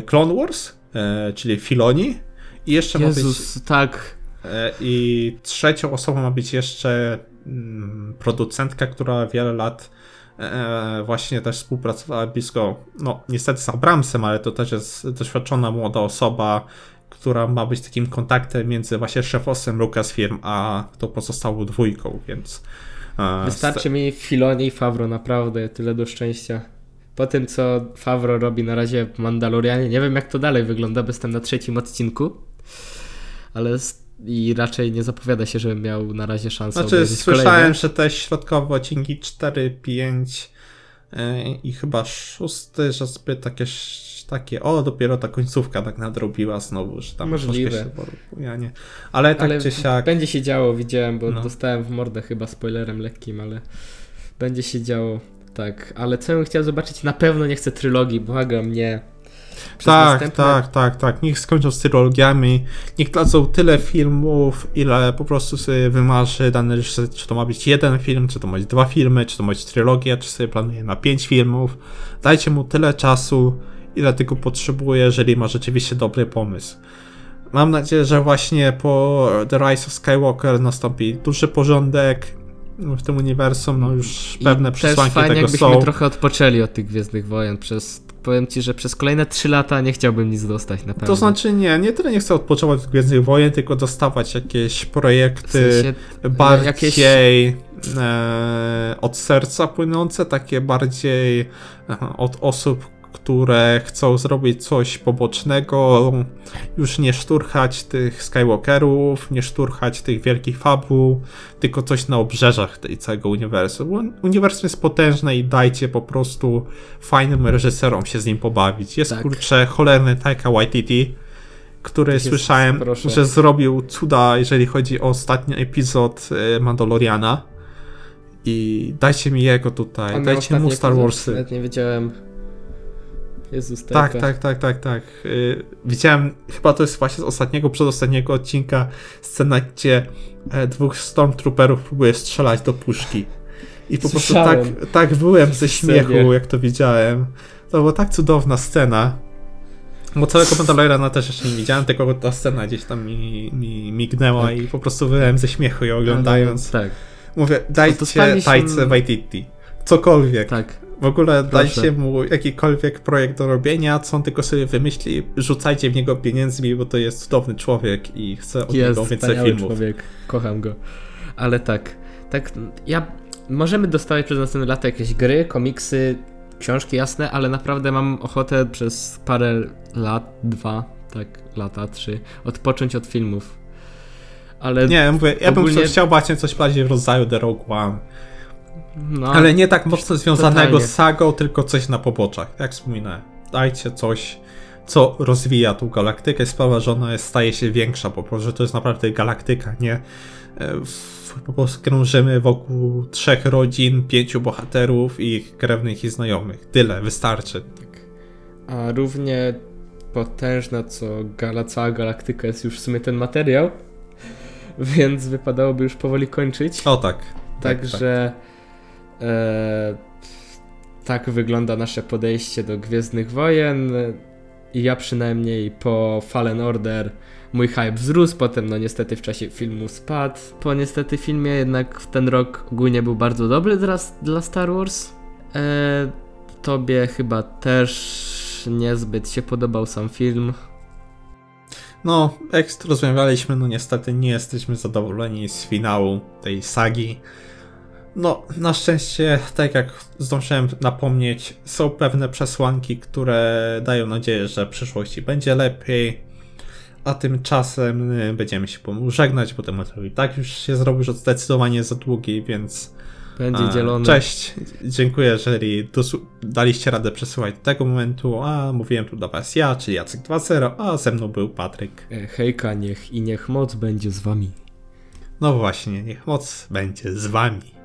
Clone Wars, e, czyli Filoni i jeszcze ma być Jezus, tak. e, i trzecią osobą ma być jeszcze mm, producentka, która wiele lat e, właśnie też współpracowała blisko, no niestety z Abramsem, ale to też jest doświadczona młoda osoba, która ma być takim kontaktem między właśnie szefosem Lucasfilm a tą pozostałą dwójką, więc Wystarczy mi Filoni i Favro, naprawdę, tyle do szczęścia. Po tym, co Favro robi na razie w Mandalorianie, nie wiem jak to dalej wygląda, bo jestem na trzecim odcinku, ale i raczej nie zapowiada się, żebym miał na razie szansę Znaczy, słyszałem, kolejne. że te środkowe odcinki 4, 5 yy, i chyba szósty, że zbyt takie, takie, o, dopiero ta końcówka tak nadrobiła znowu, że tam Możliwe. się porównia, Ale tak ale czy siak, będzie się działo, widziałem, bo No. dostałem w mordę chyba spoilerem lekkim, ale będzie się działo, tak. Ale co bym chciał zobaczyć, na pewno nie chcę trylogii, błagam, nie. Przez tak, następne- tak, tak, tak, niech skończą z trylogiami, niech dadzą tyle filmów, ile po prostu sobie wymarzy dany reżyser, czy to ma być jeden film, czy to ma być dwa filmy, czy to ma być trylogia, czy sobie planuje na pięć filmów. Dajcie mu tyle czasu, ile tylko potrzebuje, jeżeli ma rzeczywiście dobry pomysł. Mam nadzieję, że właśnie po The Rise of Skywalker nastąpi duży porządek w tym uniwersum, no już I pewne przesłanki fajnie, tego jakbyśmy są. trochę odpoczęli od tych Gwiezdnych Wojen. Przez, powiem ci, że przez kolejne 3 lata nie chciałbym nic dostać na pewno. To znaczy nie, nie tyle nie chcę odpoczywać od Gwiezdnych Wojen, tylko dostawać jakieś w projekty sensie, bardziej jakieś- e, od serca płynące, takie bardziej e, od osób, które chcą zrobić coś pobocznego, już nie szturchać tych Skywalkerów, nie szturchać tych wielkich fabuł, tylko coś na obrzeżach tej całego uniwersum. Uniwersum jest potężne i dajcie po prostu fajnym reżyserom się z nim pobawić. Jest Tak. kurczę cholerny Taika Waititi, który jest, słyszałem, proszę. że zrobił cuda, jeżeli chodzi o ostatni epizod e, Mandaloriana. I dajcie mi jego tutaj, dajcie mu Star Warsy. Nawet nie wiedziałem. Jezus, Tak, Taika. tak, tak, tak, tak. Y, widziałem, chyba to jest właśnie z ostatniego, przedostatniego odcinka scena, gdzie e, dwóch Stormtrooperów próbuje strzelać do puszki. I po prostu tak, Słyszałem. tak byłem ze śmiechu, jak to widziałem. To była tak cudowna scena. Bo całego Mandaloriana też jeszcze nie widziałem, tylko ta scena gdzieś tam mi, mi mignęła Tak. i po prostu byłem ze śmiechu ją oglądając. Tak, Mówię, dajcie dostaliśmy- Tajce Waititi. Cokolwiek. tak. W ogóle Proszę. dajcie mu jakikolwiek projekt do robienia, co on tylko sobie wymyśli, rzucajcie w niego pieniędzmi, bo to jest cudowny człowiek i chcę od Jest niego więcej filmów. człowiek. Kocham go. Ale tak, tak, ja... Możemy dostawać przez następne lata jakieś gry, komiksy, książki, jasne, ale naprawdę mam ochotę przez parę lat, dwa, tak, lata, trzy, odpocząć od filmów. Ale Nie, mówię, ja bym Ogólnie- chciał właśnie coś bardziej w rodzaju The Rogue One, no, ale nie tak mocno związanego totalnie. z sagą, tylko coś na poboczach, jak wspominałem. Dajcie coś, co rozwija tą galaktykę, sprawa, że ona jest, staje się większa, po prostu, że to jest naprawdę galaktyka, nie? E, Po prostu krążymy wokół trzech rodzin, pięciu bohaterów i ich krewnych i znajomych. Tyle, wystarczy. A równie potężna, co gala, cała galaktyka jest już w sumie ten materiał, więc wypadałoby już powoli kończyć. O tak. Także tak, e, tak wygląda nasze podejście do Gwiezdnych Wojen. I ja przynajmniej po Fallen Order mój hype wzrósł, potem no niestety w czasie filmu spadł. Po niestety filmie jednak ten rok ogólnie był bardzo dobry dla, dla Star Wars. E, tobie chyba też niezbyt się podobał sam film. No, jak rozmawialiśmy, no niestety nie jesteśmy zadowoleni z finału tej sagi. No, na szczęście, tak jak zdążyłem napomnieć, są pewne przesłanki, które dają nadzieję, że w przyszłości będzie lepiej. A tymczasem y, będziemy się żegnać, bo materiał i tak już się zrobił już zdecydowanie za długi, więc. Będzie dzielony. Cześć, dziękuję, jeżeli daliście radę przesyłać do tego momentu. A mówiłem tu do Was ja, czyli Jacek 2.0, a ze mną był Patryk. E, hejka, niech i niech moc będzie z Wami. No właśnie, niech moc będzie z Wami.